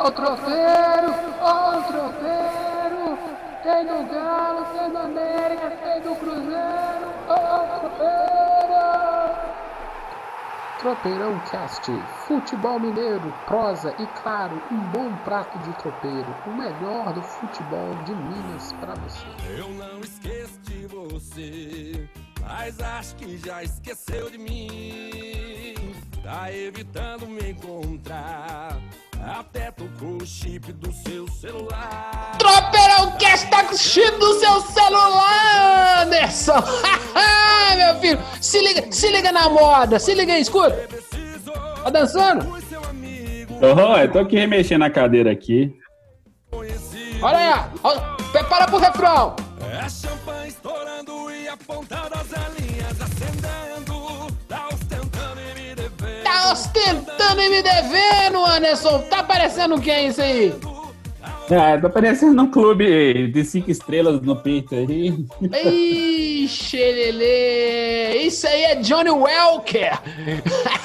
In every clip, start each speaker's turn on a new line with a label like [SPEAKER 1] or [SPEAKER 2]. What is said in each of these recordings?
[SPEAKER 1] Ó o tropeiro, ó o tropeiro. Tem do Galo, tem do América, tem do Cruzeiro. Ó o tropeiro. Tropeirão Cast, futebol mineiro, prosa e claro, um bom prato de tropeiro, o melhor do futebol de Minas para você.
[SPEAKER 2] Eu não esqueço de você, mas acho que já esqueceu de mim. Tá evitando me encontrar. Até tocou o chip do seu celular.
[SPEAKER 1] Tropeirão Cast tá com o chip do seu celular, Anderson! Meu filho, se liga, se liga na moda, se liga aí, escuta. Tá dançando?
[SPEAKER 3] Oh, eu tô aqui remexendo a cadeira aqui.
[SPEAKER 1] Olha aí, ó, prepara pro refrão.
[SPEAKER 2] Tá ostentando e me devendo,
[SPEAKER 1] Anderson. Tá parecendo quem isso aí?
[SPEAKER 3] Ah, tô parecendo um clube de cinco estrelas no peito aí.
[SPEAKER 1] Ixi, Lelê. Isso aí é Johnny Welker.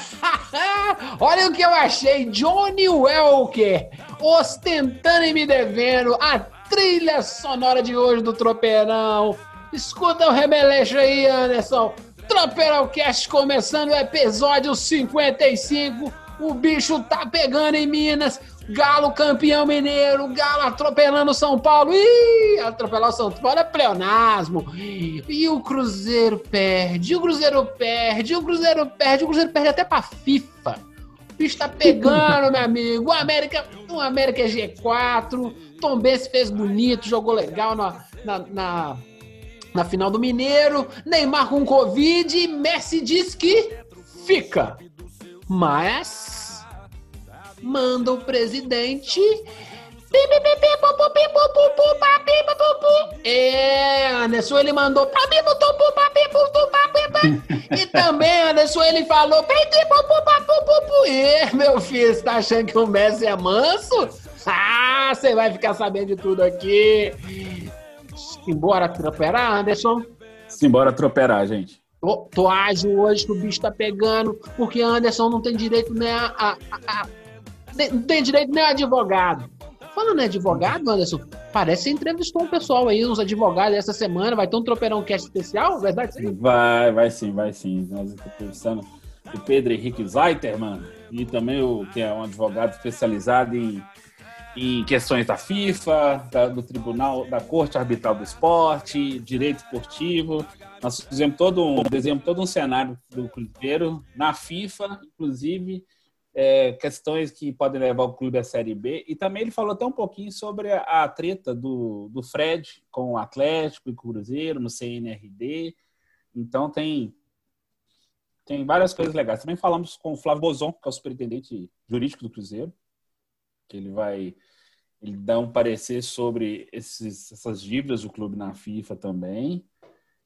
[SPEAKER 1] Olha o que eu achei. Johnny Welker. Ostentando e me devendo. A trilha sonora de hoje do Tropeirão. Escuta o rebeleixo aí, Anderson. Tropeirão Cast começando o episódio 55. O bicho tá pegando em Minas. Galo campeão mineiro, Galo atropelando São Paulo. Ih, atropelar o São Paulo é pleonasmo. E o Cruzeiro perde, o Cruzeiro perde, o Cruzeiro perde, o Cruzeiro perde até pra FIFA. O bicho tá pegando, meu amigo. O América, o América é G4. Tom Benz fez bonito, jogou legal na, na, na, na final do Mineiro. Neymar com Covid e Messi diz que fica. Mas manda o presidente. É, Anderson, ele mandou. E também, Anderson, ele falou meu filho, você tá achando que o Messi é manso? Ah, você vai ficar sabendo de tudo aqui. Embora troperar, Anderson.
[SPEAKER 3] Simbora troperar, gente.
[SPEAKER 1] Tô, tô ágil hoje que o bicho tá pegando, porque Anderson não tem direito nem a, a- a- a- não tem direito nem a advogado. Falando em advogado, Anderson, parece que você entrevistou um pessoal aí, uns advogados essa semana, vai ter um tropeirão cast especial, verdade? sim?
[SPEAKER 3] Vai, vai sim, vai sim. Nós estamos conversando o Pedro Henrique Zeiterman e também o que é um advogado especializado em, em questões da FIFA, da- do Tribunal, da Corte Arbitral do Esporte, Direito Esportivo. Nós fizemos todo um, desenhamos todo um cenário do Cruzeiro na FIFA, inclusive é, questões que podem levar o clube à Série B. E também ele falou até um pouquinho sobre a, a treta do, do Fred com o Atlético e com o Cruzeiro no CNRD. Então tem tem várias coisas legais. Também falamos com o Flávio Bozon, que é o superintendente jurídico do Cruzeiro, que ele vai ele dá um parecer sobre esses, essas dívidas do clube na FIFA também,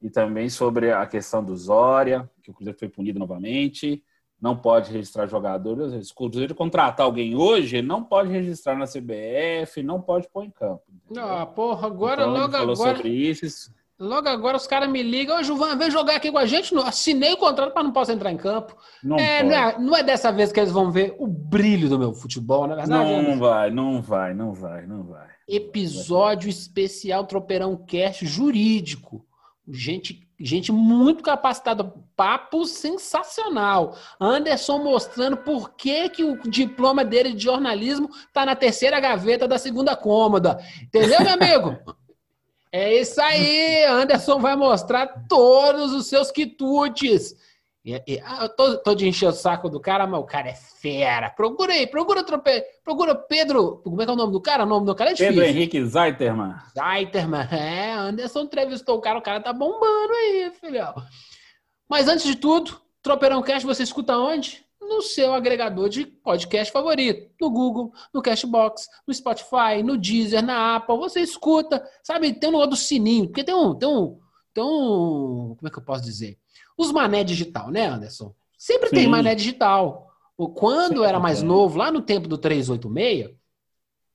[SPEAKER 3] e também sobre a questão do Zória, que o Cruzeiro foi punido novamente, não pode registrar jogadores. Se o Cruzeiro contratar alguém hoje, ele não pode registrar na CBF, não pode pôr em campo. entendeu?
[SPEAKER 1] Ah, porra, agora,
[SPEAKER 3] Então, ele
[SPEAKER 1] logo
[SPEAKER 3] falou
[SPEAKER 1] agora,
[SPEAKER 3] sobre isso.
[SPEAKER 1] Logo agora os caras me ligam, ô Juvan, vem jogar aqui com a gente, Não, assinei o contrato para não posso entrar em campo.
[SPEAKER 3] Não,
[SPEAKER 1] É, não, é, não é dessa vez que eles vão ver o brilho do meu futebol, na verdade.
[SPEAKER 3] não
[SPEAKER 1] Anderson?
[SPEAKER 3] vai, não vai, não vai, não vai.
[SPEAKER 1] episódio especial Tropeirão Cast jurídico. Gente, gente muito capacitada, papo sensacional. Anderson mostrando por que, que o diploma dele de jornalismo tá na terceira gaveta da segunda cômoda. Entendeu, meu amigo? É isso aí, Anderson vai mostrar todos os seus quitutes. E- e- ah, eu tô, tô de encher o saco do cara, mas o cara é fera. Procura aí, procura, trope, procura Pedro. Como é que é o nome do cara? O nome do cara é difícil.
[SPEAKER 3] Pedro Henrique Zeiterman.
[SPEAKER 1] Zeiterman. É, Anderson entrevistou o cara, o cara tá bombando aí, filhão. Mas antes de tudo, Tropeirão Cast você escuta onde? No seu agregador de podcast favorito. No Google, no Cashbox, no Spotify, no Deezer, na Apple. Você escuta, sabe? Tem um negócio do sininho, porque tem um, tem um, tem um, como é que eu posso dizer? Os mané digital, né, Anderson? Sempre tem
[SPEAKER 3] Sim.
[SPEAKER 1] mané digital. Quando era mais
[SPEAKER 3] tem.
[SPEAKER 1] novo, lá no tempo do 386,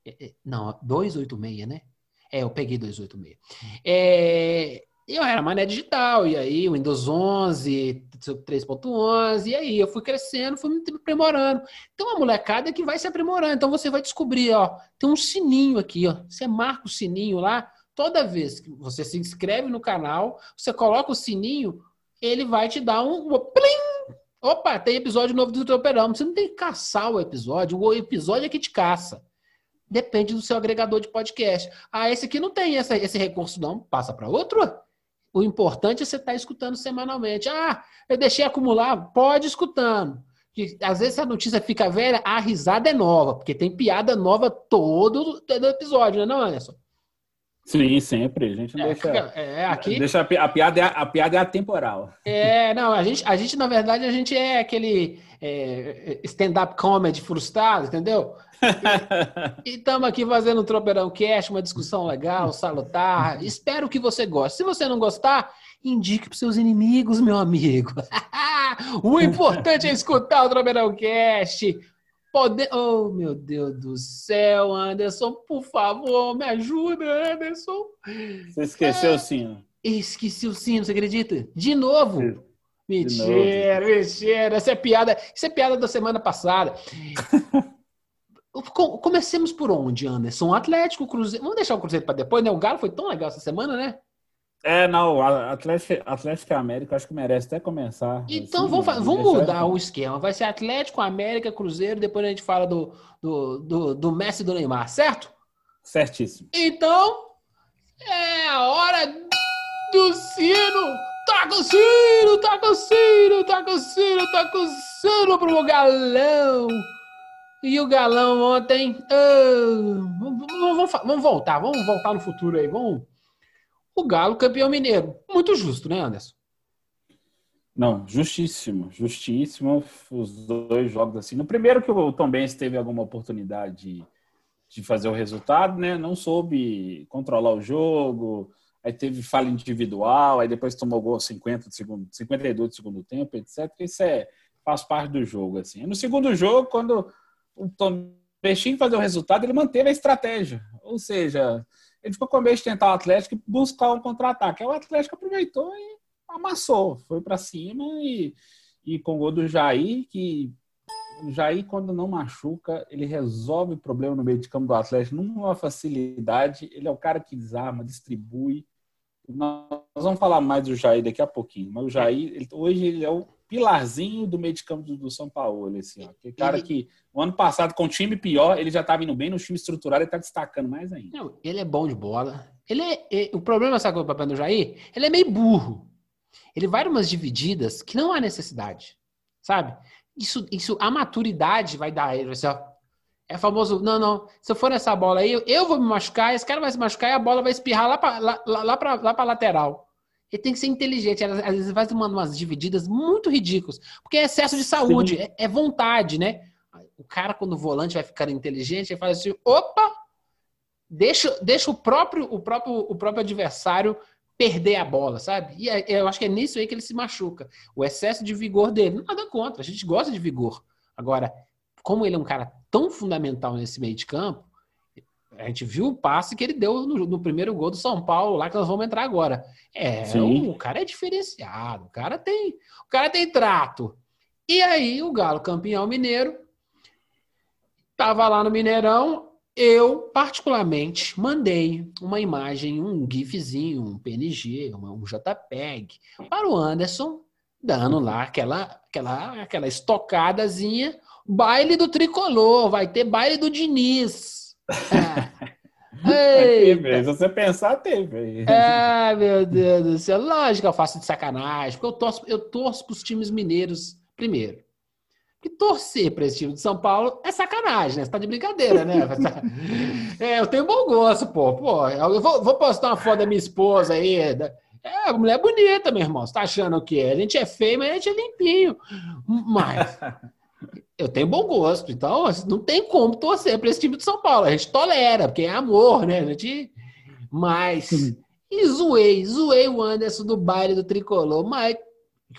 [SPEAKER 1] é, é, não, 286, né? É, eu peguei 286. É, eu era mané digital, e aí Windows 11, 3.11, e aí eu fui crescendo, fui me aprimorando. Então a molecada é que vai se aprimorando. Então você vai descobrir, ó, tem um sininho aqui, ó. Você marca o sininho lá, toda vez que você se inscreve no canal, você coloca o sininho, ele vai te dar um plim! Opa, tem episódio novo do Tropeirão. Você não tem que caçar o episódio, o episódio é que te caça. Depende do seu agregador de podcast. Ah, esse aqui não tem essa, esse recurso, não. Passa para outro. O importante é você estar tá escutando semanalmente. Ah, eu deixei acumular. Pode escutando. Que, às vezes a notícia fica velha, a risada é nova, porque tem piada nova todo, todo episódio, né, não, Anderson?
[SPEAKER 3] Sim, sempre. A gente não é, deixa.
[SPEAKER 1] É, aqui...
[SPEAKER 3] deixa a, a, piada, é, a piada é atemporal.
[SPEAKER 1] É, não, a gente, a gente, na verdade, a gente é aquele é, stand-up comedy frustrado, entendeu? E estamos aqui fazendo um Tropeirão Cast, uma discussão legal, salutar. Espero que você goste. Se você não gostar, indique para seus inimigos, meu amigo. o importante é escutar o Tropeirão Cast. Poder... Oh, meu Deus do céu, Anderson, por favor, me ajuda, Anderson.
[SPEAKER 3] Você esqueceu é... o sino.
[SPEAKER 1] Esqueci o sino, você acredita? De novo. Mentira, mentira. Essa é piada. Isso é piada da semana passada. Comecemos por onde, Anderson? Atlético, Cruzeiro. Vamos deixar o Cruzeiro para depois, né? O Galo foi tão legal essa semana, né?
[SPEAKER 3] É, não, Atlético, Atlético e América acho que merece até começar.
[SPEAKER 1] Então assim, vamos, vamos mudar o esquema. Vai ser Atlético, América, Cruzeiro, depois a gente fala do, do, do, do Messi e do Neymar, certo?
[SPEAKER 3] Certíssimo.
[SPEAKER 1] Então, é a hora do sino! Toca o sino, toca o sino, toca o sino, toca o sino pro galão! E o galão ontem. Uh, vamos, vamos, voltar, vamos voltar no futuro aí. Vamos. O Galo campeão mineiro. Muito justo, né, Anderson?
[SPEAKER 3] Não, justíssimo, justíssimo. Os dois jogos assim. No primeiro que o Tom Benz teve alguma oportunidade de fazer o resultado, né? Não soube controlar o jogo. Aí teve falha individual, aí depois tomou gol 50 de segundo, 52 de segundo tempo, etc. Isso é faz parte do jogo assim. No segundo jogo, quando o Tom Peixinho fazer o resultado, ele manteve a estratégia. Ou seja, ele ficou com medo de tentar o Atlético e buscar um contra-ataque. Aí o Atlético aproveitou e amassou. Foi para cima e, e com o gol do Jair, que o Jair, quando não machuca, ele resolve o problema no meio de campo do Atlético numa facilidade. Ele é o cara que desarma, distribui. Nós vamos falar mais do Jair daqui a pouquinho, mas o Jair, ele, hoje, ele é o pilarzinho do meio de campo do, do São Paulo, esse ó. Aquele cara ele... que o ano passado, com um time pior, ele já estava indo bem no time estruturado e está destacando mais ainda.
[SPEAKER 1] Não, ele é bom de bola. Ele é, é o problema, sabe, com o papel do Jair? Ele é meio burro. Ele vai umas divididas que não há necessidade, sabe? Isso, isso, a maturidade vai dar ele. Ser, ó, é famoso, não, não, se eu for nessa bola aí, eu, eu vou me machucar, esse cara vai se machucar e a bola vai espirrar lá para lá, lá, lá, pra, lá pra lateral. Ele tem que ser inteligente. Às vezes vai tomando umas divididas muito ridículas. Porque é excesso de saúde, é, é, vontade, né? O cara, quando o volante vai ficar inteligente, ele faz assim: opa! Deixa, deixa o, próprio, o, próprio, o próprio adversário perder a bola, sabe? E é, eu acho que é nisso aí que ele se machuca. O excesso de vigor dele. Nada contra, a gente gosta de vigor. Agora, como ele é um cara tão fundamental nesse meio de campo, a gente viu o passe que ele deu no, no, primeiro gol do São Paulo, lá que nós vamos entrar agora. É, o, o, cara é diferenciado, o cara tem, o cara tem trato. E aí o Galo, campeão mineiro, tava lá no Mineirão, eu particularmente mandei uma imagem, um gifzinho, um PNG, um JPEG para o Anderson, dando lá aquela aquela aquela estocadazinha, baile do tricolor, vai ter baile do Diniz.
[SPEAKER 3] É. Se você pensar, teve.
[SPEAKER 1] É, meu Deus do céu. Lógico que eu faço de sacanagem, porque eu torço, eu torço para os times mineiros primeiro. Porque torcer para esse time de São Paulo é sacanagem, né? Você tá de brincadeira, né? é, eu tenho bom gosto, pô. pô eu vou, vou postar uma foto da minha esposa aí. É, a mulher é bonita, meu irmão. Você tá achando o quê? A gente é feio, mas a gente é limpinho. Mas eu tenho bom gosto, então assim, não tem como torcer para esse time de São Paulo. A gente tolera, porque é amor, né? A gente... Mas. E zoei, zoei o Anderson do baile do tricolor, mas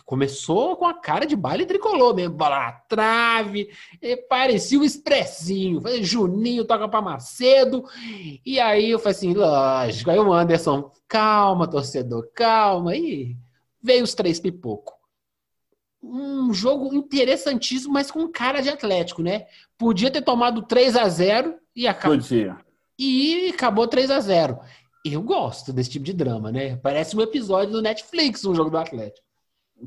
[SPEAKER 1] começou com a cara de baile tricolor mesmo, bola na trave, parecia um expressinho. Falei, Juninho toca para Macedo. E aí eu falei assim, lógico. Aí o Anderson, calma, torcedor, calma. E veio os três pipocos. Um jogo interessantíssimo, mas com cara de Atlético, né? Podia ter tomado 3 a 0 e acabou.
[SPEAKER 3] Podia.
[SPEAKER 1] E acabou 3 a 0 Eu gosto desse tipo de drama, né? Parece um episódio do Netflix, um jogo do Atlético.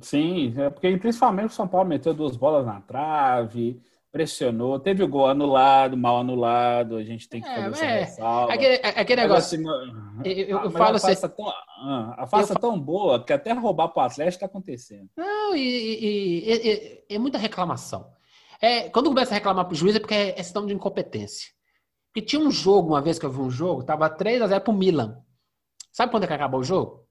[SPEAKER 3] Sim, é porque principalmente o São Paulo meteu duas bolas na trave, pressionou, teve o gol anulado, mal anulado, a gente tem que fazer é, essa é. ressalva.
[SPEAKER 1] Aquele, aquele negócio. Assim, eu, eu falo
[SPEAKER 3] a farsa, assim, tão, ah, a farsa eu, tão boa que até roubar para o Atlético está acontecendo.
[SPEAKER 1] Não, e, e, e, é muita reclamação. É, quando começa a reclamar para o juiz é porque é questão de incompetência. Porque tinha um jogo, uma vez que eu vi um jogo, tava 3 a 0 pro Milan. Sabe quando é que acabou o jogo?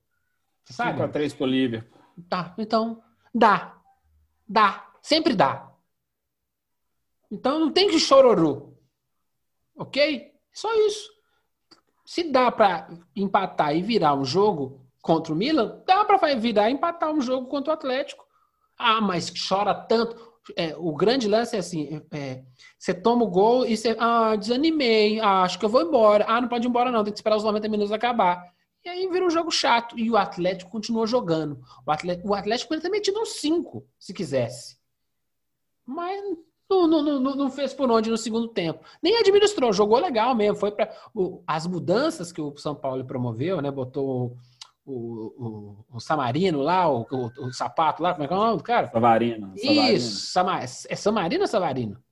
[SPEAKER 3] Você sabe? 5 a 3 pro Liverpool.
[SPEAKER 1] Tá, então dá. Dá. Sempre dá. Então não tem que chororô. Ok? Só isso. Se dá para empatar e virar um jogo contra o Milan, dá para virar e empatar um jogo contra o Atlético. Ah, mas chora tanto. É, o grande lance é assim: é, você toma o gol e você. Ah, desanimei. Ah, acho que eu vou embora. Ah, não pode ir embora, não. Tem que esperar os 90 minutos acabar. E aí vira um jogo chato. E o Atlético continuou jogando. O Atlético, o Atlético poderia ter metido uns 5, se quisesse. Mas não, não, não, não, fez por onde no segundo tempo. Nem administrou, jogou legal mesmo. Foi para as mudanças que o São Paulo promoveu, né? Botou o, o, o Samarino lá, o, o, o, sapato lá, como é que é o nome do cara?
[SPEAKER 3] Savarino.
[SPEAKER 1] Isso, Samarino. é Samarino ou Savarino?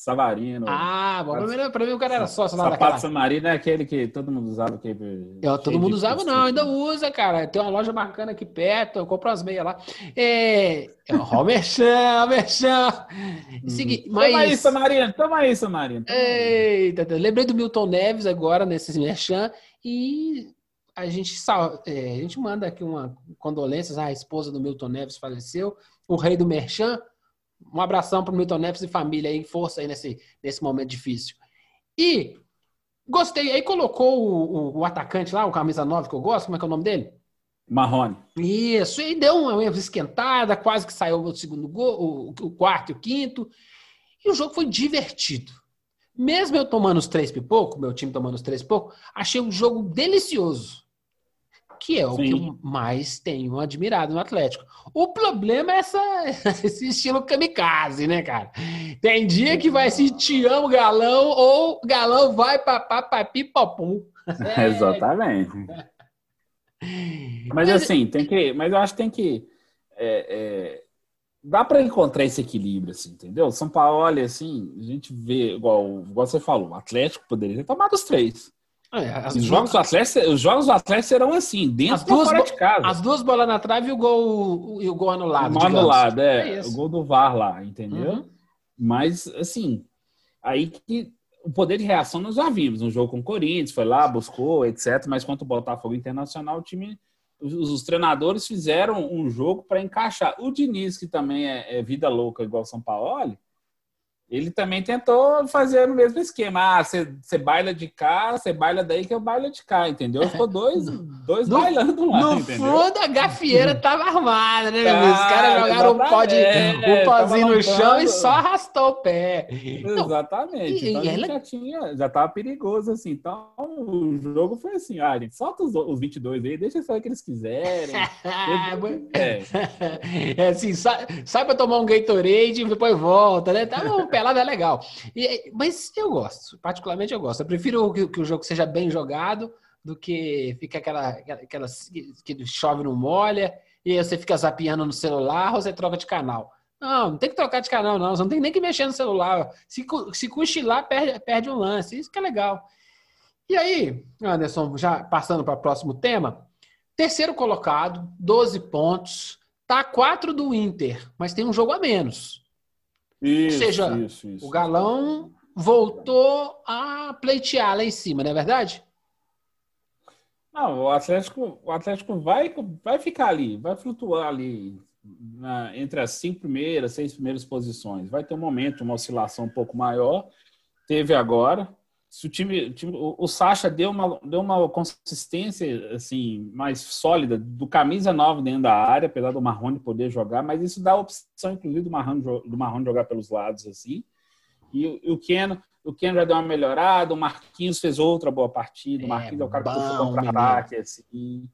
[SPEAKER 3] Savarino.
[SPEAKER 1] Ah, bom, pra, pra mim o cara era sócio lá
[SPEAKER 3] daquela... Sapato Samarino é aquele que todo mundo usava. Que...
[SPEAKER 1] Eu, todo mundo usava não, ainda usa, cara. Tem uma loja bacana aqui perto, eu compro as meias lá. É... Ó, o Merchan, Merchan. Segui...
[SPEAKER 3] Mas... Toma aí, Samarino, toma aí, Samarino. Toma
[SPEAKER 1] Eita, lembrei do Milton Neves agora, nesse Merchan, e a gente, sal... é, a gente manda aqui uma condolências, a esposa do Milton Neves faleceu, o rei do Merchan, um abração para o Milton Neves e família aí, força aí nesse, nesse momento difícil. E gostei, aí colocou o, o, o, atacante lá, o camisa 9 que eu gosto, como é que é o nome dele?
[SPEAKER 3] Marrone.
[SPEAKER 1] Isso, e deu uma esquentada, quase que saiu o segundo gol, o, o quarto e o quinto. E o jogo foi divertido. Mesmo eu tomando os três pipocos, meu time tomando os três pipocos, achei um jogo delicioso que é o Sim. que eu mais tenho admirado no Atlético. O problema é essa, esse estilo kamikaze, né, cara? Tem dia que vai se te amo galão ou galão vai papá papi popum.
[SPEAKER 3] É. Exatamente. Mas assim, tem que. Mas eu acho que tem que. É, é, dá para encontrar esse equilíbrio, assim, entendeu? São Paulo, assim, a gente vê, igual, igual você falou, o Atlético poderia ter tomado os três. É, os, jogos do Atlético, os jogos do Atlético serão assim, dentro as duas fora de casa.
[SPEAKER 1] As duas bolas na trave e o gol, e o gol anulado.
[SPEAKER 3] O anulado, é, é o gol do VAR lá, entendeu? Uhum. Mas, assim, aí que o poder de reação nós já vimos. No jogo com o Corinthians, foi lá, buscou, etc. Mas quanto o Botafogo Internacional, o time. Os, os treinadores fizeram um jogo para encaixar. O Diniz, que também é, é vida louca igual o São Paulo, ele também tentou fazer o mesmo esquema. Ah, você baila de cá, você baila daí que eu bailo de cá, entendeu? Ficou dois, dois no, bailando lá,
[SPEAKER 1] No entendeu? fundo, a gafieira tava armada, né, tá, Os caras jogaram um, pó de, é, um pozinho no chão e só arrastou o pé.
[SPEAKER 3] Exatamente. Então, e, já, tinha, já tava perigoso, assim. Então, o jogo foi assim, ah, gente, solta os, os 22 aí, deixa só o que eles quiserem.
[SPEAKER 1] é. é assim, sai, sai pra tomar um Gatorade e depois volta, né? Tá bom, pelada é legal. E, mas eu gosto, particularmente eu gosto. Eu prefiro que, que o jogo seja bem jogado do que fica aquela, aquela que chove não molha e você fica zapeando no celular ou você troca de canal. Não, não tem que trocar de canal, não. Você não tem nem que mexer no celular. Se, se cochilar, perde, perde um lance. Isso que é legal. E aí, Anderson, já passando para o próximo tema. Terceiro colocado, 12 pontos. Tá 4 do Inter, mas tem um jogo a menos. Isso, Ou seja, isso, isso. o galão voltou a pleitear lá em cima, não é verdade?
[SPEAKER 3] Não, o Atlético, o Atlético vai, vai ficar ali, vai flutuar ali na, entre as cinco primeiras, seis primeiras posições. Vai ter um momento, uma oscilação um pouco maior. Teve agora, se o time, o, time, o, o Sacha deu uma, deu uma consistência assim mais sólida do camisa 9 dentro da área, apesar do Marrone poder jogar, mas isso dá a opção, inclusive, do Marrone, do Marrone jogar pelos lados assim. E, e o Ken, o Ken já deu uma melhorada, o Marquinhos fez outra boa partida, o é, Marquinhos é, é o cara que puxou contra-ataque, assim.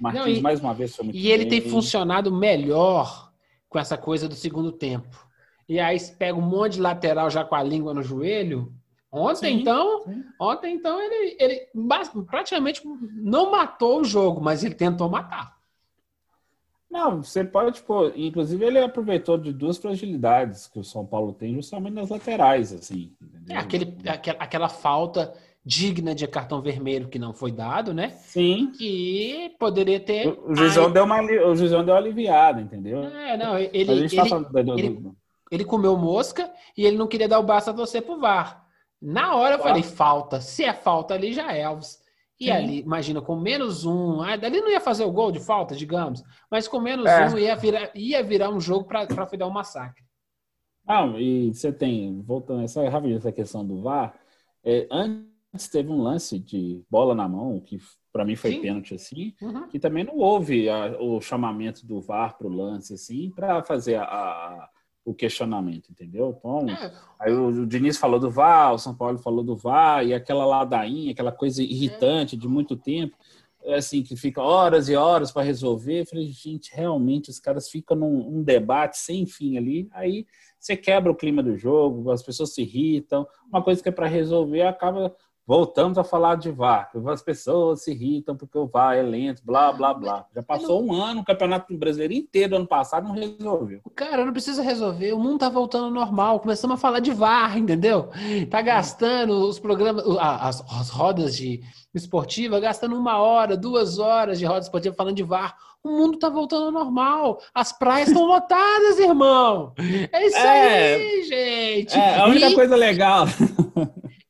[SPEAKER 3] O Marquinhos, Não, e, mais uma vez, foi muito
[SPEAKER 1] E ele tem funcionado melhor com essa coisa do segundo tempo. E aí pega um monte de lateral já com a língua no joelho, Ontem, sim, então, sim. ontem, então, ele, ele praticamente não matou o jogo, mas ele tentou matar.
[SPEAKER 3] Não, você pode, pô, inclusive ele aproveitou de duas fragilidades que o São Paulo tem, justamente nas laterais, assim.
[SPEAKER 1] É, aquele, aquela, aquela falta digna de cartão vermelho que não foi dado, né?
[SPEAKER 3] Sim.
[SPEAKER 1] Que poderia ter.
[SPEAKER 3] O, o Juizão deu uma, o Juizão deu uma aliviada, entendeu?
[SPEAKER 1] É, não, ele, ele, tá ele, ele, comeu mosca e ele não queria dar o braço a você pro VAR. Na hora eu falei, falta. Se é falta ali, já é Elvis. E Sim. ali, imagina, com menos um, ah, dali não ia fazer o gol de falta, digamos, mas com menos é. um ia virar, ia virar um jogo para dar um massacre.
[SPEAKER 3] Não, e você tem, voltando essa, rapidinho, essa questão do VAR, é, antes teve um lance de bola na mão, que para mim foi Sim. pênalti assim, uhum. que também não houve a, o chamamento do VAR para o lance assim, para fazer a, a o questionamento, entendeu? Então, é. aí o, o Diniz falou do VAR, o São Paulo falou do VAR, e aquela ladainha, aquela coisa irritante de muito tempo, é assim, que fica horas e horas para resolver. Eu falei, gente, realmente os caras ficam num, num debate sem fim ali, aí você quebra o clima do jogo, as pessoas se irritam, uma coisa que é para resolver acaba Voltamos a falar de VAR. As pessoas se irritam porque o VAR é lento, blá, blá, blá. Já passou um ano, o Campeonato Brasileiro inteiro, ano passado, não resolveu.
[SPEAKER 1] Cara, não precisa resolver. O mundo tá voltando ao normal. Começamos a falar de VAR, entendeu? Tá gastando os programas, as, as rodas de esportiva, gastando uma hora, duas horas de roda esportiva falando de VAR. O mundo tá voltando ao normal. As praias estão lotadas, irmão. É isso é, aí, gente.
[SPEAKER 3] É, a única e... coisa legal.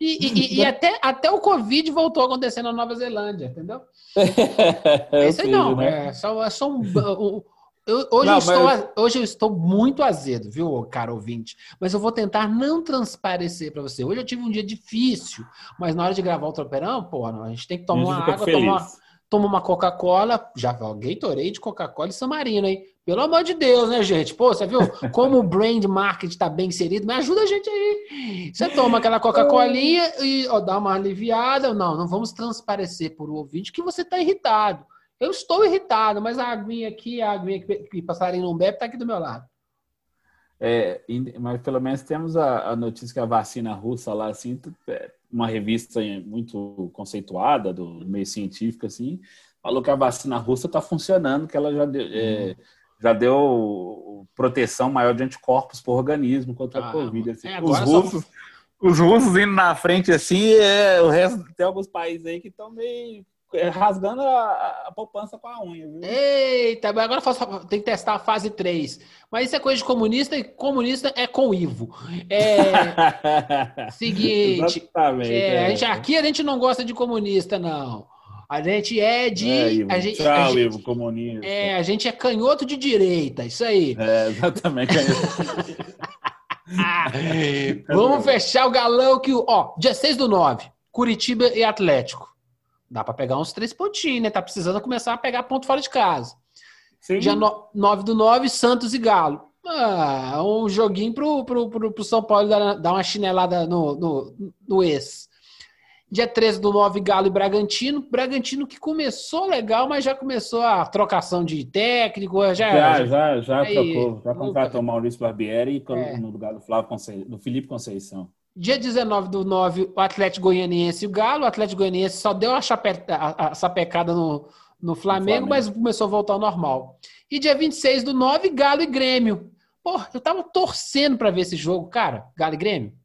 [SPEAKER 1] E, e, e, até, até o Covid voltou a acontecer na Nova Zelândia, entendeu? É, Isso aí não, né? é só, é só um. um eu, hoje, não, eu estou, mas... hoje eu estou muito azedo, viu, caro ouvinte? Mas eu vou tentar não transparecer para você. Hoje eu tive um dia difícil, mas na hora de gravar o tropeirão, pô, a gente tem que tomar uma água, tomar, toma uma Coca-Cola, já Gatorade, Coca-Cola e Samarino, hein? Pelo amor de Deus, né, gente? Pô, você viu como o brand marketing está bem inserido? Me ajuda a gente aí. Você toma aquela Coca-Colinha e ó, dá uma aliviada. Não, não vamos transparecer por o ouvinte que você está irritado. Eu estou irritado, mas a aguinha aqui, a aguinha que, que passarinho não bebe, está aqui do meu lado.
[SPEAKER 3] É, mas pelo menos temos a, a, notícia que a vacina russa lá, assim, é, uma revista muito conceituada do meio científico, assim, falou que a vacina russa está funcionando, que ela já deu, é, já deu proteção maior de anticorpos por organismo contra ah, a Covid. Assim. É, os, russos, só... os russos indo na frente assim, é, o resto tem alguns países aí que estão meio é, rasgando a, a, poupança com a unha. Viu?
[SPEAKER 1] Eita, agora tem que testar a fase 3. Mas isso é coisa de comunista e comunista é com Ivo. É. seguinte. É, é. A gente, aqui a gente não gosta de comunista, não. A gente é de. É, Ivo. A gente,
[SPEAKER 3] Tchau, a gente, Ivo, comunista.
[SPEAKER 1] É, a gente é canhoto de direita, isso aí.
[SPEAKER 3] É, exatamente.
[SPEAKER 1] Vamos fechar o galão que. Ó, dia 6 do 9, Curitiba e Atlético. Dá para pegar uns três pontinhos, né? Tá precisando começar a pegar ponto fora de casa. Sim. Dia 9 do 9, Santos e Galo. Ah, um joguinho pro, pro, pro, pro São Paulo dar, dar uma chinelada no, no, no ex. Dia 13 do 9, Galo e Bragantino. Bragantino que começou legal, mas já começou a trocação de técnico. Já,
[SPEAKER 3] já, já, já aí, trocou. Já contratou o Maurício Barbieri é. no lugar do, Flávio Conce... do Felipe Conceição.
[SPEAKER 1] Dia 19 do 9, o Atlético Goianiense e o Galo. O Atlético Goianiense só deu a, chape... a, a sapecada no, no Flamengo, Flamengo, mas começou a voltar ao normal. E dia 26 do 9, Galo e Grêmio. Pô, eu tava torcendo para ver esse jogo, cara. Galo e Grêmio.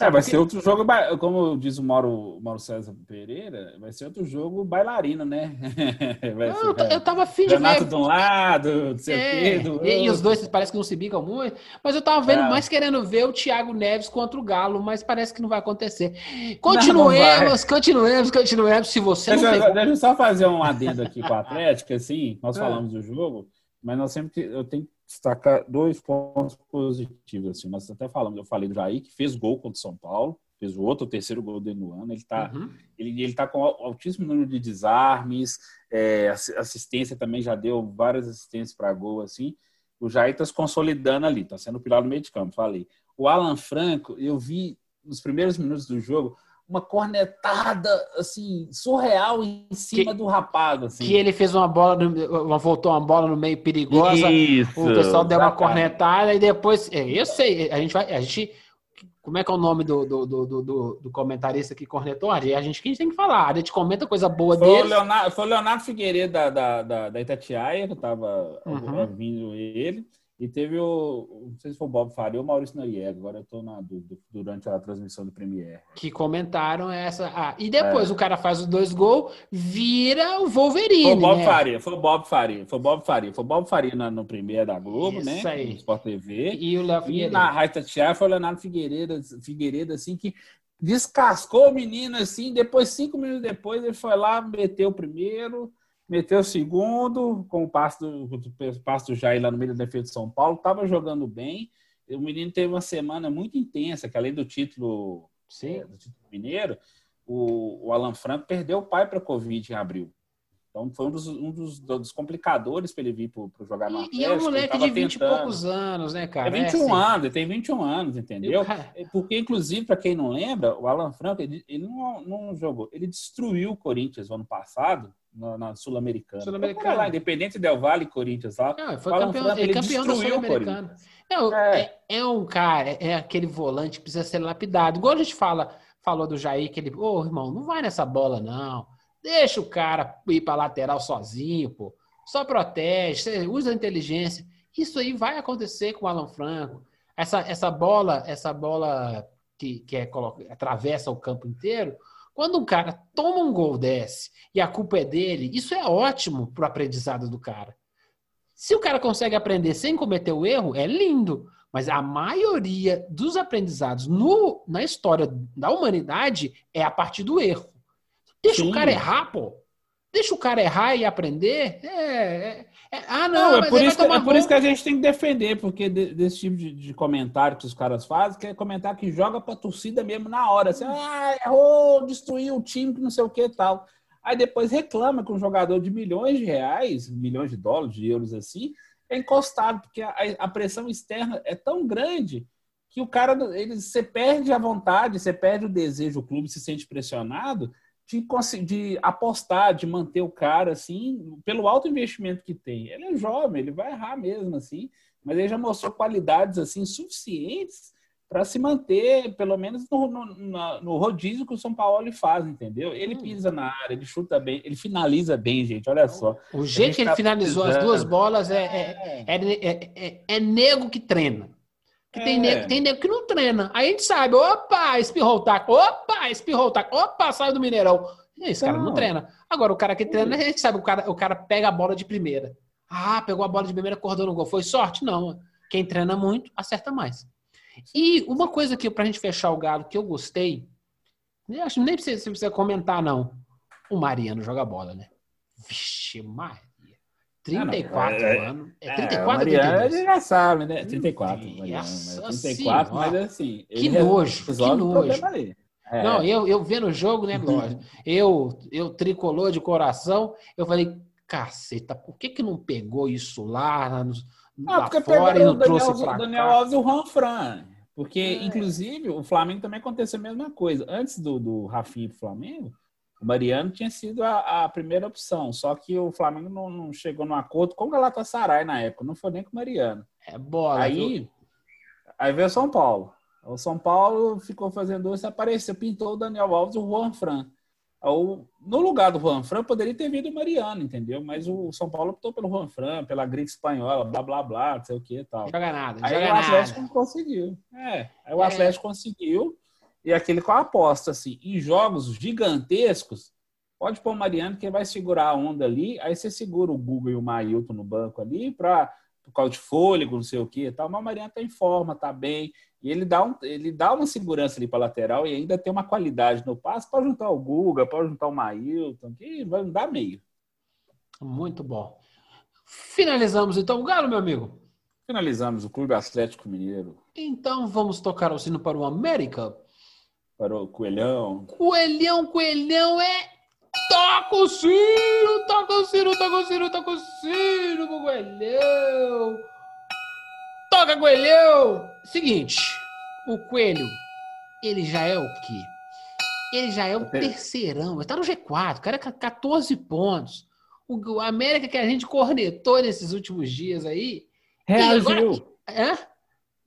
[SPEAKER 3] É, vai ser outro jogo, como diz o Mauro, Mauro César Pereira, vai ser outro jogo bailarino, né?
[SPEAKER 1] Não, ser, eu, eu tava afim de
[SPEAKER 3] ver. de um lado, não sei é,
[SPEAKER 1] o quê, e, e, os dois parece que não se bicam muito, mas eu tava vendo, é. mais querendo ver o Thiago Neves contra o Galo, mas parece que não vai acontecer. Continuemos, não, continuemos, continuemos. Se você
[SPEAKER 3] deixa, não deixa eu só fazer um adendo aqui com o Atlético, assim, nós ah. falamos do jogo, mas nós sempre eu tenho destacar dois pontos positivos. Assim. Nós até falamos, eu falei do Jair, que fez gol contra o São Paulo, fez o outro, o terceiro gol dele no ano. Ele está uhum. ele, ele tá com altíssimo número de desarmes, é, assistência também já deu várias assistências para gol, assim. O Jair está se consolidando ali, está sendo o pilar do meio de campo, falei. O Alan Franco, eu vi nos primeiros minutos do jogo, uma cornetada assim surreal em cima que, do rapaz assim.
[SPEAKER 1] que ele fez uma bola uma, voltou uma bola no meio perigosa Isso, o pessoal deu uma cornetada e depois é, eu sei a gente vai a gente como é que é o nome do, do, do, do, do comentarista que cornetou? A gente que tem que falar. A gente comenta coisa boa
[SPEAKER 3] foi
[SPEAKER 1] dele.
[SPEAKER 3] O Leonardo, foi o Leonardo Figueiredo da, da, da, da Itatiaia, que estava uhum. vindo ele. E teve o, não sei se foi o Bob Faria ou o Maurício Noriega, agora eu estou na dúvida, durante a transmissão do Premiere.
[SPEAKER 1] Que comentaram essa. Ah, e depois é. o cara faz os dois gols, vira o Wolverine. Foi o
[SPEAKER 3] Bob
[SPEAKER 1] né?
[SPEAKER 3] Faria, foi o Bob Faria, foi o Bob Faria, foi o Bob Faria no, no Premiere da Globo,
[SPEAKER 1] Isso
[SPEAKER 3] né?
[SPEAKER 1] Aí.
[SPEAKER 3] No Sport TV.
[SPEAKER 1] E o Léo
[SPEAKER 3] Figueiredo. E na Raita Tiar foi o Leonardo Figueiredo, Figueiredo, assim, que descascou o menino assim, depois, cinco minutos depois, ele foi lá, meteu o primeiro meteu o segundo, com o passo do, o passo do Jair lá no meio da defesa de São Paulo, estava jogando bem. O menino teve uma semana muito intensa, que além do título. É, do título mineiro, o, o Alan Franco perdeu o pai para Covid em abril. Então foi um dos, um dos, dos complicadores para ele vir para jogar no Atlético.
[SPEAKER 1] E é um moleque de 20 tentando. e poucos anos, né, cara?
[SPEAKER 3] É 21 é assim. anos, ele tem 21 anos, entendeu? É, porque, inclusive, para quem não lembra, o Alan Franco, ele, ele não, não jogou, ele destruiu o Corinthians no ano passado, na, na Sul-Americana.
[SPEAKER 1] Sul-Americana.
[SPEAKER 3] lá, Independente Del Vale e Corinthians lá.
[SPEAKER 1] Não, foi campeão, Franco, ele, ele campeão da Sul-Americana. É, é. é, um cara, é aquele volante que precisa ser lapidado. Igual a gente fala, falou do Jair, que ele, ô oh, irmão, não vai nessa bola, não. Deixa o cara ir para lateral sozinho, pô. Só protege, usa a inteligência. Isso aí vai acontecer com o Alan Franco. Essa, essa bola, essa bola que, que é, atravessa o campo inteiro, quando um cara toma um gol desse e a culpa é dele, isso é ótimo para o aprendizado do cara. Se o cara consegue aprender sem cometer o erro, é lindo. Mas a maioria dos aprendizados no, na história da humanidade é a partir do erro. Deixa Sim. o cara errar, pô. Deixa o cara errar e aprender. É, é, é. Ah, não,
[SPEAKER 3] não é, por isso que, é por isso que a gente tem que defender, porque de, desse tipo de, de, comentário que os caras fazem, que é comentário que joga pra torcida mesmo na hora. Assim, ah, errou, destruiu o time, que não sei o que e tal. Aí depois reclama que um jogador de milhões de reais, milhões de dólares, de euros assim, é encostado, porque a, a pressão externa é tão grande que o cara, ele, você perde a vontade, você perde o desejo, o clube se sente pressionado de, de apostar, de manter o cara assim, pelo alto investimento que tem. Ele é jovem, ele vai errar mesmo assim, mas ele já mostrou qualidades assim suficientes para se manter, pelo menos no, no, no, rodízio que o São Paulo faz, entendeu? Ele hum. pisa na área, ele chuta bem, ele finaliza bem, gente. Olha só.
[SPEAKER 1] O jeito que ele tá finalizou precisando. as duas bolas é, é, é, é, é nego que treina. Que é. tem, nego, tem nego que não treina. Aí a gente sabe, opa, espirrou o taco, opa, espirrou o taco, opa, saiu do Mineirão. Esse cara não treina. Agora, o cara que treina, a gente sabe, o cara, o cara pega a bola de primeira. Ah, pegou a bola de primeira, acordou no gol. Foi sorte? Não. Quem treina muito, acerta mais. E uma coisa que, pra gente fechar o galo, que eu gostei, eu acho nem precisa, precisa comentar, não. O Mariano joga bola, né? Vixe, Maria. 34 ah, é, anos. É 34
[SPEAKER 3] é, Mariano, ele já sabe, né? 34. Mariano, 34, mas assim.
[SPEAKER 1] Que nojo, que nojo. É. Não, eu, eu vendo o jogo, né, lógico. eu, eu tricolor de coração, eu falei, caceta, por que que não pegou isso lá, no, ah, lá fora e não Daniel, trouxe pra
[SPEAKER 3] Daniel cá? Alves e o Juan Fran. Porque, é. inclusive, o Flamengo também aconteceu a mesma coisa. Antes do, do Rafinha pro Flamengo, o Mariano tinha sido a, a, primeira opção, só que o Flamengo não, não chegou no acordo com o Galatasaray na época, não foi nem com o Mariano.
[SPEAKER 1] É bola.
[SPEAKER 3] Aí, aí veio o São Paulo. O São Paulo ficou fazendo isso, apareceu, pintou o Daniel Alves e o Juan Fran. no lugar do Juan Fran, poderia ter vindo o Mariano, entendeu? Mas o São Paulo optou pelo Juan Fran, pela gripe espanhola, blá, blá, blá, não sei o que e tal.
[SPEAKER 1] Joga nada,
[SPEAKER 3] aí
[SPEAKER 1] joga
[SPEAKER 3] o Atlético nada. conseguiu. É, aí o é. Atlético conseguiu e aquele com a aposta, assim, em jogos gigantescos, pode pôr o Mariano que vai segurar a onda ali, aí você segura o Google e o Mailton no banco ali para por causa de fôlego, não sei o que e tal, mas o Mariano tá em forma, tá bem, e ele dá, um, ele dá uma segurança ali para lateral e ainda tem uma qualidade no passe para juntar o Guga, para juntar o Mailton, que vai dar meio.
[SPEAKER 1] Muito bom. Finalizamos então o Galo, meu amigo.
[SPEAKER 3] Finalizamos o Clube Atlético Mineiro.
[SPEAKER 1] Então vamos tocar o sino para o América.
[SPEAKER 3] Para o Coelhão.
[SPEAKER 1] Coelhão, Coelhão é. Toca o sino, toca o sino, toca o sino, toca o sino pro Coelhão. Toca, Coelhão! Seguinte, o Coelho, ele já é o quê? Ele já é o terceirão, ele tá no G4, o cara é 14 pontos. O América que a gente cornetou nesses últimos dias aí.
[SPEAKER 3] Reagiu. Agora...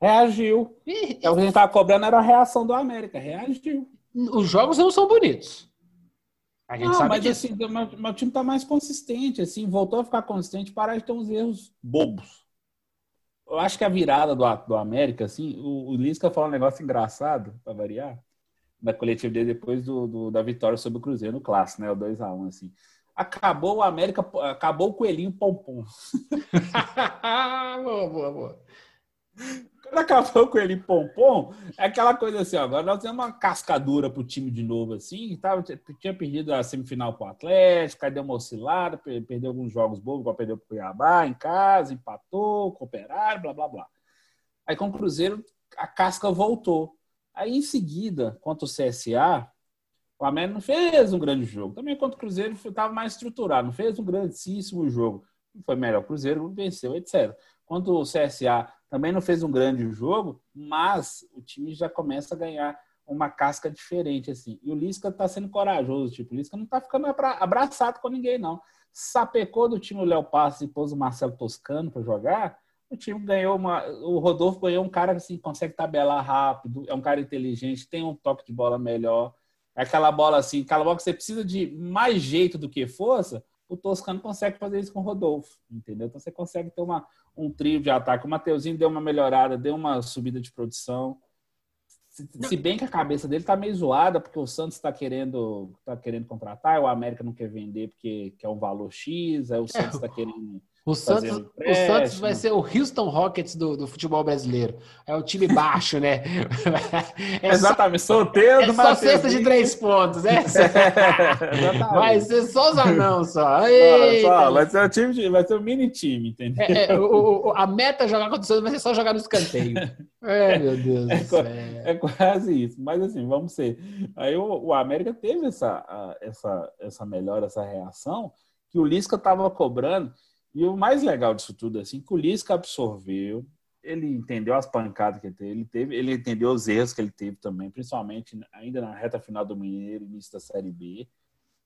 [SPEAKER 3] Reagiu. É o que a gente tava cobrando era a reação do América. Reagiu.
[SPEAKER 1] Os jogos não são bonitos.
[SPEAKER 3] A gente não, sabe mas disso. assim, o time tá mais consistente, assim, voltou a ficar consistente, parar de ter uns erros bobos. Eu acho que a virada do, do América, assim, o, o Lisca falou um negócio engraçado, para variar, da coletiva dele depois do, do, da vitória sobre o Cruzeiro no clássico, né? O 2x1, assim. Acabou o América, acabou o coelhinho pompom.
[SPEAKER 1] boa, boa, boa.
[SPEAKER 3] Quando acabou com ele pompom, é aquela coisa assim, ó, agora nós temos uma cascadura pro time de novo, assim, tava, tinha perdido a semifinal pro Atlético, aí deu uma oscilada, perdeu alguns jogos bobos, igual perdeu pro Cuiabá em casa, empatou, cooperaram, blá, blá, blá. Aí com o Cruzeiro, a casca voltou. Aí em seguida, contra o CSA, o América não fez um grande jogo. Também contra o Cruzeiro estava mais estruturado, não fez um grandíssimo jogo. Foi melhor o Cruzeiro, venceu, etc. Quanto o CSA também não fez um grande jogo, mas o time já começa a ganhar uma casca diferente, assim. E o Lisca tá sendo corajoso, tipo, o Lisca não tá ficando abraçado com ninguém, não. Sapecou do time o Léo Passos e pôs o Marcelo Toscano para jogar, o time ganhou uma. O Rodolfo ganhou um cara que assim, consegue tabelar rápido, é um cara inteligente, tem um toque de bola melhor. É aquela bola assim, aquela bola que você precisa de mais jeito do que força, o Toscano consegue fazer isso com o Rodolfo, entendeu? Então você consegue ter uma, um trio de ataque. O Mateuzinho deu uma melhorada, deu uma subida de produção. Se, se bem que a cabeça dele tá meio zoada, porque o Santos está querendo, tá querendo contratar, o América não quer vender porque quer um valor X, aí o Santos está querendo
[SPEAKER 1] o Santos, o Santos vai ser o Houston Rockets do, do futebol brasileiro. É o time baixo, né?
[SPEAKER 3] É Exatamente, só, solteiro.
[SPEAKER 1] É só cesta de três pontos? É, vai ser só os anão só.
[SPEAKER 3] só. Vai ser o time, de, vai ser o mini time, entendeu? É,
[SPEAKER 1] é, o, o, a meta jogar contra o Santos vai ser só jogar no escanteio. É, meu Deus
[SPEAKER 3] é, do céu. É quase isso. Mas assim, vamos ser. Aí o, o América teve essa, essa, essa melhora, essa reação que o Lisca estava cobrando. E o mais legal disso tudo, assim, que o Lisca absorveu, ele entendeu as pancadas que ele teve, ele, teve, ele entendeu os erros que ele teve também, principalmente ainda na reta final do Mineiro, início da Série B.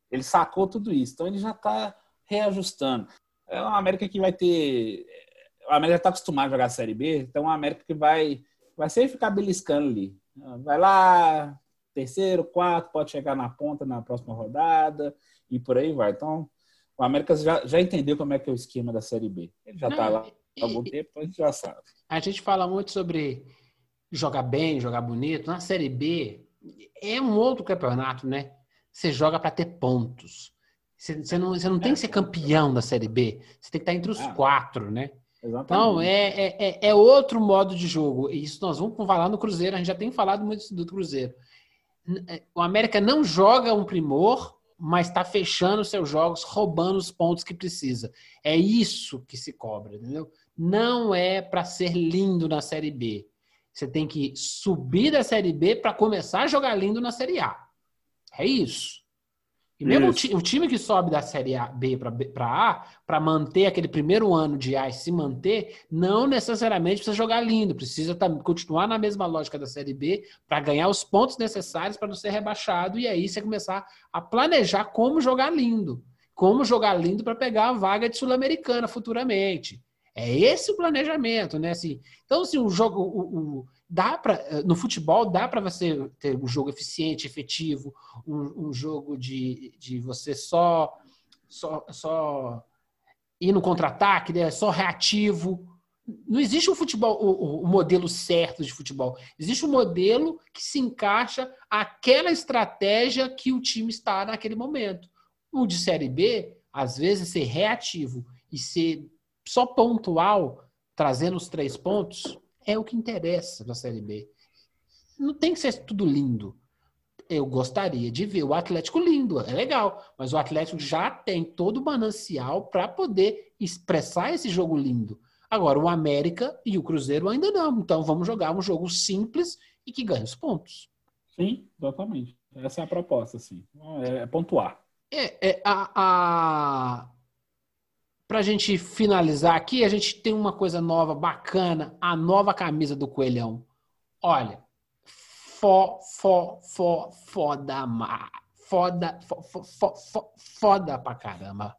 [SPEAKER 3] Ele sacou tudo isso, então ele já está reajustando. É uma América que vai ter. A América está acostumada a jogar a Série B, então é uma América que vai, vai sempre ficar beliscando ali. Vai lá, terceiro, quarto, pode chegar na ponta na próxima rodada e por aí vai. Então, o América já, já entendeu como é que é o esquema da Série B. Ele já está lá há algum tempo, a gente já sabe.
[SPEAKER 1] A gente fala muito sobre jogar bem, jogar bonito. Na Série B é um outro campeonato, né? Você joga para ter pontos. Você, você, não, você não tem que ser campeão da Série B. Você tem que estar entre os ah, quatro, né? Exatamente. Então, é, é, é, é outro modo de jogo. E isso nós vamos falar no Cruzeiro. A gente já tem falado muito do Cruzeiro. É, o América não joga um primor mas está fechando seus jogos, roubando os pontos que precisa. É isso que se cobra, entendeu? Não é para ser lindo na Série B. Você tem que subir da Série B para começar a jogar lindo na Série A. É isso. E mesmo o, o, time que sobe da Série A, B para A, para manter aquele primeiro ano de A e se manter, não necessariamente precisa jogar lindo, precisa continuar na mesma lógica da Série B para ganhar os pontos necessários para não ser rebaixado e aí você começar a planejar como jogar lindo. Como jogar lindo para pegar a vaga de Sul-Americana futuramente. É esse o planejamento, né? Assim, então, se assim, o jogo. O, o, dá para eh, no futebol dá para você ter um jogo eficiente, efetivo, um, um, jogo de, de você só só, só ir no contra-ataque, né? só reativo. Não existe um futebol, o, o, modelo certo de futebol. Existe um modelo que se encaixa àquela estratégia que o time está naquele momento. O de série B, às vezes, ser reativo e ser só pontual, trazendo os três pontos, é o que interessa na Série B. Não tem que ser tudo lindo. Eu gostaria de ver o Atlético lindo, é legal, mas o Atlético já tem todo o manancial para poder expressar esse jogo lindo. Agora, o América e o Cruzeiro ainda não. Então, vamos jogar um jogo simples e que ganhe os pontos.
[SPEAKER 3] Sim, exatamente. Essa é a proposta, assim. É, é pontuar.
[SPEAKER 1] É, é a, a... Para a gente finalizar aqui, a gente tem uma coisa nova, bacana, a nova camisa do Coelhão. Olha, fo, fo, fo, foda, foda, fo, fo, fo, foda pra caramba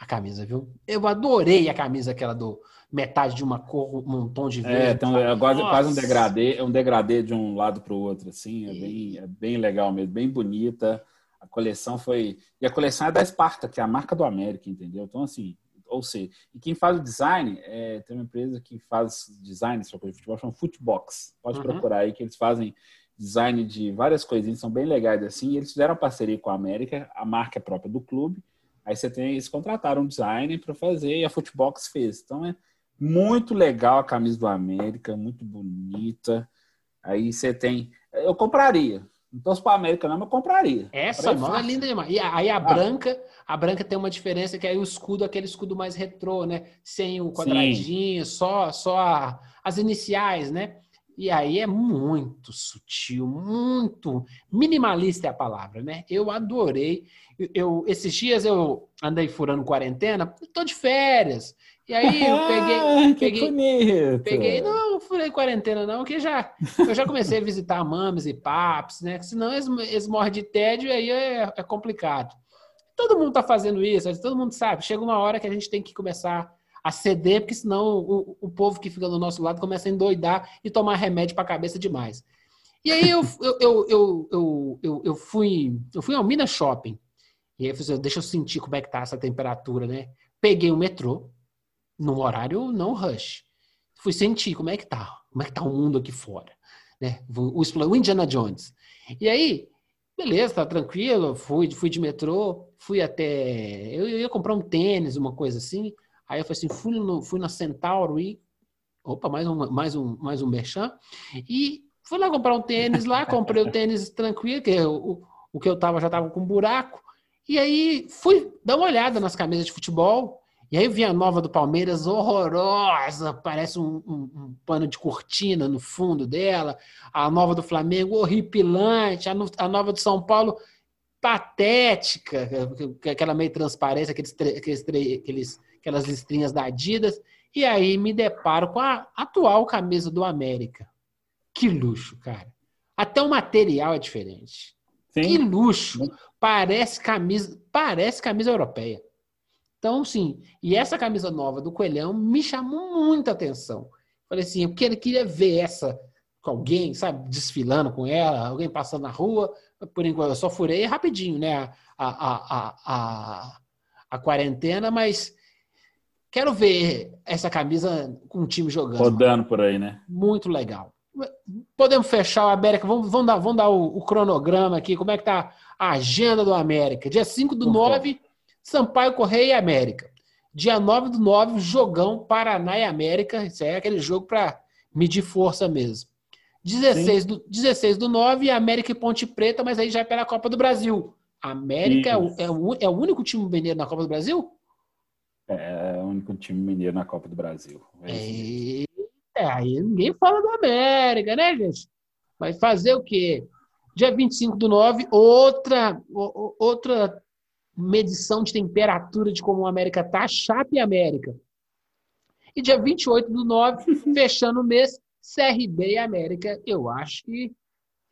[SPEAKER 1] a camisa, viu? Eu adorei a camisa aquela do metade de uma cor, um tom de verde.
[SPEAKER 3] É, então, é quase, quase um degradê, é um degradê de um lado para o outro, assim, é bem, é bem legal mesmo, bem bonita. A coleção foi. E a coleção é da Esparta, que é a marca do América, entendeu? Então, assim, ou seja, e quem faz o design é, tem uma empresa que faz design só coisa de futebol, chama Footbox. Pode uhum. procurar aí que eles fazem design de várias coisinhas, são bem legais assim. Eles fizeram parceria com a América, a marca é própria do clube. Aí você tem, eles contrataram um designer para fazer e a Footbox fez. Então é muito legal a camisa do América, muito bonita. Aí você tem, eu compraria. Então, se para a América não, eu compraria.
[SPEAKER 1] Essa não é linda demais. E aí a ah. branca, a branca tem uma diferença que aí o escudo, aquele escudo mais retrô, né? Sem o quadradinho, Sim. só só a, as iniciais, né? E aí é muito sutil, muito minimalista é a palavra, né? Eu adorei. Eu, eu esses dias eu andei furando quarentena, estou de férias. E aí eu peguei,
[SPEAKER 3] ah,
[SPEAKER 1] peguei,
[SPEAKER 3] bonito.
[SPEAKER 1] peguei, não furei quarentena não, que já eu já comecei a visitar mames e paps, né? Senão eles, eles morrem de tédio e aí é, é complicado. Todo mundo está fazendo isso, todo mundo sabe. Chega uma hora que a gente tem que começar a ceder, porque senão o, o povo que fica do nosso lado começa a endoidar e tomar remédio para a cabeça demais. E aí eu, eu, eu, eu, eu, eu, fui eu fui ao Minas Shopping. E aí eu falei, assim, deixa eu sentir como é que tá essa temperatura, né? Peguei o metrô, num horário não rush. Fui sentir como é que tá, como é que tá o mundo aqui fora, né? O, o Indiana Jones. E aí, beleza, tá tranquilo, fui, fui de metrô, fui até. Eu, eu ia comprar um tênis, uma coisa assim. Aí eu falei assim, fui, no, fui na Centauro e. Opa, mais um, mais um, mais um merchan. E fui lá comprar um tênis lá, comprei o tênis tranquilo, que o, o que eu tava já tava com buraco. E aí fui dar uma olhada nas camisas de futebol. E aí vi a nova do Palmeiras horrorosa, parece um, um, um, pano de cortina no fundo dela. A nova do Flamengo horripilante. A, no, a nova do São Paulo patética, aquela meio transparência, aqueles, aqueles, aqueles aquelas listrinhas da Adidas, e aí me deparo com a atual camisa do América. Que luxo, cara. Até o material é diferente. Sim. Que luxo. Parece camisa, parece camisa europeia. Então, sim, e essa camisa nova do Coelhão me chamou muita atenção. Falei assim, eu queria ver essa com alguém, sabe, desfilando com ela, alguém passando na rua. Por enquanto, eu só furei rapidinho, né, a, a, a, a, a quarentena, mas Quero ver essa camisa com o time jogando.
[SPEAKER 3] Rodando por aí, né?
[SPEAKER 1] Muito legal. Podemos fechar o América. Vamos, vamos dar, vamos dar o, o, cronograma aqui. Como é que tá a agenda do América? Dia 5 do 9, Sampaio Correia e América. Dia 9 do 9, jogão Paraná e América. Isso aí é aquele jogo para medir força mesmo. 16 do, 16 do 9, América e Ponte Preta, mas aí já é pela Copa do Brasil. América é o, é o, é o único time mineiro na Copa do Brasil?
[SPEAKER 3] É o único time mineiro na Copa do Brasil.
[SPEAKER 1] É, é, aí ninguém fala do América, né, gente? Vai fazer o quê? Dia 25 do 9, outra, outra medição de temperatura de como o América tá, Chape América. E dia 28 do 9, fechando o mês, CRB e América. Eu acho que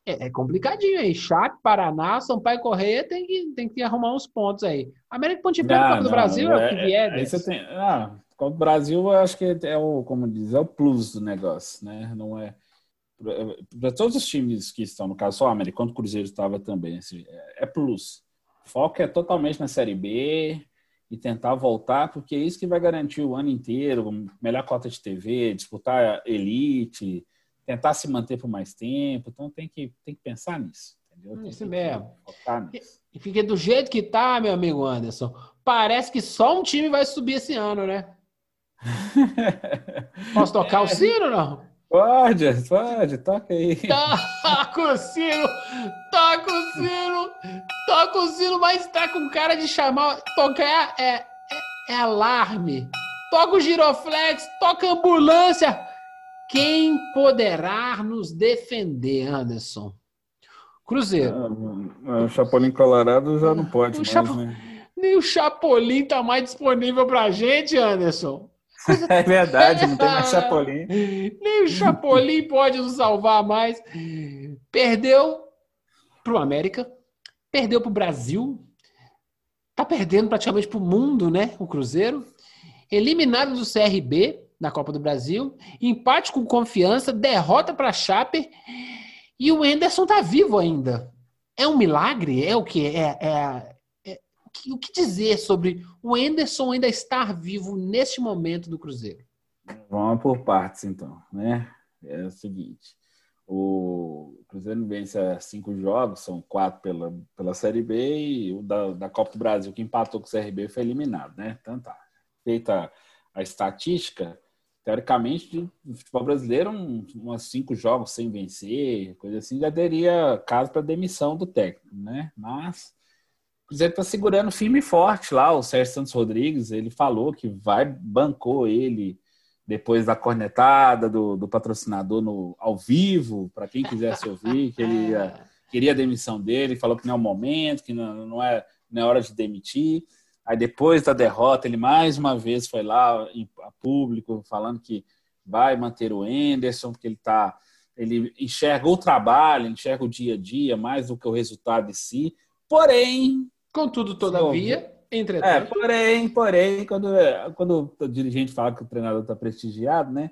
[SPEAKER 1] é, é, complicadinho aí. Chape, Paraná, Sampaio Correia tem que, tem que arrumar uns pontos aí. América Ponte Preta, Copa do Brasil, é, é o que vier.
[SPEAKER 3] Aí você tem, ah, Copa do Brasil, eu acho que é o, como diz, é o plus do negócio, né? Não é para todos os times que estão, no caso só o América, quando o Cruzeiro estava também, assim, é, é plus. Foco é totalmente na Série B e tentar voltar, porque é isso que vai garantir o ano inteiro, melhor cota de TV, disputar elite, tentar se manter por mais tempo. Então tem que, tem que pensar nisso. Entendeu?
[SPEAKER 1] Isso mesmo. E fica do jeito que tá, meu amigo Anderson. Parece que só um time vai subir esse ano, né? Posso tocar o sino ou não?
[SPEAKER 3] Pode, pode, toca aí.
[SPEAKER 1] Toca o sino, toca o sino, toca o sino, mas tá com cara de chamar. Tocar é, é, é alarme. Toca o giroflex, toca ambulância. Quem poderá nos defender, Anderson? Cruzeiro.
[SPEAKER 3] Ah, o Chapolin Colorado já não pode
[SPEAKER 1] O
[SPEAKER 3] mais,
[SPEAKER 1] Chapo-
[SPEAKER 3] né?
[SPEAKER 1] Nem o Chapolin tá mais disponível pra gente, Anderson.
[SPEAKER 3] É verdade, não tem mais Chapolin.
[SPEAKER 1] Nem o Chapolin pode nos salvar mais. Perdeu pro América, perdeu pro Brasil, tá perdendo praticamente pro mundo, né? O Cruzeiro. Eliminado do CRB na Copa do Brasil, empate com confiança, derrota para Chape e o Enderson tá vivo ainda. É um milagre? É o que? É- é- o que- dizer sobre o Enderson ainda estar vivo neste momento do Cruzeiro?
[SPEAKER 3] Vamos por partes, então, né? É o seguinte, o Cruzeiro vence a cinco jogos, são quatro pela, pela Série B e o da, da Copa do Brasil, que empatou com o CRB, foi eliminado, né? Então tá. Feita a estatística, teoricamente, o futebol brasileiro, um, umas cinco jogos sem vencer, coisa assim, já teria caso para demissão do técnico, né? Mas Cruzeiro está segurando firme e forte lá, o Sérgio Santos Rodrigues, ele falou que vai, bancou ele depois da cornetada do, do patrocinador no, ao vivo, para quem quisesse ouvir, que ele ia, queria a demissão dele, falou que não é o momento, que não, não, é, não é hora de demitir. Aí depois da derrota, ele mais uma vez foi lá em a público falando que vai manter o Enderson, porque ele tá, ele enxerga o trabalho, enxerga o dia a dia mais do que o resultado de si. Porém,
[SPEAKER 1] Contudo, todavia,
[SPEAKER 3] é,
[SPEAKER 1] entretanto,
[SPEAKER 3] porém, porém, quando, quando o dirigente fala que o treinador está prestigiado, né?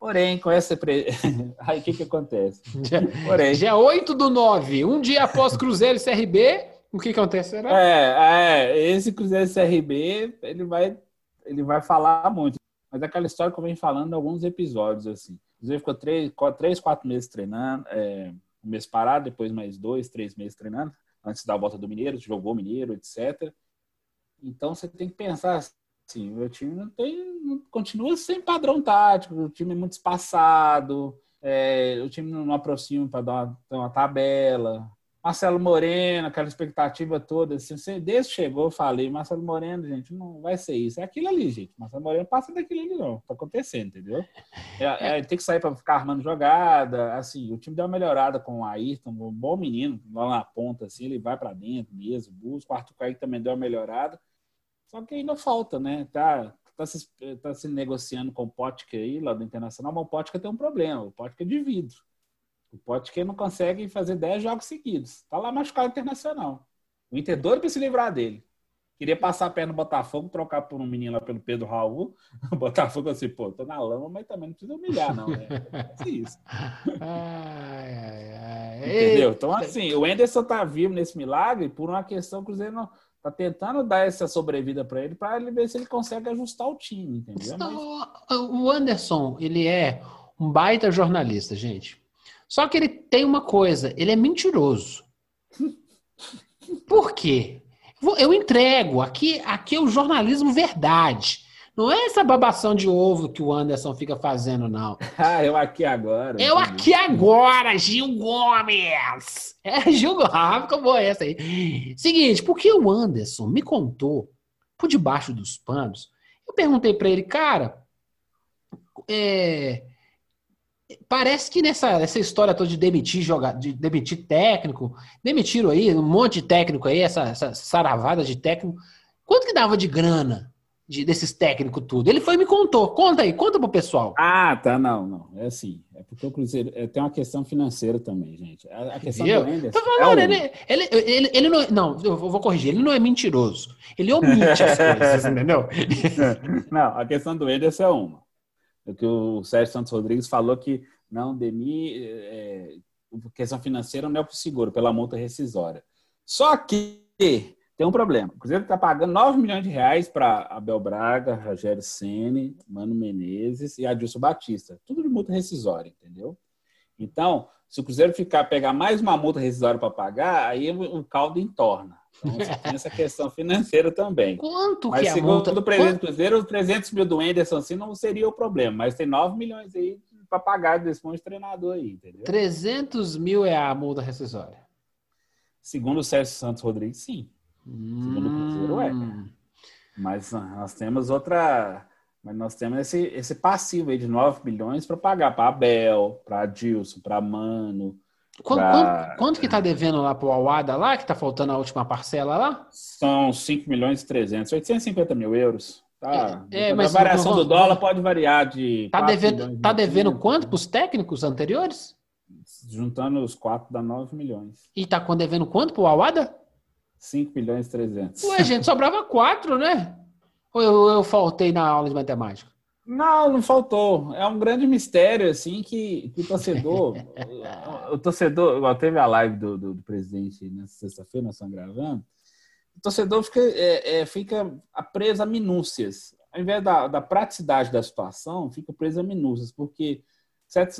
[SPEAKER 3] Porém, com essa. Pre... Aí o que, que acontece?
[SPEAKER 1] dia,
[SPEAKER 3] Porém.
[SPEAKER 1] dia 8 do 9, um dia após Cruzeiro e CRB, o que que acontecerá?
[SPEAKER 3] É, é, esse Cruzeiro CRB, ele vai, ele vai falar muito. Mas é aquela história que eu venho falando em alguns episódios, assim. O Cruzeiro ficou três, quatro, três, quatro meses treinando, é, um mês parado, depois mais dois, três meses treinando, antes da volta do Mineiro, jogou Mineiro, etc. Então você tem que pensar assim, o time não tem, continua sem padrão tático, o time é muito espaçado, é, o time não aproxima para dar dar uma tabela. Marcelo Moreno, aquela expectativa toda, assim, desde que chegou, eu falei, Marcelo Moreno, gente, não vai ser isso. É aquilo ali, gente. Marcelo Moreno passa daquilo ali, não. Tá acontecendo, entendeu? É, é, tem que sair para ficar armando jogada. Assim, o time deu uma melhorada com o Ayrton, um bom menino, lá na ponta, assim, ele vai para dentro mesmo, busca. O Arthur Kaique também deu uma melhorada. Só que ainda falta, né? Tá, tá, se, tá se negociando com o Potker aí, lá do Internacional, mas o Potker tem um problema. O Potker é de vidro. O Potker não consegue fazer 10 jogos seguidos. Tá lá machucado internacional. O Inter doido para se livrar dele. Queria passar a perna no Botafogo, trocar por um menino lá pelo Pedro Raul. O Botafogo assim, pô, tô na lama, mas também não precisa humilhar, não. É, é isso.
[SPEAKER 1] Ai, ai, ai.
[SPEAKER 3] Entendeu? Então, assim, o Enderson tá vivo nesse milagre por uma questão que o Cruzeiro não tá tentando dar essa sobrevida para ele, para ele ver se ele consegue ajustar o time, entendeu? Mas...
[SPEAKER 1] O Anderson, ele é um baita jornalista, gente. Só que ele tem uma coisa, ele é mentiroso. Por quê? Eu entrego, aqui, aqui é o jornalismo verdade. Não é essa babação de ovo que o Anderson fica fazendo, não.
[SPEAKER 3] Ah, eu aqui agora.
[SPEAKER 1] Eu aqui agora, Gil Gomes. É, Gil Gomes, ah, ficou boa essa aí. Seguinte, porque o Anderson me contou, por debaixo dos panos, eu perguntei para ele, cara, é, parece que nessa, nessa história toda de demitir jogador, de demitir técnico, demitiram aí um monte de técnico aí, essa, essa saravada de técnico. Quanto que dava de grana de, desses técnicos tudo? Ele foi e me contou. Conta aí, conta pro pessoal.
[SPEAKER 3] Ah, tá, não, não. É assim, é porque o Cruzeiro é, tem uma questão financeira também, gente. A, a questão do
[SPEAKER 1] Tô falando,
[SPEAKER 3] é
[SPEAKER 1] ele, ele, ele, ele não, não, eu vou corrigir, ele não é mentiroso. Ele omite as coisas, entendeu?
[SPEAKER 3] não, a questão do Enderson é uma. É que o Sérgio Santos Rodrigues falou que não, Demi, é, questão financeira não é por seguro, pela multa rescisória. Só que tem um problema. O Cruzeiro está pagando 9 milhões de reais para Abel Braga, Rogério Ceni, Mano Menezes e Adilson Batista. Tudo de multa rescisória, entendeu? Então, se o Cruzeiro ficar pegar mais uma multa rescisória para pagar, aí o caldo entorna. Então, tem essa questão financeira também.
[SPEAKER 1] Quanto
[SPEAKER 3] mas
[SPEAKER 1] que é a
[SPEAKER 3] segundo o presidente do Cruzeiro, os 300 mil do Enderson assim não seria o problema, mas tem 9 milhões aí para pagar desse monte de treinador aí, entendeu?
[SPEAKER 1] 300 mil é a multa rescisória.
[SPEAKER 3] Segundo o Sérgio Santos Rodrigues, sim. Segundo o Cruzeiro, é.
[SPEAKER 1] Hum.
[SPEAKER 3] Mas nós temos outra. Mas nós temos esse, esse passivo aí de 9 milhões para pagar para Abel, para Adilson, para Mano,
[SPEAKER 1] Quanto, quanto, quanto, que tá devendo lá pro Awada lá, que tá faltando a última parcela lá?
[SPEAKER 3] São 5 milhões e 300, 850 mil euros. Tá. É, mas a variação do dólar pode variar de.
[SPEAKER 1] Tá devendo, tá devendo quanto para os técnicos anteriores?
[SPEAKER 3] Juntando os quatro dá 9 milhões.
[SPEAKER 1] E tá devendo quanto para o Awada?
[SPEAKER 3] 5 milhões e 300.
[SPEAKER 1] Ué, gente, sobrava 4, né? Ou eu, eu faltei na aula de matemática?
[SPEAKER 3] Não, não faltou. É um grande mistério, assim, que, que o torcedor. o, torcedor, igual teve a live do, do, do presidente nessa sexta-feira, nós estamos gravando o torcedor fica, é, é, fica preso a minúcias. Ao invés da, da praticidade da situação, fica preso a minúcias, porque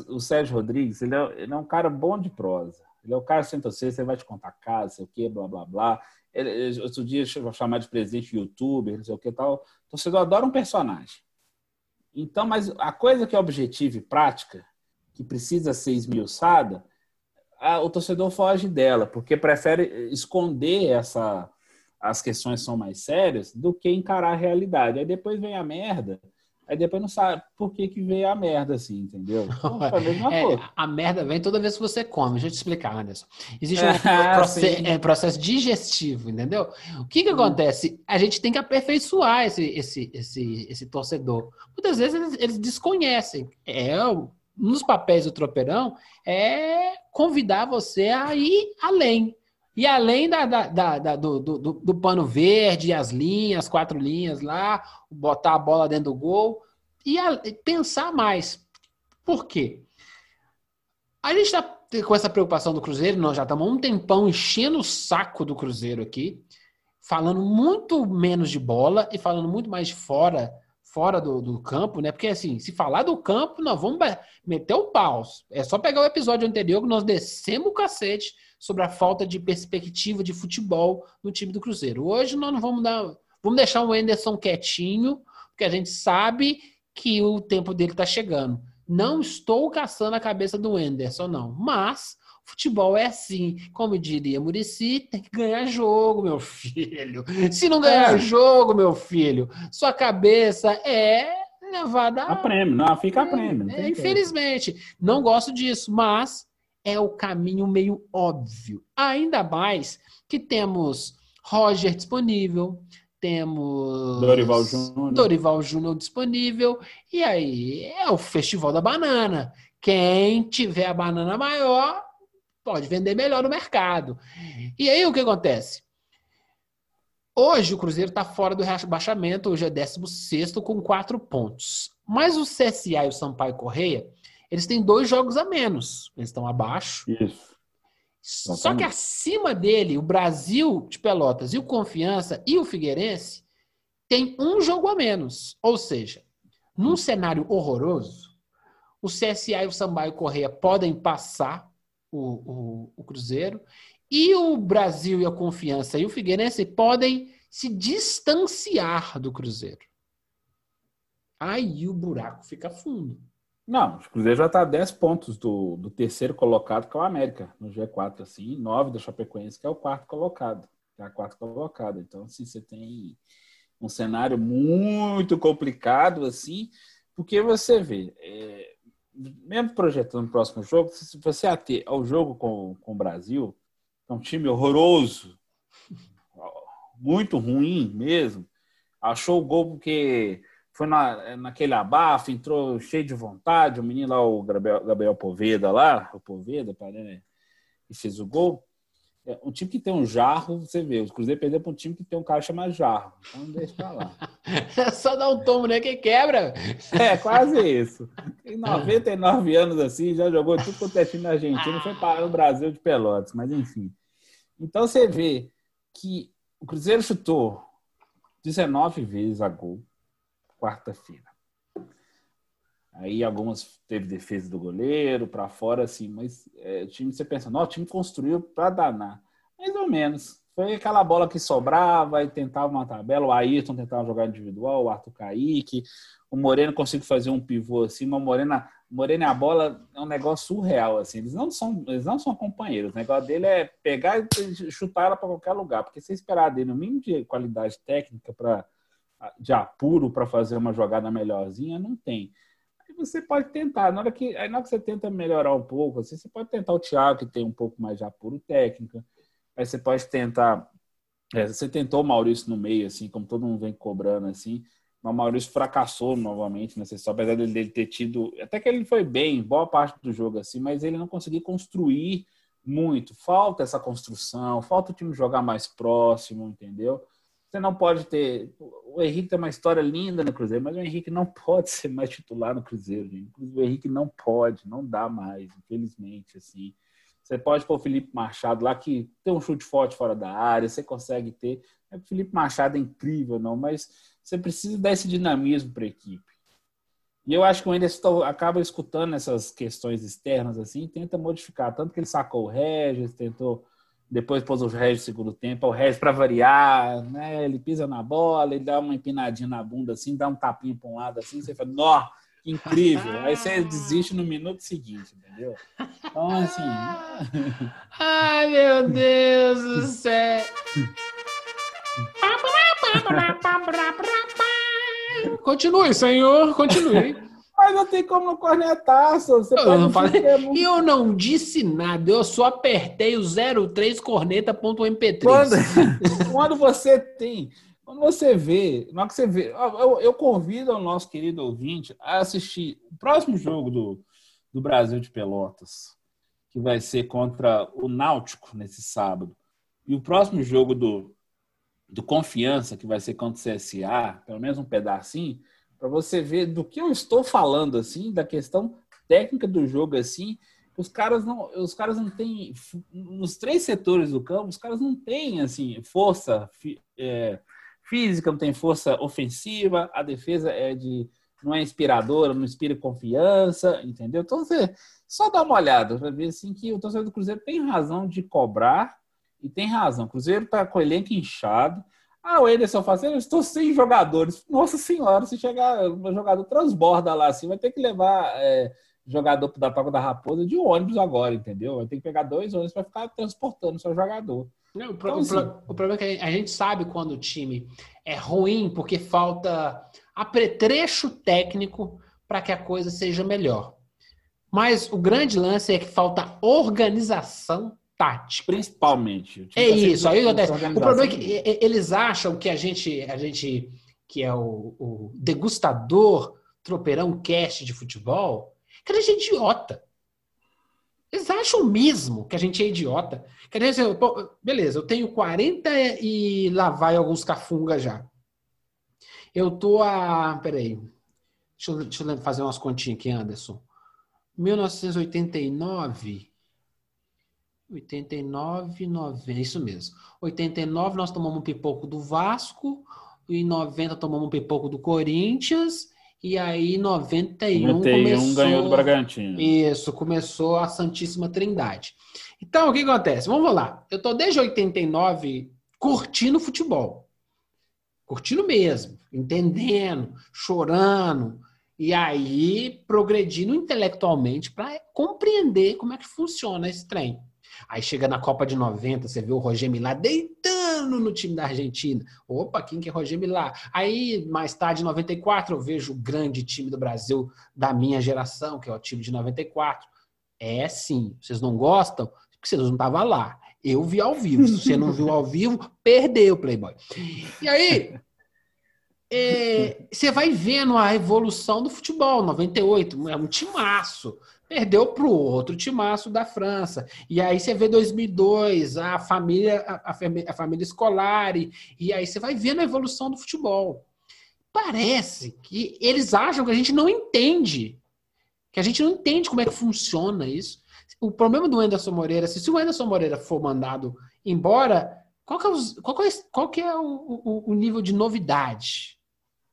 [SPEAKER 3] o Sérgio Rodrigues ele é, ele é um cara bom de prosa. Ele é o cara senta você, você vai te contar casa, sei o quê, blá, blá, blá. Ele, outro dia vou chamar de presidente youtuber, não sei o que tal. O torcedor adora um personagem. Então, mas a coisa que é objetiva e prática, que precisa ser esmiuçada, a, o torcedor foge dela, porque prefere esconder essa, as questões são mais sérias do que encarar a realidade. Aí depois vem a merda, aí depois não sabe por que, que veio a merda, assim, entendeu? Então,
[SPEAKER 1] é, a merda vem toda vez que você come. Deixa eu te explicar, Anderson. Existe um ah, processo, é, processo, digestivo, entendeu? O que, que hum. acontece? A gente tem que aperfeiçoar esse, esse, esse, esse torcedor. Muitas vezes eles, eles desconhecem. É, nos papéis do tropeirão é convidar você a ir além. E além da, da, da, da do, do, do, pano verde, as linhas, quatro linhas lá, botar a bola dentro do gol e a, pensar mais. Por quê? A gente está com essa preocupação do Cruzeiro, nós já estamos um tempão enchendo o saco do Cruzeiro aqui, falando muito menos de bola e falando muito mais de fora, fora do, do campo, né? Porque assim, se falar do campo, nós vamos meter o pau. É só pegar o episódio anterior que nós descemos o cacete sobre a falta de perspectiva de futebol no time do Cruzeiro. Hoje nós não vamos dar. Vamos deixar o Enderson quietinho, porque a gente sabe que o tempo dele está chegando. Não estou caçando a cabeça do Enderson, não. Mas futebol é assim. Como diria Murici, tem que ganhar jogo, meu filho. Se não ganhar é. jogo, meu filho, sua cabeça é levada
[SPEAKER 3] a, a prêmio. Não, fica a prêmio.
[SPEAKER 1] É, infelizmente. Não gosto disso, mas é o caminho meio óbvio. Ainda mais que temos Roger disponível, temos
[SPEAKER 3] Dorival Júnior.
[SPEAKER 1] Dorival Júnior disponível, e aí é o Festival da Banana. Quem tiver a banana maior pode vender melhor no mercado. E aí o que acontece? Hoje o Cruzeiro está fora do rebaixamento, hoje é 16 com quatro pontos. Mas o CSA e o Sampaio Correia eles têm dois jogos a menos. Eles estão abaixo.
[SPEAKER 3] Isso.
[SPEAKER 1] Só que acima dele, o Brasil de Pelotas e o Confiança e o Figueirense tem um jogo a menos. Ou seja, num cenário horroroso, o CSA e o Sambaio Correia podem passar o, o, o Cruzeiro e o Brasil e a Confiança e o Figueirense podem se distanciar do Cruzeiro. Aí o buraco fica fundo.
[SPEAKER 3] Não, o Cruzeiro já está a 10 pontos do, do terceiro colocado, que é o América, no G4, assim, 9 da Chapecoense, que é o quarto colocado, que é a quarta colocada. Então, assim, você tem um cenário muito complicado, assim, porque você vê, é, mesmo projetando o próximo jogo, se você ater ao jogo com, com o Brasil, é um time horroroso, muito ruim mesmo, achou o gol porque foi na, naquele abafo, entrou cheio de vontade, o menino lá, o Gabriel, Gabriel Poveda lá, o Poveda, né, e fez o gol. É, um time que tem um jarro, você vê, o Cruzeiro perdeu para um time que tem um cara chamado jarro. Então deixa pra lá.
[SPEAKER 1] É só dar um tombo, né? Que quebra.
[SPEAKER 3] É, quase isso. Tem 99 anos assim, já jogou tudo quanto é time na Argentina, foi para o Brasil de Pelotas, mas enfim. Então você vê que o Cruzeiro chutou 19 vezes a gol quarta-feira. Aí algumas teve defesa do goleiro para fora, assim, mas é, o time você pensa, não, o time construiu para danar. Mais ou menos. Foi aquela bola que sobrava e tentava uma tabela. O Ayrton tentava jogar individual, o Arthur Kaique. O Moreno conseguiu fazer um pivô assim, mas o Moreno, e a bola é um negócio surreal. Assim. Eles, não são, eles não são companheiros. O negócio dele é pegar e chutar ela para qualquer lugar. Porque se esperar dele o mínimo de qualidade técnica para de apuro para fazer uma jogada melhorzinha, não tem. Aí você pode tentar. Na hora que, aí na hora que você tenta melhorar um pouco, assim, você pode tentar o Thiago, que tem um pouco mais de apuro técnica. Aí você pode tentar. É, você tentou o Maurício no meio, assim, como todo mundo vem cobrando, assim. Mas o Maurício fracassou novamente, né? Só apesar dele ter tido. Até que ele foi bem, boa parte do jogo, assim, mas ele não conseguiu construir muito. Falta essa construção, falta o time jogar mais próximo, entendeu? Você não pode ter. O Henrique tem uma história linda no Cruzeiro, mas o Henrique não pode ser mais titular no Cruzeiro. Gente. O Henrique não pode, não dá mais, infelizmente. assim. Você pode pôr o Felipe Machado lá, que tem um chute forte fora da área, você consegue ter. É o Felipe Machado é incrível, não, mas você precisa dar esse dinamismo para a equipe. E eu acho que o Anderson acaba escutando essas questões externas assim, tenta modificar. Tanto que ele sacou o Regis, tentou depois pôs o Regis no segundo tempo, o Regis para variar, né? Ele pisa na bola, ele dá uma empinadinha na bunda assim, dá um tapinha para um lado assim, você fala, nó, que incrível. Aí você desiste no minuto seguinte, entendeu? Então, assim.
[SPEAKER 1] Ai, meu Deus do céu. Continue, senhor, continue.
[SPEAKER 3] Mas não tem como cornetar, você
[SPEAKER 1] eu não, falei, eu não disse nada, eu só apertei o 03 corneta.mp3.
[SPEAKER 3] Quando, quando você tem, quando você vê, na que você vê, eu, eu, convido o nosso querido ouvinte a assistir o próximo jogo do, do Brasil de Pelotas, que vai ser contra o Náutico nesse sábado. E o próximo jogo do, do Confiança, que vai ser contra o CSA, pelo menos um pedacinho para você ver do que eu estou falando, assim, da questão técnica do jogo, assim, os caras não, os caras não têm, nos três setores do campo, os caras não têm, assim, força é, física, não tem força ofensiva, a defesa é de, não é inspiradora, não inspira confiança, entendeu? Então, você só dá uma olhada para ver, assim, que o torcedor do Cruzeiro tem razão de cobrar e tem razão. O Cruzeiro está com o elenco inchado, ah, o Ederson assim, eu estou sem jogadores. Nossa senhora, se chegar um jogador transborda lá assim, vai ter que levar é, jogador da Toca da Raposa de ônibus agora, entendeu? Vai ter que pegar dois ônibus para ficar transportando seu jogador.
[SPEAKER 1] Não, o, então, assim, o, problema é que a gente sabe quando o time é ruim porque falta apretrecho técnico para que a coisa seja melhor. Mas o grande lance é que falta organização tática.
[SPEAKER 3] Principalmente.
[SPEAKER 1] É isso. Aí acontece. O problema é que eles acham que a gente, a gente que é o, o degustador tropeirão cast de futebol, que a gente é idiota. Eles acham mesmo que a gente é idiota. Quer dizer, beleza, eu tenho 40 e lá vai alguns cafunga já. Eu tô a. Peraí. Deixa eu, deixa eu fazer umas continhas aqui, Anderson. 1989. 89, 90, isso mesmo. 89 nós tomamos um pipoco do Vasco, em 90 tomamos um pipoco do Corinthians, e aí 91, 91 começou,
[SPEAKER 3] ganhou do Bragantino.
[SPEAKER 1] Isso, começou a Santíssima Trindade. Então, o que acontece? Vamos lá. Eu tô desde 89 curtindo futebol. Curtindo mesmo, entendendo, chorando, e aí progredindo intelectualmente para compreender como é que funciona esse trem. Aí chega na Copa de 90, você vê o Roger Milá deitando no time da Argentina. Opa, quem que é Roger Milá? Aí, mais tarde, em 94, eu vejo o grande time do Brasil da minha geração, que é o time de 94. É sim. Vocês não gostam? Porque vocês não estavam lá. Eu vi ao vivo. Se você não viu ao vivo, perdeu, Playboy. E aí, é, você vai vendo a evolução do futebol. 98, é um timaço perdeu para o outro timaço da França. E aí você vê 2002, a família, a, a família escolar, e, aí você vai vendo a evolução do futebol. Parece que eles acham que a gente não entende, que a gente não entende como é que funciona isso. O problema do Anderson Moreira, se, se o Anderson Moreira for mandado embora, qual que é, os, qual que é, qual que é o, o, o, nível de novidade?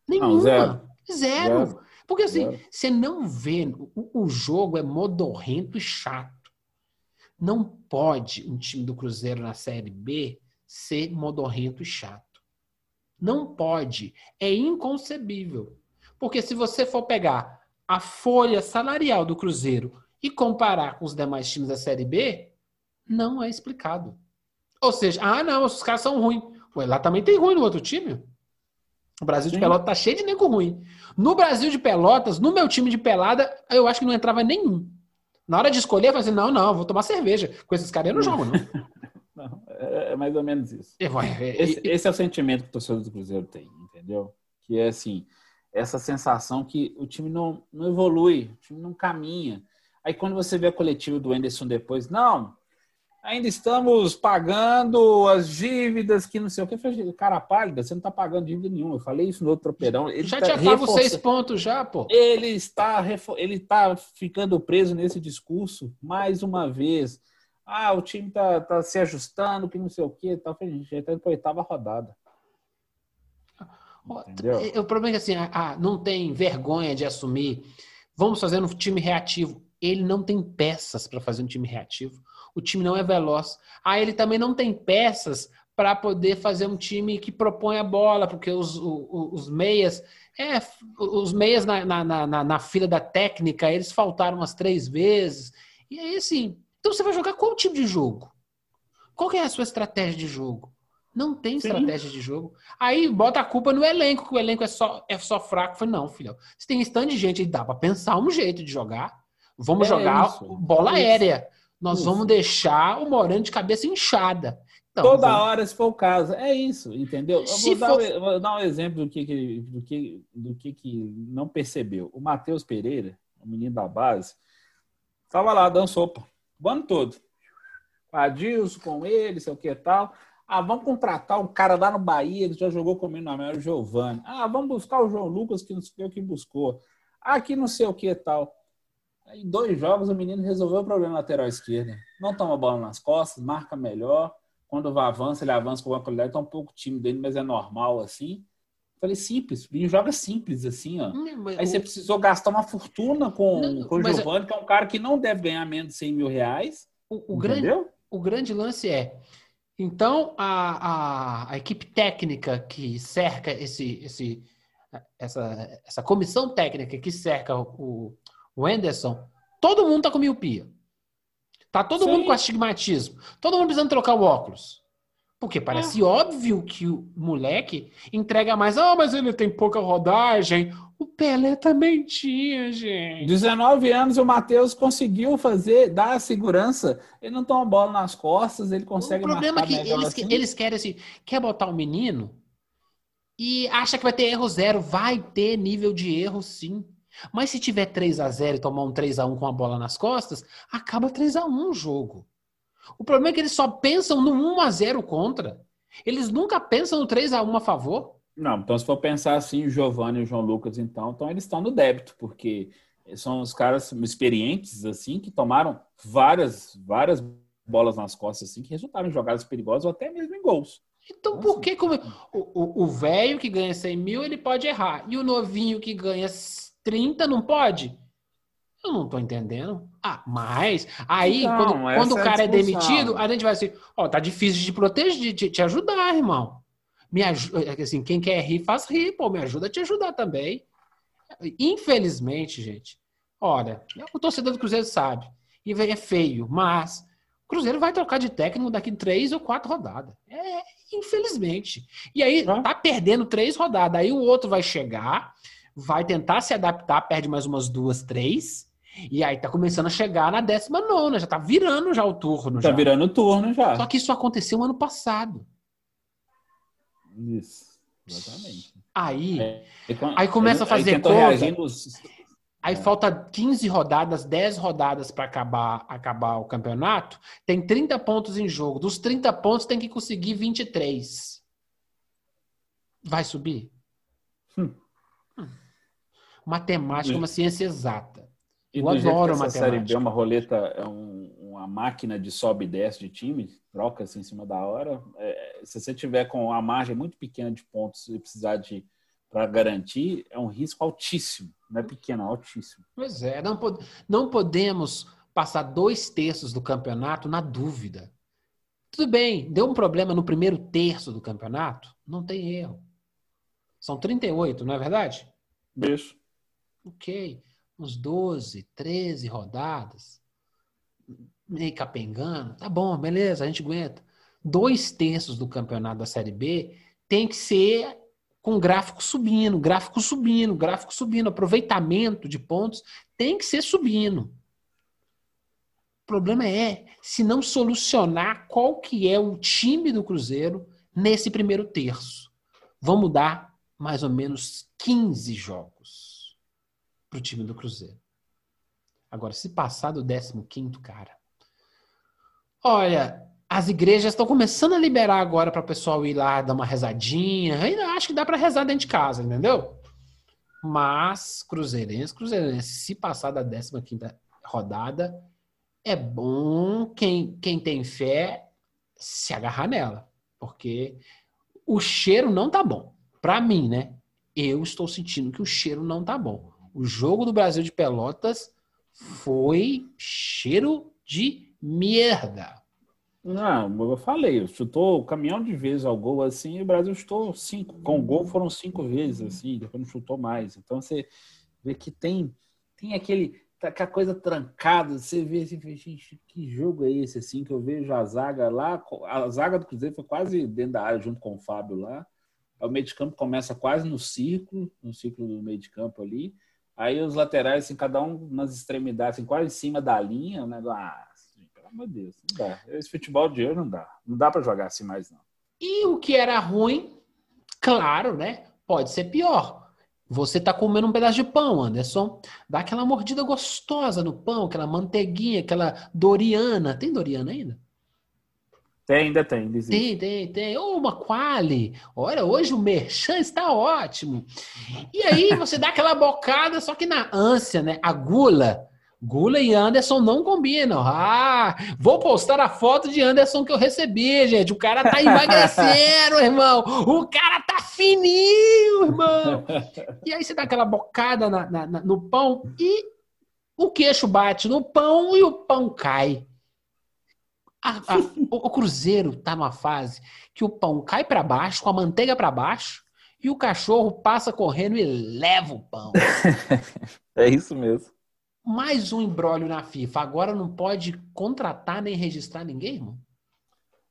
[SPEAKER 1] Nenhuma. Não, zero. zero. zero. Porque assim, você não vê, o, o jogo é modorrento e chato. Não pode um time do Cruzeiro na Série B ser modorrento e chato. Não pode. É inconcebível. Porque se você for pegar a folha salarial do Cruzeiro e comparar com os demais times da Série B, não é explicado. Ou seja, ah, não, os caras são ruins. Ué, lá também tem ruim no outro time. O Brasil de Pelotas tá cheio de nego ruim. No Brasil de Pelotas, no meu time de pelada, eu acho que não entrava nenhum. Na hora de escolher, eu falei assim: não, não, vou tomar cerveja. Com esses caras eu não jogo, não.
[SPEAKER 3] não é, é, mais ou menos isso.
[SPEAKER 1] É,
[SPEAKER 3] esse, esse, é o sentimento que o torcedor do Cruzeiro tem, entendeu? Que é assim, essa sensação que o time não, não evolui, o time não caminha. Aí quando você vê a coletiva do Anderson depois, não, ainda estamos pagando as dívidas que não sei o que. Eu falei, cara pálida, você não está pagando dívida nenhuma. Eu falei isso no outro tropeirão.
[SPEAKER 1] Ele já tá tinha pago seis pontos já, pô.
[SPEAKER 3] Ele está, ele está ficando preso nesse discurso mais uma vez. Ah, o time está tá se ajustando, que não sei o que. Tá, gente já está para oitava rodada.
[SPEAKER 1] Entendeu? O problema é que assim, ah, não tem vergonha de assumir. Vamos fazer um time reativo. Ele não tem peças para fazer um time reativo o time não é veloz. Aí ele também não tem peças para poder fazer um time que propõe a bola, porque os, os, os meias, é, os meias na, na, na, na, fila da técnica, eles faltaram umas três vezes. E aí, assim, então você vai jogar qual tipo de jogo? Qual é a sua estratégia de jogo? Não tem Sim. estratégia de jogo. Aí bota a culpa no elenco, que o elenco é só, é só fraco. Falei, não, filho. Se tem tanto de gente, dá para pensar um jeito de jogar. Vamos é jogar isso. bola é aérea nós isso. vamos deixar o Moreno de cabeça inchada.
[SPEAKER 3] Então, Toda vamos... hora, se for o caso. É isso, entendeu? Eu vou, dar, for... vou dar um exemplo do que, do que, do que, que não percebeu. O Matheus Pereira, o menino da base, estava lá dando sopa o ano todo. Adilson com ele, sei o que tal. Ah, vamos contratar um cara lá no Bahia que já jogou comigo na melhor, o Giovanni. Ah, vamos buscar o João Lucas, que não sei o que buscou. Aqui não sei o que tal. Em dois jogos, o menino resolveu o problema lateral esquerda. Não toma bola nas costas, marca melhor. Quando vai avança, ele avança com uma qualidade, tá um pouco tímido dele, mas é normal assim. Falei, simples, o menino joga simples, assim, ó. Aí você precisou gastar uma fortuna com, não, com o Giovanni, que é um cara que não deve ganhar menos de 100 mil reais.
[SPEAKER 1] O, o grande, o grande lance é. Então, a, a, a equipe técnica que cerca esse, esse, essa, essa comissão técnica que cerca o, o Anderson, todo mundo tá com miopia. Tá todo Sim. mundo com astigmatismo. Todo mundo precisando trocar o óculos. Porque parece é. óbvio que o moleque entrega mais. Ah, mas ele tem pouca rodagem. O Pelé também tinha, gente.
[SPEAKER 3] 19 anos o Matheus conseguiu fazer, dar a segurança. Ele não toma bola nas costas, ele consegue
[SPEAKER 1] O problema é que eles, assim. eles querem assim, quer botar o um menino e acha que vai ter erro zero. Vai ter nível de erro, sim. Mas se tiver 3 a 0 e tomar um 3 a 1 com a bola nas costas, acaba 3 a 1 o jogo. O problema é que eles só pensam no 1 a 0 contra. Eles nunca pensam no 3 a 1 a favor.
[SPEAKER 3] Não, então se for pensar assim, o Giovanni e o João Lucas, então, então eles estão no débito, porque são os caras experientes, assim, que tomaram várias, várias bolas nas costas, assim, que resultaram em jogadas perigosas ou até mesmo em gols.
[SPEAKER 1] Então, por que como... o velho que ganha 100 mil, ele pode errar, e o novinho que ganha 30 não pode? Eu não tô entendendo. Ah, mas aí, quando, quando o é cara é, é demitido, a gente vai assim, ó, oh, tá difícil de proteger, de te ajudar, irmão. Me ajuda, é assim, quem quer rir, faz rir, pô, me ajuda a te ajudar também. Infelizmente, gente, olha, o torcedor do Cruzeiro sabe, e é feio, mas o Cruzeiro vai trocar de técnico daqui três ou quatro rodadas. É, infelizmente. E aí, tá perdendo três rodadas. Aí o outro vai chegar, vai tentar se adaptar, perde mais umas duas, três. E aí tá começando a chegar na décima nona, já tá virando já o turno.
[SPEAKER 3] Tá
[SPEAKER 1] já.
[SPEAKER 3] virando o turno já.
[SPEAKER 1] Só que isso aconteceu ano passado.
[SPEAKER 3] Isso, exatamente.
[SPEAKER 1] Aí, é, aí começa a fazer conta. Aí é. falta 15 rodadas, 10 rodadas para acabar, acabar o campeonato. Tem 30 pontos em jogo. Dos 30 pontos tem que conseguir 23. Vai subir? Hum matemática é uma ciência exata.
[SPEAKER 3] E Eu adoro essa matemática. Série B é uma roleta, é um, uma máquina de sobe e desce de time, troca-se em cima da hora. É, se você tiver com a margem muito pequena de pontos e precisar de para garantir, é um risco altíssimo. Não é pequeno, é altíssimo.
[SPEAKER 1] Pois é, não, não podemos passar dois terços do campeonato na dúvida. Tudo bem, deu um problema no primeiro terço do campeonato? Não tem erro. São 38, não é verdade?
[SPEAKER 3] Isso.
[SPEAKER 1] Ok, uns 12, 13 rodadas, meio capengando, tá bom, beleza, a gente aguenta. Dois terços do campeonato da Série B tem que ser com gráfico subindo, gráfico subindo, gráfico subindo. Aproveitamento de pontos tem que ser subindo. O problema é se não solucionar qual que é o time do Cruzeiro nesse primeiro terço. Vamos dar mais ou menos 15 jogos para o time do Cruzeiro. Agora, se passar do 15, cara. Olha, as igrejas estão começando a liberar agora para o pessoal ir lá dar uma rezadinha. Ainda acho que dá para rezar dentro de casa, entendeu? Mas, Cruzeirense, Cruzeirense, se passar da 15 rodada, é bom quem, quem tem fé se agarrar nela. Porque o cheiro não tá bom. Para mim, né? Eu estou sentindo que o cheiro não tá bom. O jogo do Brasil de Pelotas foi cheiro de merda.
[SPEAKER 3] Não, eu falei, chutou o caminhão de vezes ao gol assim, e o Brasil chutou cinco. Com o gol foram cinco vezes, assim, depois não chutou mais. Então você vê que tem, tem aquele. Tá, aquela coisa trancada, você vê assim, gente, que jogo é esse assim, que eu vejo a zaga lá, a zaga do Cruzeiro foi quase dentro da área junto com o Fábio lá. O meio de campo começa quase no círculo, no círculo do meio de campo ali. Aí os laterais, assim, cada um nas extremidades, assim, quase em cima da linha, né? Ah, pelo amor de Deus, não dá. Esse futebol de hoje não dá. Não dá para jogar assim mais, não.
[SPEAKER 1] E o que era ruim, claro, né? Pode ser pior. Você tá comendo um pedaço de pão, Anderson. Dá aquela mordida gostosa no pão, aquela manteiguinha, aquela Doriana. Tem Doriana ainda?
[SPEAKER 3] Tem, ainda tem.
[SPEAKER 1] Tem, tem, tem. Ou uma quali. Olha, hoje o merchan está ótimo. E aí você dá aquela bocada, só que na ânsia, né? A gula Gula e Anderson não combinam. Ah, vou postar a foto de Anderson que eu recebi, gente. O cara tá emagrecendo, irmão. O cara tá fininho, irmão. E aí você dá aquela bocada na, na, na, no pão e o queixo bate no pão e o pão cai. A, a, o, o Cruzeiro tá numa fase que o pão cai para baixo, com a manteiga para baixo, e o cachorro passa correndo e leva o pão.
[SPEAKER 3] é isso mesmo
[SPEAKER 1] mais um embrólio na FIFA. Agora não pode contratar nem registrar ninguém, irmão?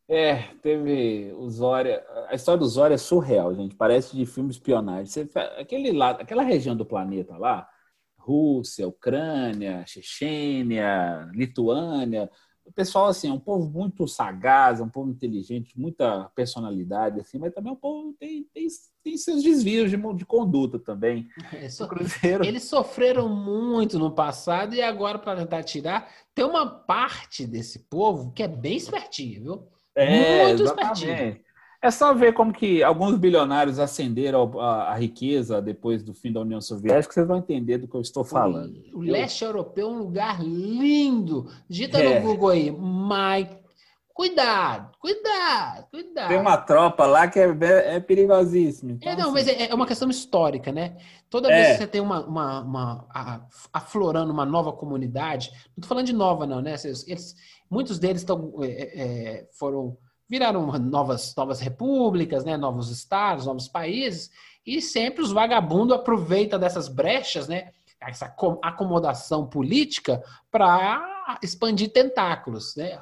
[SPEAKER 3] É, teve o Zória. A história do Zória é surreal, gente. Parece de filme espionagem. Você, aquele lado, aquela região do planeta lá, Rússia, Ucrânia, Chechênia, Lituânia, o pessoal assim é um povo muito sagaz, é um povo inteligente, muita personalidade assim, mas também é um povo tem, tem, tem seus desvios de, de conduta também.
[SPEAKER 1] É, so, eles sofreram muito no passado e agora para tentar tirar, tem uma parte desse povo que é bem espertinho, viu?
[SPEAKER 3] É, muito exatamente. espertinho. É só ver como que alguns bilionários ascenderam a, a, riqueza depois do fim da União Soviética, vocês vão entender do que eu estou falando.
[SPEAKER 1] O, o leste europeu é um lugar lindo. Digita é. no Google aí, Mike. Cuidado, cuidado, cuidado.
[SPEAKER 3] Tem uma tropa lá que é, é perigosíssima.
[SPEAKER 1] Então, é, não, assim... mas é, é, uma questão histórica, né? Toda vez é. que você tem uma, uma, uma a, aflorando uma nova comunidade, não estou falando de nova, não, né? Eles, muitos deles estão, é, é, foram viraram novas, novas repúblicas, né, novos estados, novos países, e sempre os vagabundos aproveitam dessas brechas, né, essa acomodação política para expandir tentáculos, né?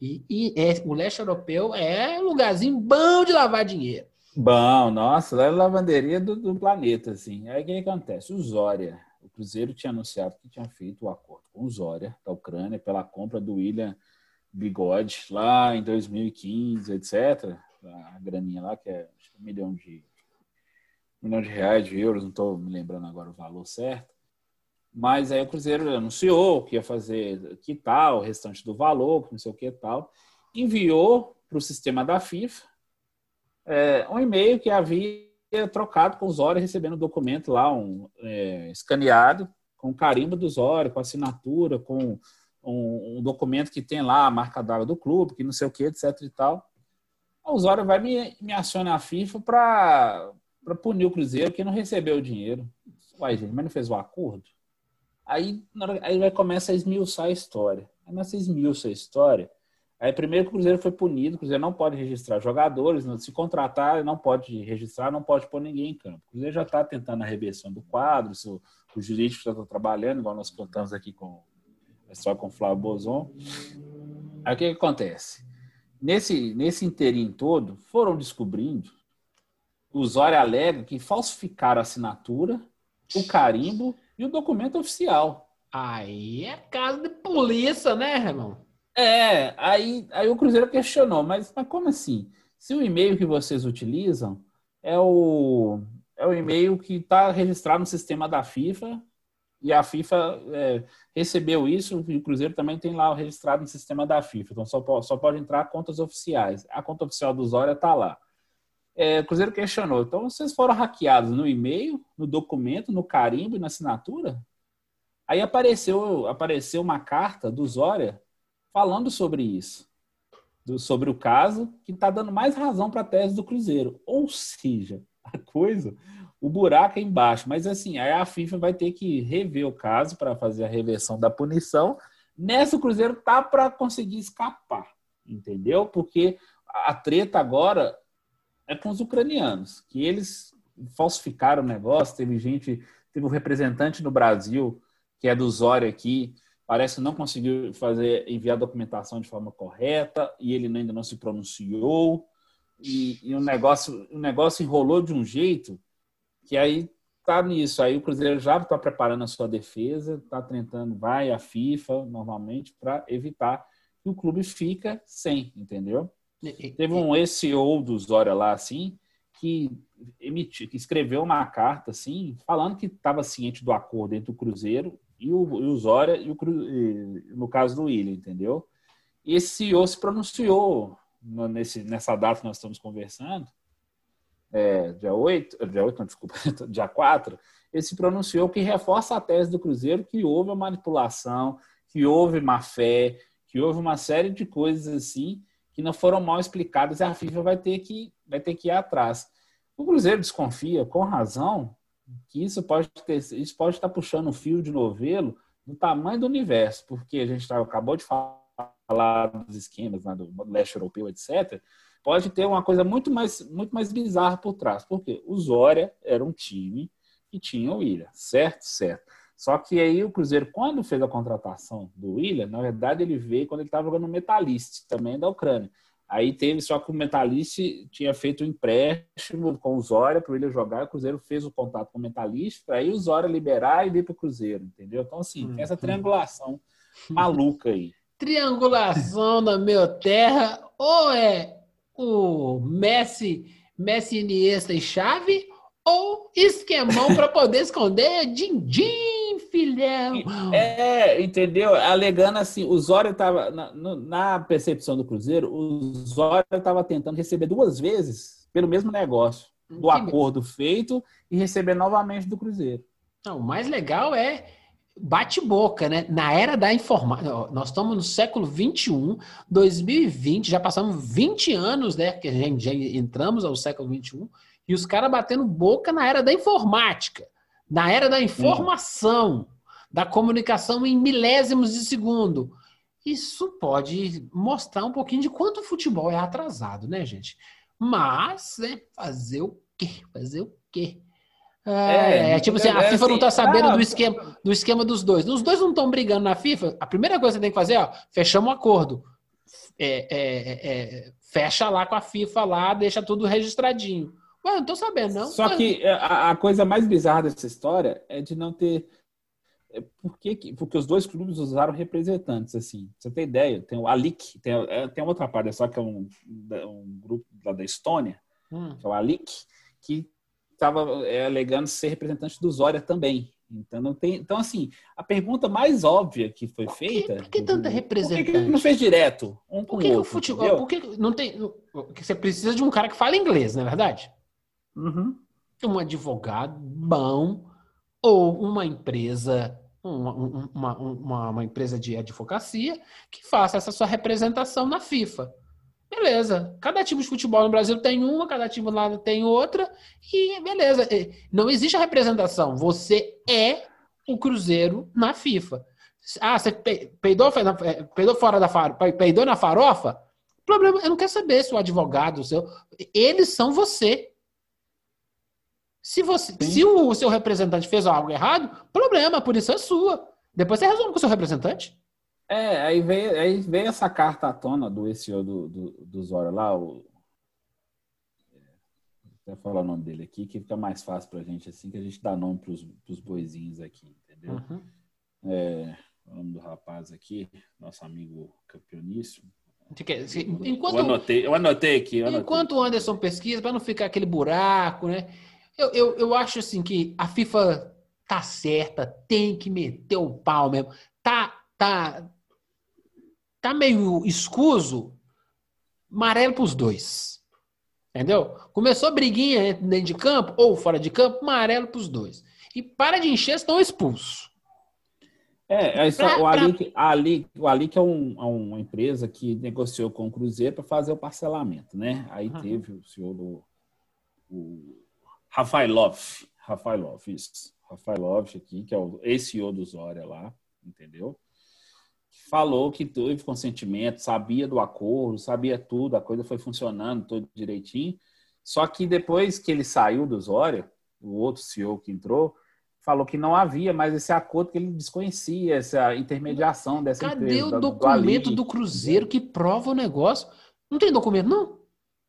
[SPEAKER 1] E, e é, o leste europeu é um lugarzinho bom de lavar dinheiro.
[SPEAKER 3] Bom, nossa, lá é a lavanderia do, do planeta, assim. Aí o que acontece? O Zória, o Cruzeiro tinha anunciado que tinha feito o um acordo com o Zória, da Ucrânia, pela compra do William Bigode lá em 2015, etc. A graninha lá, que é que um milhão de, um milhão de reais, de euros, não estou me lembrando agora o valor certo. Mas aí o Cruzeiro anunciou que ia fazer que tal, o restante do valor, não sei o que tal. Enviou para o sistema da FIFA é, um e-mail que havia trocado com o Zório, recebendo um documento lá, um é, escaneado, com carimbo do Zório, com assinatura, com um, um documento que tem lá a marca d'água do clube, que não sei o que, etc e tal. A Osório vai me, me a FIFA para punir o Cruzeiro que não recebeu o dinheiro. Uai, gente, mas não fez o acordo? Aí, aí vai começar a esmiuçar a história. Aí nessa esmiuça a história, aí primeiro o Cruzeiro foi punido, o Cruzeiro não pode registrar jogadores, se contratar, não pode registrar, não pode pôr ninguém em campo. O Cruzeiro já está tentando a reversão do quadro, o, o jurídico já está trabalhando, igual nós contamos aqui com só com o Flávio Bozon. Aí o que, que, acontece? Nesse, nesse inteirinho todo, foram descobrindo o Zóia alega que falsificaram a assinatura, o carimbo e o documento oficial.
[SPEAKER 1] Aí é caso de polícia, né, irmão?
[SPEAKER 3] É, aí, aí o Cruzeiro questionou, mas, mas como assim? Se o e-mail que vocês utilizam é o, é o e-mail que está registrado no sistema da FIFA e a FIFA é, recebeu isso e o Cruzeiro também tem lá registrado no sistema da FIFA, então só, só pode entrar contas oficiais. A conta oficial do Zóia está lá. É, o Cruzeiro questionou, então vocês foram hackeados no e-mail, no documento, no carimbo e na assinatura? Aí apareceu, apareceu uma carta do Zória falando sobre isso, do, sobre o caso, que está dando mais razão para a tese do Cruzeiro. Ou seja, a coisa, o buraco é embaixo. Mas assim, aí a FIFA vai ter que rever o caso para fazer a reversão da punição. Nessa, o Cruzeiro tá para conseguir escapar, entendeu? Porque a treta agora é com os ucranianos, que eles falsificaram o negócio. Teve gente, teve um representante no Brasil, que é do Zório aqui, parece não conseguiu fazer enviar a documentação de forma correta e ele ainda não se pronunciou e, e o negócio o negócio enrolou de um jeito que aí tá nisso aí o Cruzeiro já está preparando a sua defesa está tentando vai a FIFA normalmente para evitar que o clube fica sem entendeu teve um SEO do Zória lá assim que emitiu que escreveu uma carta assim falando que estava ciente do acordo entre o Cruzeiro e o, e o Zória, e o, e, no caso do William, entendeu? E esse CEO se pronunciou nesse, nessa data que nós estamos conversando, é, dia 8, dia 8, não, desculpa, dia 4, ele se pronunciou que reforça a tese do Cruzeiro que houve uma manipulação, que houve má fé, que houve uma série de coisas assim que não foram mal explicadas e a FIFA vai ter que, vai ter que ir atrás. O Cruzeiro desconfia, com razão, que isso pode ter, isso pode estar puxando um fio de novelo do tamanho do universo, porque a gente acabou de falar dos esquemas né, do leste europeu, etc. Pode ter uma coisa muito mais, muito mais bizarra por trás, porque o Zória era um time que tinha o William, certo? Certo. Só que aí o Cruzeiro, quando fez a contratação do William, na verdade ele veio quando ele estava jogando no Metalist, também da Ucrânia. Aí teve, só que o Metalist tinha feito um empréstimo com o Zória para o William jogar, o Cruzeiro fez o contato com o Metalist, para aí o Zória liberar e vir para o Cruzeiro, entendeu? Então, assim, tem essa hum, hum. triangulação maluca aí.
[SPEAKER 1] Triangulação na minha terra, ou é o Messi, Messi, Iniesta e Chave, ou esquemão para poder esconder din-din, filhão.
[SPEAKER 3] É, entendeu? Alegando assim, o Zóio estava, na, na, percepção do Cruzeiro, o Zóio estava tentando receber duas vezes pelo mesmo negócio, do que acordo mesmo. feito e receber novamente do Cruzeiro.
[SPEAKER 1] Não, o mais legal é bate-boca, né? Na era da informática, nós estamos no século 21, 2020, já passamos 20 anos, né? Que a gente já entramos ao século 21 e os caras batendo boca na era da informática, na era da informação, uhum. da comunicação em milésimos de segundo. Isso pode mostrar um pouquinho de quanto o futebol é atrasado, né, gente? Mas, né, fazer o quê? Fazer o quê? É, é, é tipo assim, a FIFA não tá assim, sabendo ah, do, esquema, do esquema dos dois. Os dois não estão brigando na FIFA. A primeira coisa que você tem que fazer, ó, fechamos um acordo. É, é, é, fecha lá com a FIFA lá, deixa tudo registradinho. Ué, não tô sabendo, não.
[SPEAKER 3] Só que é, a, a, coisa mais bizarra dessa história é de não ter. É, por que, porque os dois clubes usaram representantes, assim. Você tem ideia? Tem o Alik, tem, é, tem outra parte, só que é um, um grupo lá da Estônia, hum. que é o Alik, que estava é, alegando ser representante do Zória também. Então, não tem, então, assim, a pergunta mais óbvia que foi feita.
[SPEAKER 1] Por que, por que tanta representante?
[SPEAKER 3] Por que, que não fez direto? Um
[SPEAKER 1] por que, que o futebol. Por que não tem. Você precisa de um cara que fala inglês, não é verdade?
[SPEAKER 3] Uhum.
[SPEAKER 1] Um advogado bom ou uma empresa, uma, uma, uma, uma, empresa de advocacia que faça essa sua representação na FIFA. Beleza. Cada time de futebol no Brasil tem uma, cada time lá tem outra, e beleza. Não existe a representação. Você é o Cruzeiro na FIFA. Ah, você peidou, é, peidou fora da farofa, peidou na farofa? Problema, eu não quero saber se o advogado, o seu, eles são você. Se, você, se o seu representante fez algo errado, problema, por isso é sua. Depois você resolve com o seu representante.
[SPEAKER 3] É, aí veio, aí veio essa carta à tona do SEO do, do, do Zora lá, o até falar o nome dele aqui, que fica mais fácil pra gente, assim, que a gente dá nome pros, pros boizinhos aqui, entendeu?
[SPEAKER 1] Uhum.
[SPEAKER 3] É, o nome do rapaz aqui, nosso amigo campeoníssimo.
[SPEAKER 1] Se-
[SPEAKER 3] Eu
[SPEAKER 1] Enquanto,
[SPEAKER 3] anotei, eu anotei aqui. Eu anotei.
[SPEAKER 1] enquanto o Anderson pesquisa, para não ficar aquele buraco, né? Eu, eu, eu acho assim que a FIFA tá certa, tem que meter o pau mesmo. Tá, tá, tá meio escuso, amarelo pros dois. Entendeu? Começou a briguinha dentro de campo ou fora de campo, amarelo pros dois. E para de encher, estão expulsos.
[SPEAKER 3] É, é
[SPEAKER 1] Pra-
[SPEAKER 3] o, Ali, a Ali, o Ali que é um- é uma empresa que negociou com o Cruzeiro para fazer o parcelamento, né? Aí
[SPEAKER 1] Uhum.
[SPEAKER 3] teve o senhor do, o Rafailov, Rafailov, isso. Rafailov aqui, que é o ex-CEO do Zória lá, entendeu? Falou que teve consentimento, sabia do acordo, sabia tudo, a coisa foi funcionando tudo direitinho. Só que depois que ele saiu do Zória, o outro CEO que entrou, falou que não havia mais esse acordo, que ele desconhecia essa intermediação dessa
[SPEAKER 1] Cadê
[SPEAKER 3] empresa.
[SPEAKER 1] o
[SPEAKER 3] da- do
[SPEAKER 1] documento
[SPEAKER 3] Ali.
[SPEAKER 1] do Cruzeiro que prova o negócio? Não tem documento, não?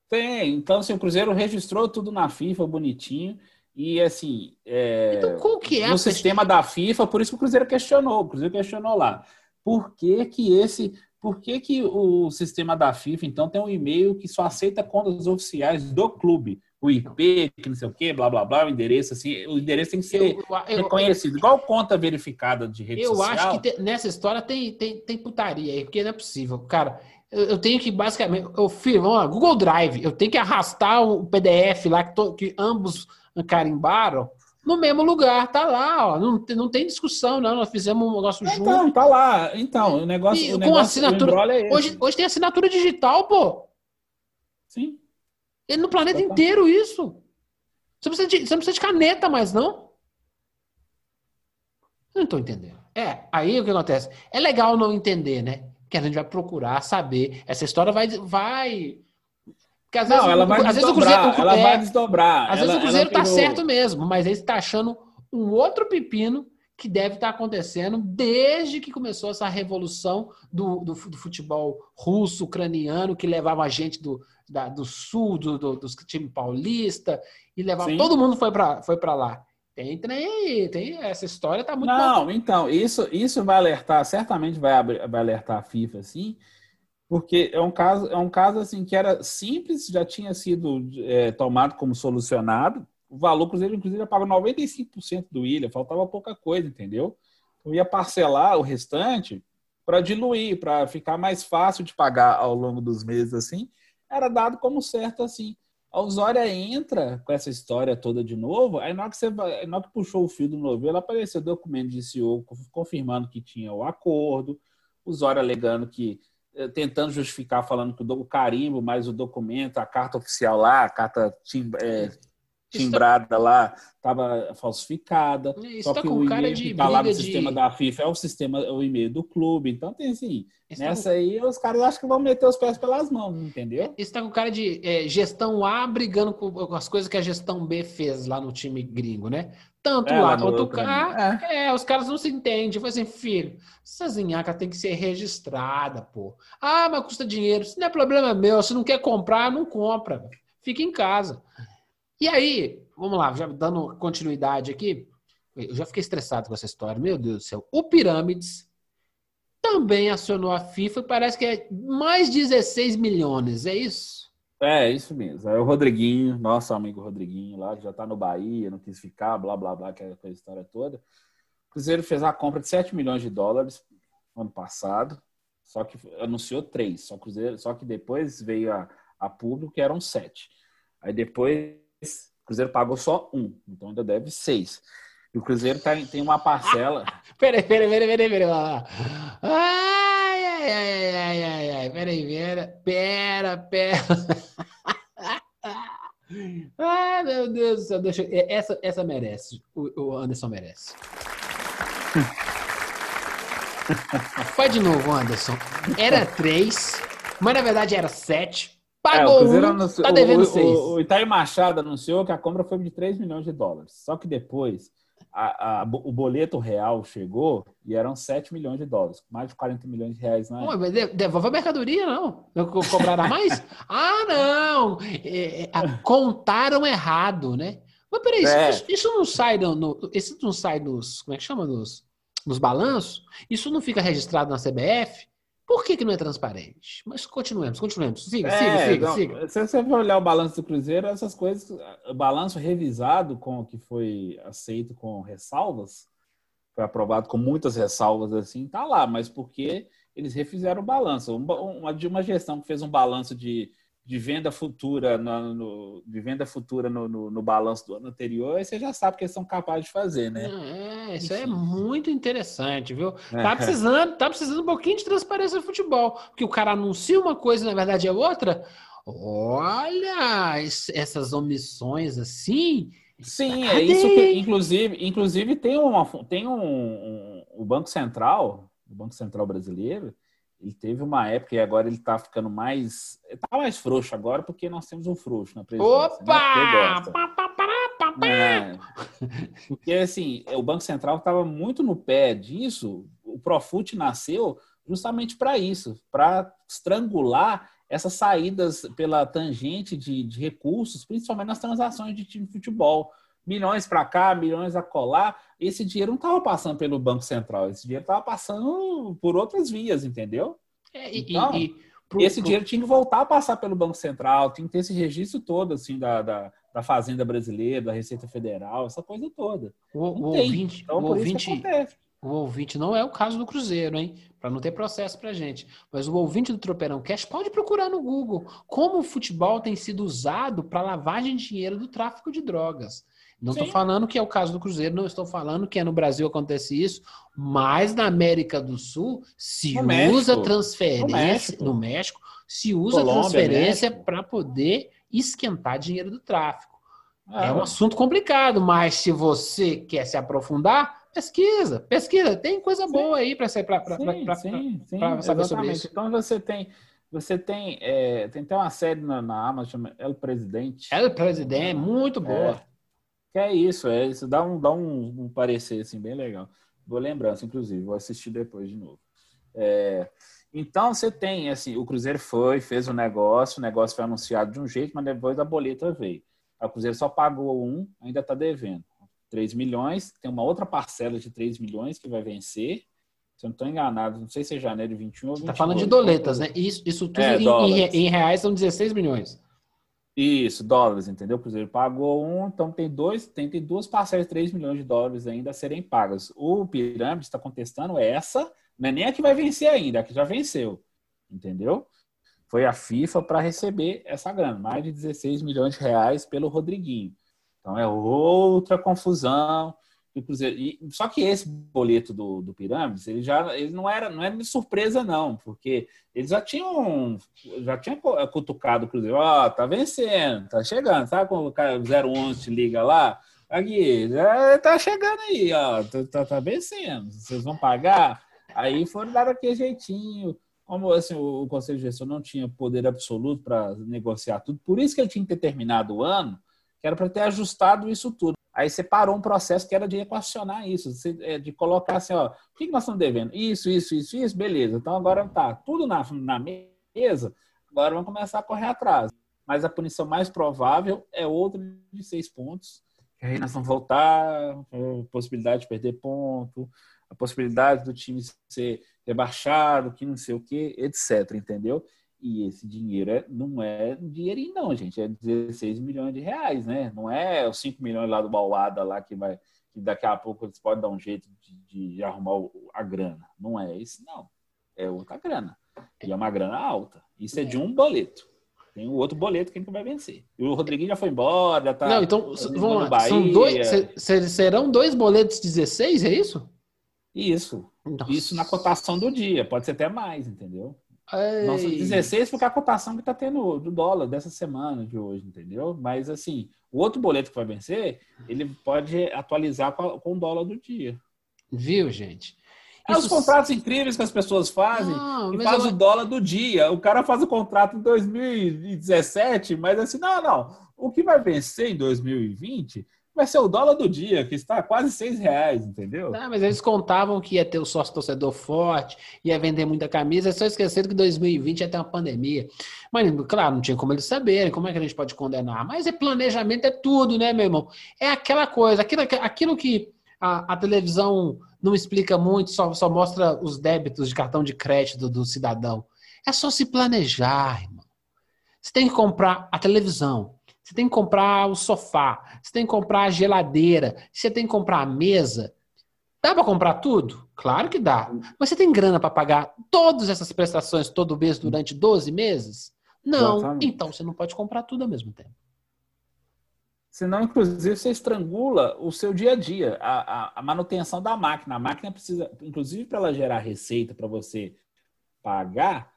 [SPEAKER 3] Tem, então assim, o Cruzeiro registrou tudo na FIFA, bonitinho, e assim, é,
[SPEAKER 1] Então, qual que é
[SPEAKER 3] no sistema da FIFA, por isso que o Cruzeiro questionou, o Cruzeiro questionou lá. Por que que esse, por que que o sistema da FIFA, então, tem um e-mail que só aceita contas oficiais do clube? O IP, que não sei o quê, blá, blá, blá, o endereço, assim, o endereço tem que ser
[SPEAKER 1] Eu, eu-
[SPEAKER 3] reconhecido, igual conta verificada de rede
[SPEAKER 1] eu
[SPEAKER 3] social.
[SPEAKER 1] acho que te- nessa história tem, tem, tem putaria aí, porque não é possível. Cara, eu, eu tenho que basicamente. Eu filho, ó, Google Drive, eu tenho que arrastar o PDF lá que, to- que ambos carimbaram no mesmo lugar. Tá lá, ó. Não, tem- não tem discussão, não. Nós fizemos um negócio junto.
[SPEAKER 3] Então, tá lá. Então, o negócio,
[SPEAKER 1] E
[SPEAKER 3] o
[SPEAKER 1] com
[SPEAKER 3] negócio
[SPEAKER 1] assinatura-
[SPEAKER 3] o embrolho é.
[SPEAKER 1] Hoje, hoje tem assinatura digital, pô.
[SPEAKER 3] Sim.
[SPEAKER 1] E no planeta inteiro isso. Você não, precisa de, você não precisa de caneta mais, não? Não estou entendendo. É, aí o que acontece? É legal não entender, né? Que a gente vai procurar saber. Essa história vai. vai... Porque às vezes,
[SPEAKER 3] Não, ela vai
[SPEAKER 1] às vezes o
[SPEAKER 3] desdobrar.
[SPEAKER 1] Cruzeiro.
[SPEAKER 3] ela
[SPEAKER 1] é,
[SPEAKER 3] vai desdobrar.
[SPEAKER 1] às vezes
[SPEAKER 3] Ela-
[SPEAKER 1] o Cruzeiro tá
[SPEAKER 3] pegou-
[SPEAKER 1] certo mesmo, mas aí está achando um outro pepino que deve estar acontecendo desde que começou essa revolução do, do, do futebol russo, ucraniano, que levava a gente do, da- do sul, do, do, dos time paulista, e levava.
[SPEAKER 3] Sim.
[SPEAKER 1] Todo mundo foi para foi pra lá. Tem trem aí, tem, essa história tá muito
[SPEAKER 3] Não, então, isso, isso vai alertar, certamente vai, vai alertar a FIFA, assim, porque é um caso, é um caso assim que era simples, já tinha sido é, tomado como solucionado. O valor, Cruzeiro, inclusive, já pagou 95% do ilha, faltava pouca coisa, entendeu? Eu ia parcelar o restante para diluir, para ficar mais fácil de pagar ao longo dos meses, assim. Era dado como certo, assim. A Osória entra com essa história toda de novo, aí na hora que, você na hora que puxou o fio do novelo, apareceu documento de CEO confirmando que tinha o acordo, o Zória alegando que, tentando justificar, falando que o carimbo, mas o documento, a carta oficial lá, a carta eh, timbrada lá, estava falsificada.
[SPEAKER 1] Isso
[SPEAKER 3] Só
[SPEAKER 1] tá
[SPEAKER 3] que o e-mail
[SPEAKER 1] de
[SPEAKER 3] que tá lá no
[SPEAKER 1] de-
[SPEAKER 3] sistema da FIFA é o sistema, é o e-mail do clube. Então tem assim,
[SPEAKER 1] Isso tá
[SPEAKER 3] nessa aí os caras acham que vão meter os pés pelas mãos, entendeu?
[SPEAKER 1] Isso tá com cara de é, gestão A brigando com as coisas que a gestão B fez lá no time gringo, né? Tanto
[SPEAKER 3] É,
[SPEAKER 1] lá quanto cá.
[SPEAKER 3] né?
[SPEAKER 1] É. os caras não se entendem. Eu falei assim, filho, essa zinhaca tem que ser registrada, pô. Ah, mas custa dinheiro. Isso não é problema meu. Se não quer comprar, não compra. Fica em casa. E aí, vamos lá, já dando continuidade aqui. Eu já fiquei estressado com essa história. Meu Deus do céu. O Pirâmides também acionou a FIFA e parece que é mais 16 milhões. É isso?
[SPEAKER 3] É, isso mesmo. É o Rodriguinho, nosso amigo Rodriguinho lá, que já tá no Bahia, não quis ficar, blá, blá, blá, aquela aquela história toda. O Cruzeiro fez a compra de 7 milhões de dólares no ano passado, só que anunciou três, só, Cruzeiro, só que depois veio a, a público que eram sete. Aí depois o Cruzeiro pagou só um, então ainda deve seis. E o Cruzeiro tá, tem uma parcela.
[SPEAKER 1] Peraí, peraí, peraí, peraí, peraí. Ai, ai, ai, ai, ai, ai. Peraí, pera, pera, pera. Ai, meu Deus do céu. Deixa, eu- essa, essa merece. O, o Anderson merece. Vai de novo, Anderson. Era três, mas na verdade era sete.
[SPEAKER 3] É,
[SPEAKER 1] Pagou
[SPEAKER 3] Cruzeiro
[SPEAKER 1] um, tá devendo
[SPEAKER 3] o,
[SPEAKER 1] seis.
[SPEAKER 3] o, o Itaí Machado anunciou que a compra foi de 3 milhões de dólares. Só que depois a, a, o boleto real chegou e eram 7 milhões de dólares, mais de 40 milhões de reais na
[SPEAKER 1] mas devolve a mercadoria, não. Cobrará mais? ah, não! É, é, contaram errado, né? Mas peraí, é. isso, isso, não sai no, no, isso não sai nos. Como é que chama? Nos, nos balanços? Isso não fica registrado na CBF? Por que, que não é transparente? Mas continuemos, continuemos. Siga, é, siga, siga, não, siga.
[SPEAKER 3] Se você for olhar o balanço do Cruzeiro, essas coisas, o balanço revisado com o que foi aceito com ressalvas, foi aprovado com muitas ressalvas assim, tá lá, mas porque eles refizeram o balanço. Uma, de uma gestão que fez um balanço de de venda futura no, no de venda futura no, no, no, balanço do ano anterior, aí você já sabe o que eles são capazes de fazer, né?
[SPEAKER 1] É, isso Enfim. é muito interessante, viu? Tá precisando, tá precisando um pouquinho de transparência no futebol, porque o cara anuncia uma coisa e na verdade é outra. Olha, essas omissões assim.
[SPEAKER 3] Sim, é isso que, inclusive, inclusive tem uma tem um, um o Banco Central, o Banco Central brasileiro, ele teve uma época e agora ele tá ficando mais. Tá mais frouxo agora porque nós temos um frouxo na presidência.
[SPEAKER 1] Né? Opa!
[SPEAKER 3] Né? Porque assim, o Banco Central estava muito no pé disso. O Profut nasceu justamente para isso, para estrangular essas saídas pela tangente de, de recursos, principalmente nas transações de time de futebol milhões para cá, milhões a colar. Esse dinheiro não estava passando pelo Banco Central, esse dinheiro estava passando por outras vias, entendeu?
[SPEAKER 1] É, e, então, e,
[SPEAKER 3] pro, esse pro... dinheiro tinha que voltar a passar pelo Banco Central, tinha que ter esse registro todo, assim, da, da, da Fazenda Brasileira, da Receita Federal, essa coisa toda.
[SPEAKER 1] O, o ouvinte, então, o ouvinte, o ouvinte não é o caso do Cruzeiro, hein? Para não ter processo para gente. Mas o ouvinte do Tropeirão Cash pode procurar no Google como o futebol tem sido usado para lavagem de dinheiro do tráfico de drogas. Não estou falando que é o caso do Cruzeiro, não estou falando que é no Brasil acontece isso, mas na América do Sul se no usa México. transferência no México. no México, se usa Colômbia, transferência para poder esquentar dinheiro do tráfico. É. é um assunto complicado, mas se você quer se aprofundar, pesquisa, pesquisa, tem coisa sim. boa aí para saber
[SPEAKER 3] sobre isso. Então você tem você tem, é, tem até uma série na, na Amazon, El Presidente.
[SPEAKER 1] El Presidente, muito boa.
[SPEAKER 3] É. Que é isso, é isso. Dá um, dá um, um parecer assim, bem legal. Boa lembrança, inclusive, vou assistir depois de novo. É, então você tem, assim, o Cruzeiro foi, fez o negócio, o negócio foi anunciado de um jeito, mas depois a boleta veio. O Cruzeiro só pagou um, ainda está devendo. 3 milhões, tem uma outra parcela de 3 milhões que vai vencer. Se eu não estou enganado, não sei se é janeiro de 21 ou 22. Está
[SPEAKER 1] falando de doletas, né? Isso, isso tudo é, em, em, em, reais são 16 milhões.
[SPEAKER 3] Isso, dólares, entendeu? O Cruzeiro pagou um, então tem dois, tem, tem duas parcelas de 3 milhões de dólares ainda a serem pagas. O Pirâmide está contestando essa, não é nem a que vai vencer ainda, a que já venceu, entendeu? Foi a FIFA para receber essa grana, mais de 16 milhões de reais pelo Rodriguinho. Então é outra confusão, do Cruzeiro. E, só que esse boleto do, do Pirâmides, ele já ele não era não era de surpresa não, porque eles já tinham já tinha cutucado o Cruzeiro, ó, oh, tá vencendo, tá chegando, sabe quando o cara 011 te liga lá? Aqui, já tá chegando aí, ó, tá, tá, tá vencendo, vocês vão pagar? Aí foram dar aquele jeitinho, como assim, o, o Conselho de Gestão não tinha poder absoluto para negociar tudo, por isso que ele tinha que ter terminado o ano, que era para ter ajustado isso tudo. Aí você parou um processo que era de equacionar isso, é, de colocar assim, ó, o que nós estamos devendo? Isso, isso, isso, isso, beleza. Então agora tá tudo na, na mesa, agora vamos começar a correr atrás. Mas a punição mais provável é outra de seis pontos. Aí nós vamos voltar, possibilidade de perder ponto, a possibilidade do time ser rebaixado, que não sei o que, etc. Entendeu? E esse dinheiro é, não é dinheirinho, não, gente. É 16 milhões de reais, né? Não é os 5 milhões lá do Balada lá que vai. Que daqui a pouco eles podem dar um jeito de, de arrumar a grana. Não é isso, não. É outra grana. E é uma grana alta. Isso é de um boleto. Tem o outro boleto que a gente vai vencer. E o Rodriguinho já foi embora, já tá.
[SPEAKER 1] Não, então, vamos lá. São dois, serão dois boletos 16, é isso?
[SPEAKER 3] Isso. Nossa. Isso na cotação do dia. Pode ser até mais, entendeu? Nossa, 16 porque a cotação que está tendo do dólar dessa semana de hoje, entendeu? Mas assim, o outro boleto que vai vencer, ele pode atualizar com o dólar do dia.
[SPEAKER 1] Viu, gente?
[SPEAKER 3] É os contratos incríveis que as pessoas fazem não, e faz eu... o dólar do dia. O cara faz o contrato em 2017, mas assim, não, não. O que vai vencer em 2020 vai ser o dólar do dia, que está quase seis reais, entendeu?
[SPEAKER 1] Não, mas eles contavam que ia ter o sócio torcedor forte, ia vender muita camisa, só esqueceram que 2020 ia ter uma pandemia. Mas, claro, não tinha como eles saberem, como é que a gente pode condenar? Mas é planejamento, é tudo, né, meu irmão? É aquela coisa, aquilo, aquilo que a, a televisão não explica muito, só, só mostra os débitos de cartão de crédito do cidadão. É só se planejar, irmão. Você tem que comprar a televisão, você tem que comprar o sofá, você tem que comprar a geladeira, você tem que comprar a mesa. Dá para comprar tudo? Claro que dá. Mas você tem grana para pagar todas essas prestações todo mês durante 12 meses? Não. Exatamente. Então você não pode comprar tudo ao mesmo tempo.
[SPEAKER 3] Senão, inclusive, você estrangula o seu dia a dia, a, a, a manutenção da máquina. A máquina precisa, inclusive, para ela gerar receita para você pagar,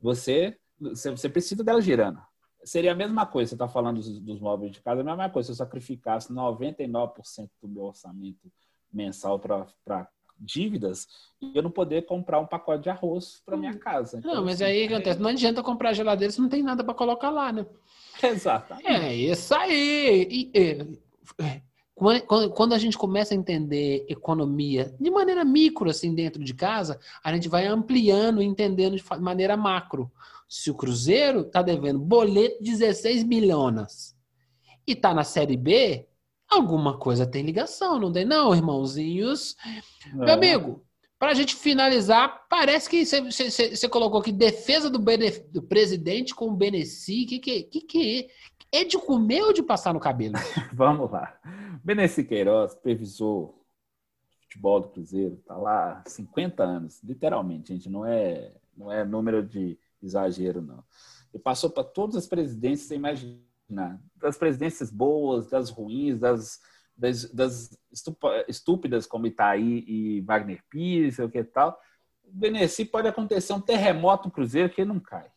[SPEAKER 3] você, você precisa dela girando. Seria a mesma coisa, você está falando dos, dos, móveis de casa, a mesma coisa se eu sacrificasse 99% do meu orçamento mensal para dívidas e eu não poder comprar um pacote de arroz para minha hum. casa.
[SPEAKER 1] Então, não, mas assim, aí acontece, não adianta comprar geladeira se não tem nada para colocar lá, né?
[SPEAKER 3] Exatamente.
[SPEAKER 1] É isso aí. E, e, quando, a gente começa a entender economia de maneira micro, assim, dentro de casa, a gente vai ampliando e entendendo de maneira macro. Se o Cruzeiro está devendo boleto 16 milhões e está na Série B, alguma coisa tem ligação, não tem não, irmãozinhos? Meu é. amigo, para a gente finalizar, parece que você colocou que defesa do, do presidente com o Beneci, que que, que que é? De comer ou de passar no cabelo?
[SPEAKER 3] Vamos lá. Beneci Queiroz, previsor futebol do Cruzeiro, tá lá há 50 anos, literalmente, gente, não é, não é número de exagero, não. Ele passou para todas as presidências, você imaginar, das presidências boas, das ruins, das, das, das estúpidas como Itaí e Wagner Pires, sei o que tal. Beneci pode acontecer um terremoto no Cruzeiro que ele não cai.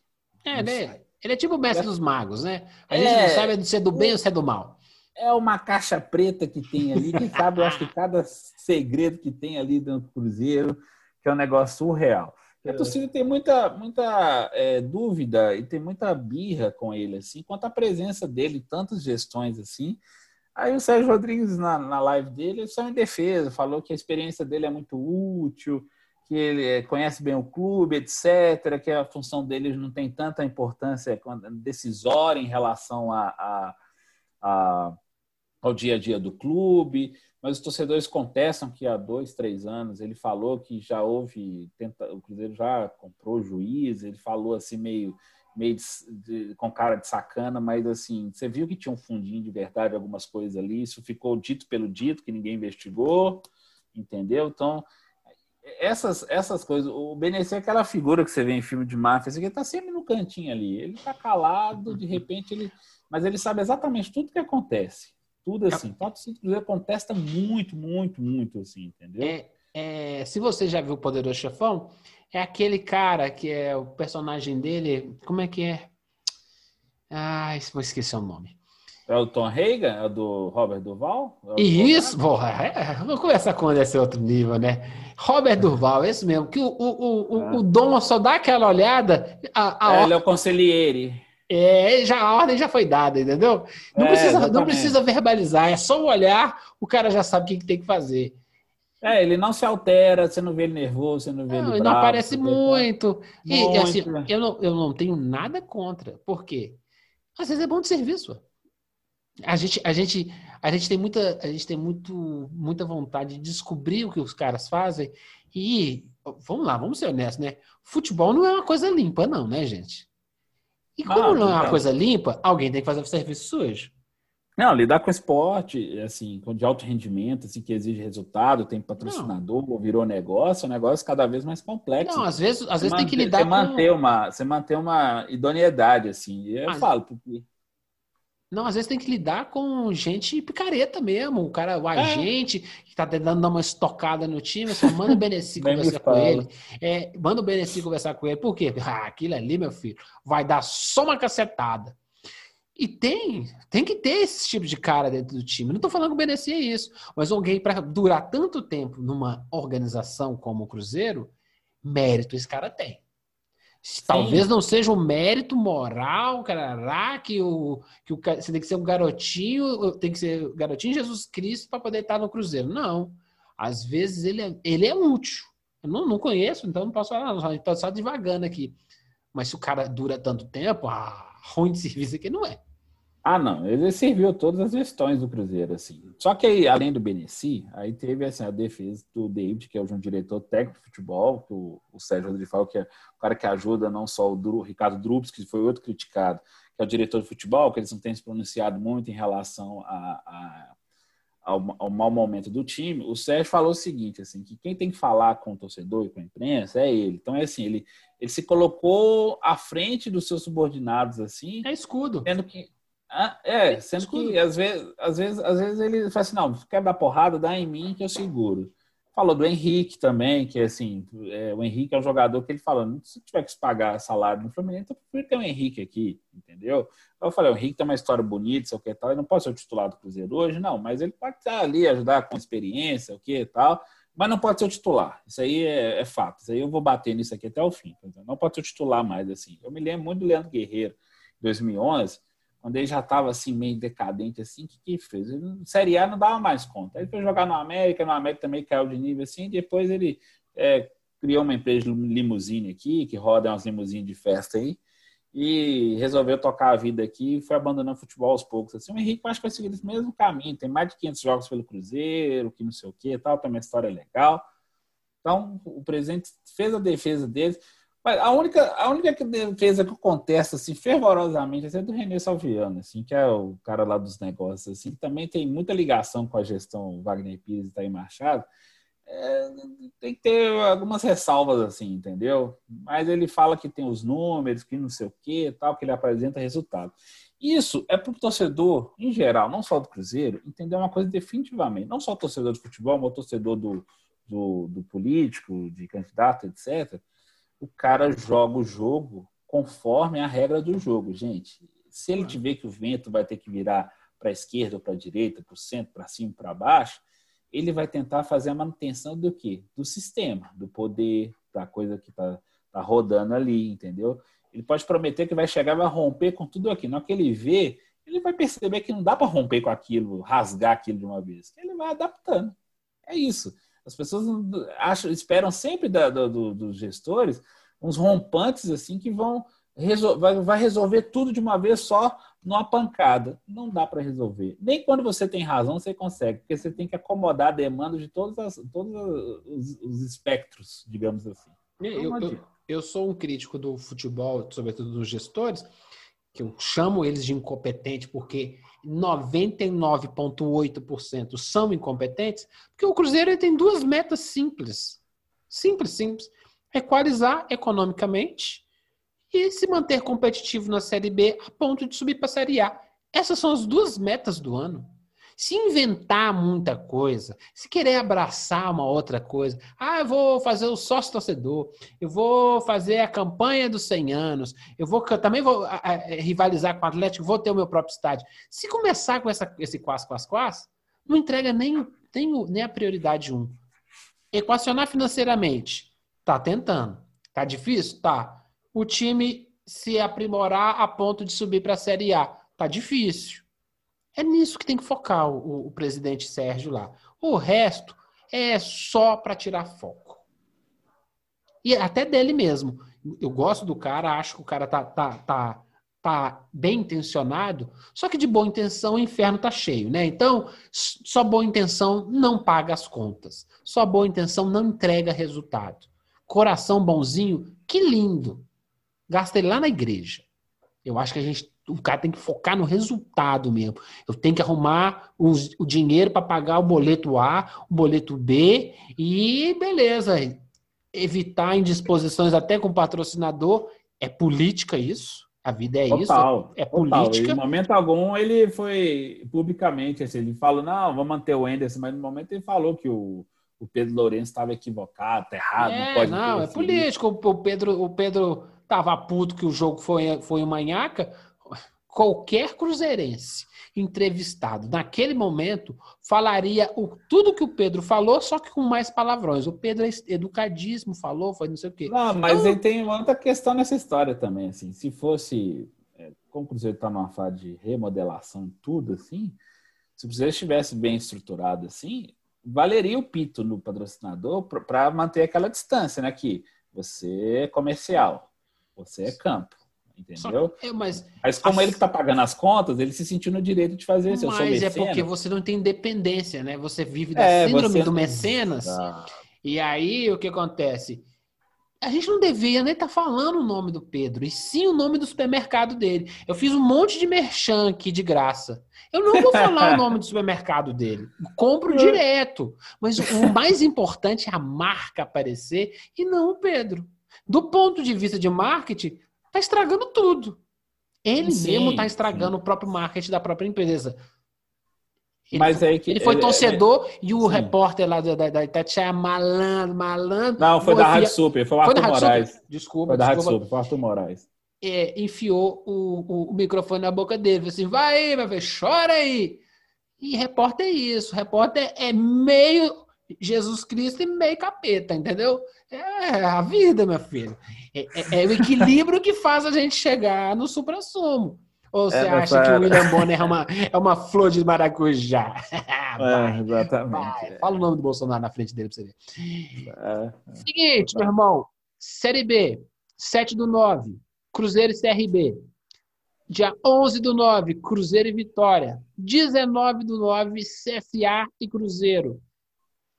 [SPEAKER 1] É, não né? Ele é tipo o mestre é. dos magos, né? A gente é, não sabe se é do bem ou se é do mal.
[SPEAKER 3] É uma caixa preta que tem ali. Quem sabe, eu acho que cada segredo que tem ali dentro do Cruzeiro, que é um negócio surreal. A torcida tem muita, muita é, dúvida e tem muita birra com ele, assim, quanto à presença dele, tantas gestões assim. Aí o Sérgio Rodrigues, na, na live dele, só em defesa, falou que a experiência dele é muito útil, que ele é, conhece bem o clube, etc., que a função dele não tem tanta importância decisória em relação a, a, a, ao dia a dia do clube, mas os torcedores contestam que há dois, três anos ele falou que já houve, tenta, o Cruzeiro já comprou juiz, ele falou assim meio, meio de, de, com cara de sacana, mas assim, você viu que tinha um fundinho de verdade, algumas coisas ali, isso ficou dito pelo dito, que ninguém investigou, entendeu? Então, essas, essas coisas, o Benecer é aquela figura que você vê em filme de máfia, assim, ele tá sempre no cantinho ali, ele tá calado, de repente ele, mas ele sabe exatamente tudo que acontece. Tudo assim. Então, a torcida do Cruzeiro contesta muito, muito, muito, assim, entendeu?
[SPEAKER 1] É, é, se você já viu o Poderoso Chefão, é aquele cara que é o personagem dele. Como é que é? Ai, vou esquecer o nome.
[SPEAKER 3] É o Tom Hagen? É o do Robert Duval?
[SPEAKER 1] É isso, porra. É, vamos começar com esse outro nível, né? Robert Duval, esse mesmo. Que o, o, o, é. o Dom só dá aquela olhada. A,
[SPEAKER 3] a, ele é o conselheiro.
[SPEAKER 1] É, já, a ordem já foi dada, entendeu? Não, é, precisa, não precisa verbalizar, é só o olhar, o cara já sabe o que, que tem que fazer.
[SPEAKER 3] É, ele não se altera, você não vê ele nervoso, você não vê não, ele bravo.
[SPEAKER 1] Não aparece muito. E, assim, eu não, eu não tenho nada contra. Por quê? Às vezes é bom de serviço. A gente, a gente, a gente tem, muita, a gente tem muito, muita vontade de descobrir o que os caras fazem e, vamos lá, vamos ser honestos, né? Futebol não é uma coisa limpa, não, né, gente? E como não, não é uma coisa limpa, alguém tem que fazer o serviço sujo.
[SPEAKER 3] Não, lidar com esporte, assim, de alto rendimento, assim, que exige resultado, tem patrocinador, não. virou negócio, é um negócio cada vez mais complexo.
[SPEAKER 1] Não, às vezes, às vezes manter, tem que lidar
[SPEAKER 3] você com... Manter uma, você manter uma idoneidade, assim. Eu Mas... falo, porque
[SPEAKER 1] não, às vezes tem que lidar com gente picareta mesmo. O cara, o é. agente, que tá tentando dar uma estocada no time, só manda o Beneci conversar com ele. É, manda o Beneci conversar com ele. Por quê? Ah, aquilo ali, meu filho, vai dar só uma cacetada. E tem, tem que ter esse tipo de cara dentro do time. Não estou falando que o Beneci é isso, mas alguém para durar tanto tempo numa organização como o Cruzeiro, mérito esse cara tem. Talvez não seja um mérito moral, carará, que o, que o você tem que ser um garotinho, tem que ser garotinho Jesus Cristo para poder estar no Cruzeiro. Não. Às vezes ele é, ele é útil. Eu não, não conheço, então não posso falar, não. Estou só devagando aqui. Mas se o cara dura tanto tempo, ah, ruim de serviço aqui não é.
[SPEAKER 3] Ah, não. Ele serviu todas as gestões do Cruzeiro, assim. Só que aí, além do Beneci, aí teve assim, a defesa do David, que é um diretor técnico de futebol, que o, o Sérgio Rodrigues fala que é o cara que ajuda não só o Dru, Ricardo Drups, que foi outro criticado, que é o diretor de futebol, que eles não têm se pronunciado muito em relação a, a, ao, ao mau momento do time. O Sérgio falou o seguinte, assim, que quem tem que falar com o torcedor e com a imprensa é ele. Então, é assim, ele, ele se colocou à frente dos seus subordinados, assim.
[SPEAKER 1] É escudo.
[SPEAKER 3] Tendo que ah, é, sendo que às vezes, às vezes, às vezes ele fala assim, não, quer dar porrada, dá em mim que eu seguro. Falou do Henrique também, que assim, é, o Henrique é um jogador que ele fala, se tiver que pagar salário no Fluminense, eu prefiro ter o Henrique aqui, entendeu? Eu falei, o Henrique tem uma história bonita, sei o que tal, ele não pode ser o titular do Cruzeiro hoje, não, mas ele pode estar ali, ajudar com experiência, o que e tal, mas não pode ser o titular. Isso aí é, é, fato. Isso aí eu vou bater nisso aqui até o fim. Não pode ser o titular mais, assim. Eu me lembro muito do Leandro Guerreiro, em 2011, quando ele já estava assim meio decadente assim, que que fez? Ele, Série A não dava mais conta. Ele foi jogar no América, no América também caiu de nível assim, depois ele é, criou uma empresa de limusine aqui, que roda umas limusines de festa aí, e resolveu tocar a vida aqui e foi abandonando o futebol aos poucos. Assim, o Henrique acho que vai seguir esse mesmo caminho, tem mais de 500 jogos pelo Cruzeiro, que não sei o que tal, também a história é legal. Então, o presidente fez a defesa deles. Mas a única, a única defesa que eu contesto assim, fervorosamente é do René Salviano, assim, que é o cara lá dos negócios, assim, que também tem muita ligação com a gestão Wagner Pires e Itaí Machado. É, tem que ter algumas ressalvas, assim, entendeu? Mas ele fala que tem os números, que não sei o que, tal, que ele apresenta resultado. Isso é para o torcedor, em geral, não só do Cruzeiro, entender uma coisa definitivamente. Não só o torcedor de futebol, mas o torcedor do, do, do político, de candidato, etc o cara joga o jogo conforme a regra do jogo, gente. Se ele tiver que o vento vai ter que virar para a esquerda ou para a direita, para o centro, para cima, para baixo, ele vai tentar fazer a manutenção do quê? Do sistema, do poder, da coisa que está tá rodando ali, entendeu? Ele pode prometer que vai chegar, vai romper com tudo aquilo. Na hora que ele vê, ele vai perceber que não dá para romper com aquilo, rasgar aquilo de uma vez. Ele vai adaptando. É isso. As pessoas acham, esperam sempre da, do, dos gestores uns rompantes assim que vão resol vai, vai resolver tudo de uma vez só numa pancada. Não dá para resolver. Nem quando você tem razão você consegue, porque você tem que acomodar a demanda de todos, as, todos os, os espectros, digamos assim.
[SPEAKER 1] Eu, eu, eu, sou um crítico do futebol, sobretudo dos gestores, que eu chamo eles de incompetente porque 99,8% são incompetentes, porque o Cruzeiro tem duas metas simples. Simples, simples. Equalizar economicamente e se manter competitivo na Série B a ponto de subir para a Série A. Essas são as duas metas do ano. Se inventar muita coisa, se querer abraçar uma outra coisa, ah, eu vou fazer o sócio torcedor, eu vou fazer a campanha dos 100 anos, eu vou também vou a, a, rivalizar com o Atlético, vou ter o meu próprio estádio. Se começar com essa, esse quase, quase, quase, não entrega nem, nem, nem a prioridade 1. Um. Equacionar financeiramente, tá tentando. Tá difícil? Tá. O time se aprimorar a ponto de subir para a Série A, tá difícil. É nisso que tem que focar o, o presidente Sérgio lá. O resto é só para tirar foco. E até dele mesmo. Eu gosto do cara, acho que o cara tá, tá, tá, tá bem intencionado, só que de boa intenção o inferno tá cheio, né? Então, só boa intenção não paga as contas. Só boa intenção não entrega resultado. Coração bonzinho, que lindo. Gasta ele lá na igreja. Eu acho que a gente o cara tem que focar no resultado mesmo. Eu tenho que arrumar os, o dinheiro para pagar o boleto A, o boleto B e beleza. Evitar indisposições até com patrocinador. É política isso? A vida é
[SPEAKER 3] total,
[SPEAKER 1] isso? É,
[SPEAKER 3] política. Em momento algum ele foi publicamente, assim, ele falou, não, vou manter o Enderson, mas no momento ele falou que o, o Pedro Lourenço estava equivocado, tá errado, é, não pode
[SPEAKER 1] Não, é político. O Pedro, o Pedro tava puto que o jogo foi, foi uma nhaca qualquer cruzeirense entrevistado naquele momento falaria o, tudo que o Pedro falou, só que com mais palavrões. O Pedro é educadíssimo, falou, foi não sei o quê.
[SPEAKER 3] Não, mas então, tem outra questão nessa história também, assim, se fosse, é, como o Cruzeiro está numa fase de remodelação tudo, assim, se o Cruzeiro estivesse bem estruturado assim, valeria o pito no patrocinador para manter aquela distância, né? Que você é comercial, você é campo. Entendeu?
[SPEAKER 1] É, mas,
[SPEAKER 3] mas como ele está pagando as contas, ele se sentiu no direito de fazer isso.
[SPEAKER 1] Mas é porque você não tem independência, né? Você vive da é, síndrome do mecenas. Ah. E aí o que acontece? A gente não devia nem estar tá falando o nome do Pedro, e sim o nome do supermercado dele. Eu fiz um monte de merchan aqui de graça. Eu não vou falar o nome do supermercado dele. Compro direto. Mas o mais importante é a marca aparecer e não o Pedro. Do ponto de vista de marketing, tá estragando tudo. Ele sim, mesmo está estragando sim. o próprio marketing da própria empresa. Ele, Mas aí que, ele foi torcedor e o sim. repórter lá da, da, da Itatiaia, malandro, malandro.
[SPEAKER 3] Não, foi da Rádio Super, foi o Arthur Moraes.
[SPEAKER 1] Super? Desculpa.
[SPEAKER 3] Foi da Rádio Super, foi o Arthur Moraes.
[SPEAKER 1] É, enfiou o, o, o, microfone na boca dele. Falou assim: vai aí, meu filho, chora aí. E repórter é isso. Repórter é meio Jesus Cristo e meio capeta, entendeu? É a vida, meu filho. É, é, é o equilíbrio que faz a gente chegar no supra-sumo. Ou você é, acha que o William Bonner é uma, é uma flor de maracujá?
[SPEAKER 3] vai, é, exatamente. Vai.
[SPEAKER 1] Fala o nome do Bolsonaro na frente dele pra você ver. É, é. Seguinte, meu irmão. Série B, 7 do 9, Cruzeiro e CRB. Dia 11 do 9, Cruzeiro e Vitória. 19 do 9, CSA e Cruzeiro.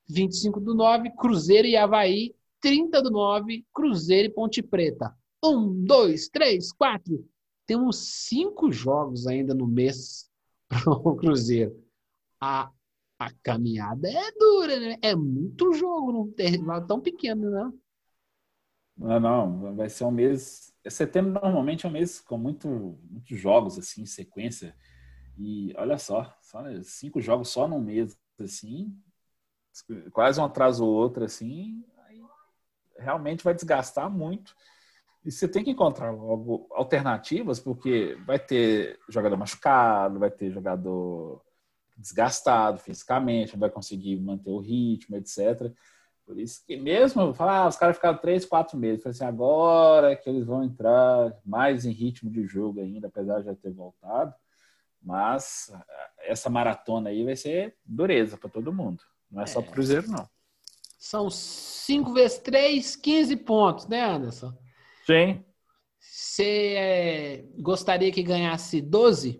[SPEAKER 1] 25 do 9, Cruzeiro e Havaí. 30 do 9, Cruzeiro e Ponte Preta. Um, dois, três, quatro. Temos cinco jogos ainda no mês para o Cruzeiro. A, a caminhada é dura, né? É muito jogo num intervalo tão pequeno, né?
[SPEAKER 3] Não, não, vai ser um mês. Setembro normalmente é um mês com muito, muitos jogos assim, em sequência. E olha só, só cinco jogos só num mês, assim, quase um atrás ou outro, assim, realmente vai desgastar muito. E você tem que encontrar logo alternativas, porque vai ter jogador machucado, vai ter jogador desgastado fisicamente, não vai conseguir manter o ritmo, etc. Por isso que mesmo, falar, ah, os caras ficaram três, quatro meses. Falei assim, agora que eles vão entrar mais em ritmo de jogo ainda, apesar de já ter voltado. Mas essa maratona aí vai ser dureza para todo mundo. Não é, é. só pro Cruzeiro, não.
[SPEAKER 1] São 5 vezes 3, 15 pontos, né, Anderson?
[SPEAKER 3] Sim.
[SPEAKER 1] Você é, gostaria que ganhasse 12?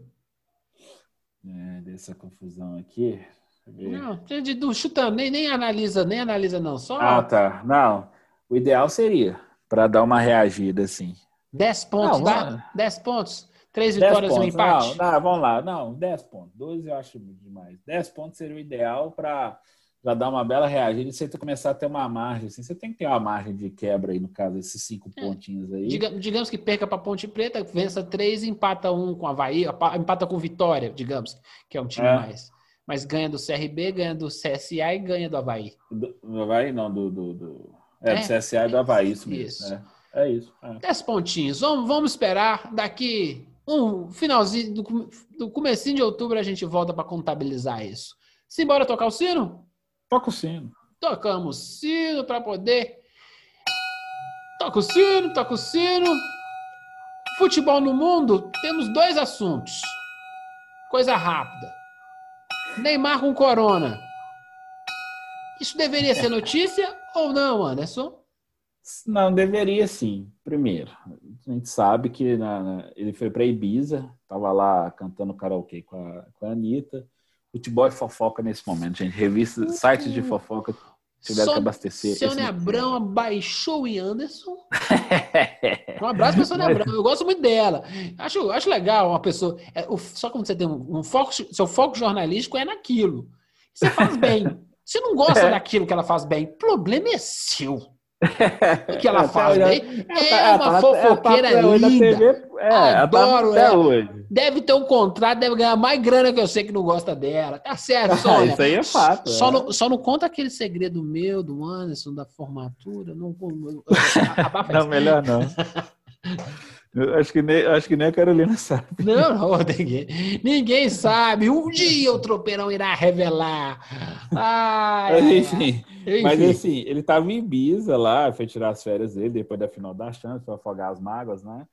[SPEAKER 3] É, dessa confusão aqui.
[SPEAKER 1] Não, do chutando, nem, nem analisa, nem analisa, não. Só...
[SPEAKER 3] Ah, tá. Não. O ideal seria para dar uma reagida assim.
[SPEAKER 1] 10 pontos, não, dá? 10 pontos? Três vitórias e um empate?
[SPEAKER 3] Não, não, vamos lá. Não, 10 pontos. 12 eu acho demais. 10 pontos seria o ideal para já dar uma bela reagida e você começar a ter uma margem. Assim, você tem que ter uma margem de quebra aí, no caso, esses cinco é. pontinhos aí.
[SPEAKER 1] digamos que perca para Ponte Preta, vença três e empata um com a Havaí, empata com Vitória, digamos, que é um time é. mais. Mas ganha do CRB, ganha do CSA e ganha do Havaí.
[SPEAKER 3] Do, do Havaí, não, do. do, do... É, é, do CSA e do Havaí, isso mesmo. Isso. É, é isso. É.
[SPEAKER 1] Dez pontinhos. Vamos, vamos esperar. Daqui um finalzinho, do, do comecinho de outubro, a gente volta para contabilizar isso. Simbora tocar o sino?
[SPEAKER 3] Toca o sino.
[SPEAKER 1] Tocamos o sino para poder. Toca o sino, toca o sino. Futebol no mundo, temos dois assuntos. Coisa rápida. Neymar com corona. Isso deveria ser notícia ou não, Anderson?
[SPEAKER 3] Não, deveria sim. Primeiro, a gente sabe que na, na, ele foi para Ibiza, estava lá cantando karaokê com a, com a Anitta. Futebol é fofoca nesse momento, gente. Revistas, sites de fofoca tiveram que abastecer.
[SPEAKER 1] Sônia Abrão abaixou o Anderson. um abraço para Sônia Abrão. Eu gosto muito dela. Acho, acho legal uma pessoa. É, o, só quando você tem um, um, foco, seu foco jornalístico é naquilo. Você faz bem. Você não gosta é. daquilo que ela faz bem. O problema é seu. O que ela faz bem é uma fofoqueira linda. Adoro ela. Deve ter um contrato, deve ganhar mais grana que eu sei que não gosta dela. Tá certo, só.
[SPEAKER 3] Isso aí é fato.
[SPEAKER 1] Só, é. Não, só não conta aquele segredo meu, do Anderson, da formatura. Não,
[SPEAKER 3] não melhor não. Acho que, nem, acho que nem a Carolina sabe.
[SPEAKER 1] Não, não, ninguém, ninguém sabe. Um dia o tropeirão irá revelar. Ai,
[SPEAKER 3] mas, enfim, enfim, mas assim, ele estava em Ibiza lá, foi tirar as férias dele depois da final da chance, para afogar as mágoas, né?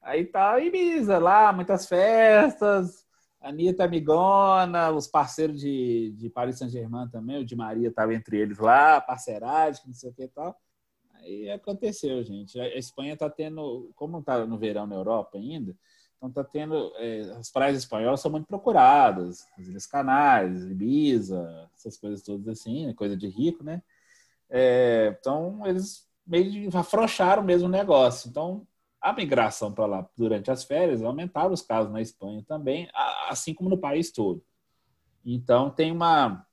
[SPEAKER 3] Aí tá em Ibiza lá, muitas festas, Anitta Amigona, os parceiros de, de Paris Saint-Germain também, o Di Maria estava entre eles lá, parceiragem, não sei o que e tal. Aí aconteceu, gente. A Espanha está tendo, como está no verão na Europa ainda, então está tendo. É, as praias espanholas são muito procuradas, as Ilhas Canárias, Ibiza, essas coisas todas assim, né, coisa de rico, né? É, então eles meio de afrouxaram mesmo o negócio. Então a migração para lá durante as férias aumentaram os casos na Espanha também, assim como no país todo. Então tem uma.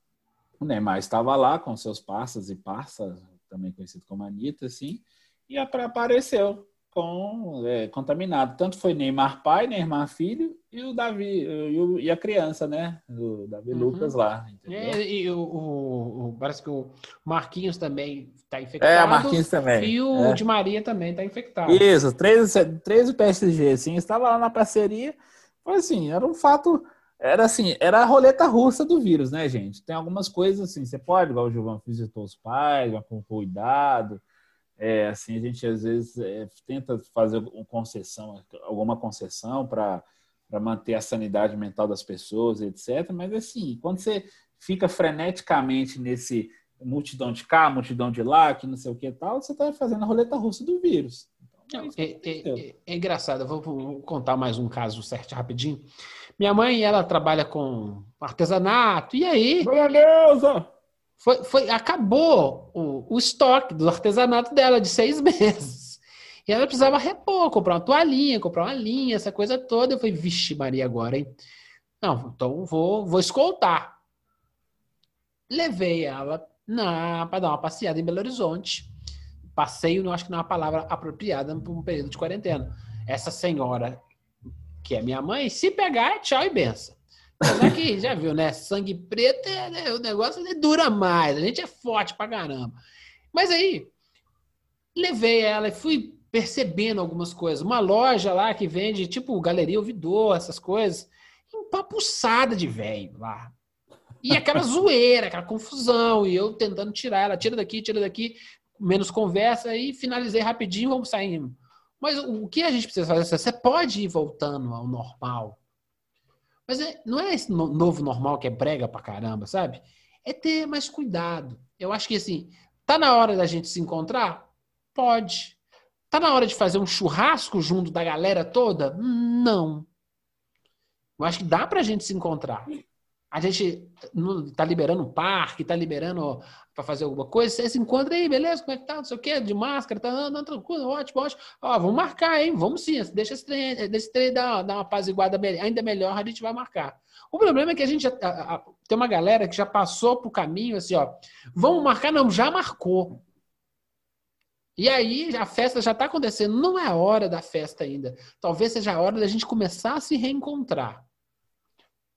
[SPEAKER 3] O Neymar estava lá com seus passas e passas, também conhecido como Anitta, assim, e apareceu com é, contaminado. Tanto foi Neymar pai, Neymar filho e o Davi e, o, e a criança, né? O Davi uhum. Lucas lá.
[SPEAKER 1] É, e o, o, o, parece que o Marquinhos também está infectado.
[SPEAKER 3] É, o Marquinhos também.
[SPEAKER 1] E o é. de Maria também está infectado.
[SPEAKER 3] Isso, três, três PSG, assim, estava lá na parceria. Foi assim, era um fato era assim, era a roleta russa do vírus, né, gente? Tem algumas coisas assim, você pode, igual o Giovanni visitou os pais, vai com cuidado. É, assim, a gente às vezes é, tenta fazer uma concessão, alguma concessão para manter a sanidade mental das pessoas, etc. Mas assim, quando você fica freneticamente nesse multidão de cá, multidão de lá, que não sei o que tal, você está fazendo a roleta russa do vírus.
[SPEAKER 1] Então, é, é, é, é, engraçado, eu vou, vou contar mais um caso certo rapidinho. Minha mãe, ela trabalha com artesanato, e aí.
[SPEAKER 3] Beleza!
[SPEAKER 1] Foi, foi, acabou o, o estoque do artesanato dela de seis meses. E ela precisava repor, comprar uma toalhinha, comprar uma linha, essa coisa toda. Eu falei, vixe, Maria, agora, hein? Não, então vou, vou escoltar. Levei ela para dar uma passeada em Belo Horizonte. Passeio, não acho que não é uma palavra apropriada para um período de quarentena. Essa senhora que é minha mãe, se pegar tchau e benção. Aqui, já viu, né? Sangue preto, é, né? o negócio dura mais. A gente é forte pra caramba. Mas aí, levei ela e fui percebendo algumas coisas. Uma loja lá que vende, tipo, galeria ouvidor, essas coisas, empapuçada de velho lá. E aquela zoeira, aquela confusão, e eu tentando tirar ela, tira daqui, tira daqui, menos conversa, e finalizei rapidinho, vamos sair mas o que a gente precisa fazer? Você pode ir voltando ao normal. Mas é, não é esse novo normal que é brega pra caramba, sabe? É ter mais cuidado. Eu acho que assim, tá na hora da gente se encontrar? Pode. Tá na hora de fazer um churrasco junto da galera toda? Não. Eu acho que dá pra gente se encontrar a gente está liberando um parque, está liberando para fazer alguma coisa, você se encontra aí, beleza? Como é que tá? Não sei o quê, de máscara, tá não, tranquilo, ótimo, ótimo. Ó, vamos marcar, hein? Vamos sim, deixa esse trem, desse trem dar, dar uma apaziguada ainda melhor, a gente vai marcar. O problema é que a gente a, a, tem uma galera que já passou pro caminho assim, ó, vamos marcar? Não, já marcou. E aí a festa já está acontecendo, não é hora da festa ainda. Talvez seja a hora da gente começar a se reencontrar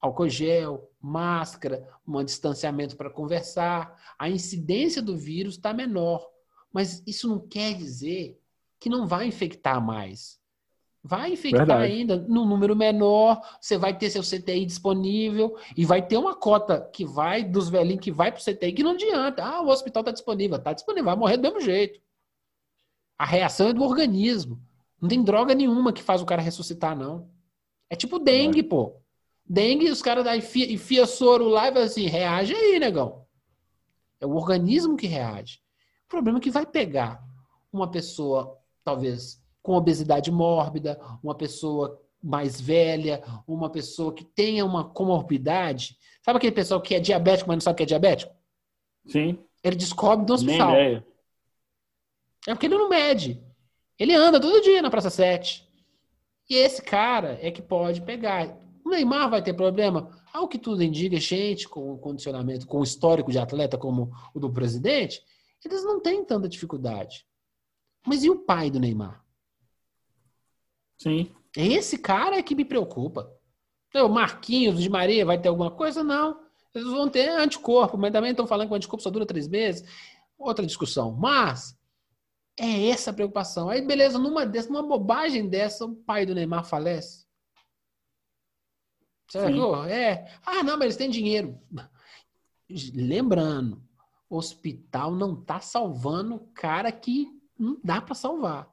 [SPEAKER 1] álcool gel, máscara, um distanciamento para conversar. A incidência do vírus está menor. Mas isso não quer dizer que não vai infectar mais. Vai infectar Verdade. ainda no número menor, você vai ter seu CTI disponível e vai ter uma cota que vai dos velhinhos que vai para o CTI que não adianta. Ah, o hospital está disponível. Está disponível, vai morrer do mesmo jeito. A reação é do organismo. Não tem droga nenhuma que faz o cara ressuscitar, não. É tipo dengue, pô. Dengue, os caras da enfia, enfia soro lá e assim, reage aí, negão. É o organismo que reage. O problema é que vai pegar uma pessoa, talvez, com obesidade mórbida, uma pessoa mais velha, uma pessoa que tenha uma comorbidade. Sabe aquele pessoal que é diabético, mas não sabe que é diabético?
[SPEAKER 3] Sim.
[SPEAKER 1] Ele descobre no hospital. É porque ele não mede. Ele anda todo dia na Praça 7. E esse cara é que pode pegar. Neymar vai ter problema? Ao que tudo indica, gente com condicionamento, com histórico de atleta como o do presidente, eles não têm tanta dificuldade. Mas e o pai do Neymar?
[SPEAKER 3] Sim.
[SPEAKER 1] Esse cara é que me preocupa. O Marquinhos, de Maria, vai ter alguma coisa? Não. Eles vão ter anticorpo, mas também estão falando que o anticorpo só dura três meses. Outra discussão. Mas É essa a preocupação. Aí, beleza, numa dessa, numa bobagem dessa, o pai do Neymar falece. É? Ah, não, mas eles têm dinheiro. Lembrando, hospital não tá salvando o cara que não dá para salvar.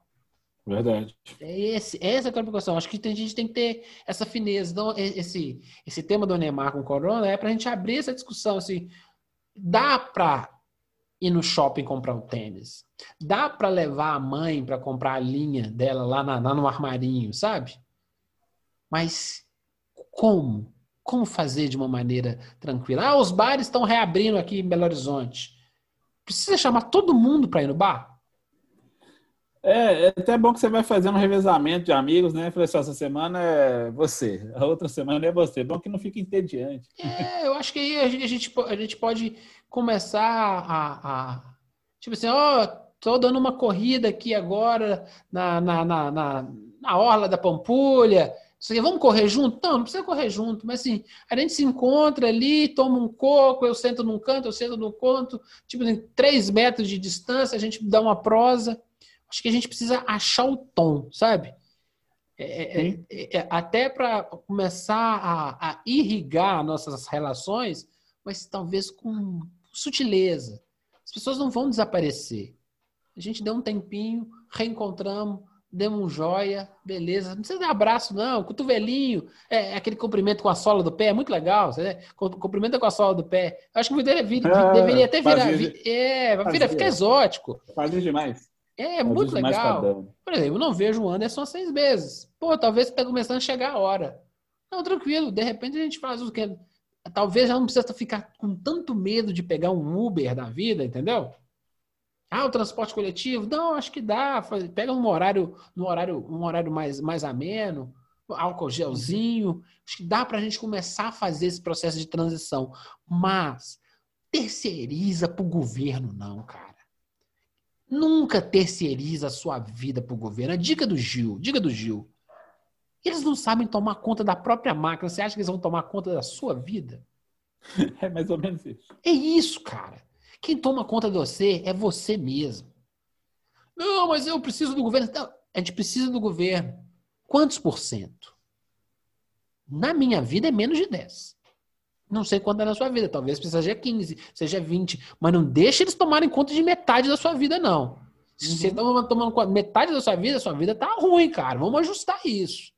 [SPEAKER 3] Verdade.
[SPEAKER 1] É esse, essa é a preocupação. Acho que a gente tem que ter essa fineza. Então, esse, esse tema do Neymar com o Corona é para a gente abrir essa discussão. Assim, dá para ir no shopping comprar um tênis. Dá para levar a mãe para comprar a linha dela lá, na, lá no armarinho, sabe? Mas como? Como fazer de uma maneira tranquila? Ah, os bares estão reabrindo aqui em Belo Horizonte. Precisa chamar todo mundo para ir no bar?
[SPEAKER 3] É, é até bom que você vai fazendo um revezamento de amigos, né? Falei assim, essa semana é você, a outra semana é você. Bom que não fica entediante.
[SPEAKER 1] É, eu acho que aí a gente, a gente, a gente pode começar a, a tipo assim, ó, oh, tô dando uma corrida aqui agora na, na, na, na, na orla da Pampulha. Vamos correr junto? Não, não precisa correr junto, mas assim, a gente se encontra ali, toma um coco, eu sento num canto, eu sento num canto, tipo, em três metros de distância, a gente dá uma prosa acho que a gente precisa achar o tom, sabe? É, é, é, é até para começar a, a, irrigar nossas relações, mas talvez com sutileza. As pessoas não vão desaparecer. A gente deu um tempinho, reencontramos, demos um joia, beleza. Não precisa dar abraço, não. Cotovelinho, é, é aquele cumprimento com a sola do pé, é muito legal. Né? Cumprimenta com a sola do pé. Eu acho que deveria, é, deveria até virar. Fazia, é, vira, fica exótico.
[SPEAKER 3] Fazia demais.
[SPEAKER 1] É, muito legal. Por exemplo, eu não vejo o Anderson há seis meses. Pô, talvez está começando a chegar a hora. Não, tranquilo. De repente a gente faz o que. Talvez já não precisa ficar com tanto medo de pegar um Uber da vida, entendeu? Ah, o transporte coletivo? Não, acho que dá. Pega um horário, um horário, um horário mais, mais ameno, álcool gelzinho. Acho que dá para a gente começar a fazer esse processo de transição. Mas terceiriza para o governo, não, cara. Nunca terceiriza a sua vida para o governo. A dica do Gil, dica do Gil. Eles não sabem tomar conta da própria máquina. Você acha que eles vão tomar conta da sua vida?
[SPEAKER 3] É mais ou menos isso.
[SPEAKER 1] É isso, cara. Quem toma conta de você é você mesmo. Não, mas eu preciso do governo. Não, a gente precisa do governo. Quantos por cento? Na minha vida é menos de 10. Não sei quanto é na sua vida, talvez seja 15, seja 20, mas não deixe eles tomarem conta de metade da sua vida, não. Se você está uhum. tomando metade da sua vida, a sua vida tá ruim, cara. Vamos ajustar isso.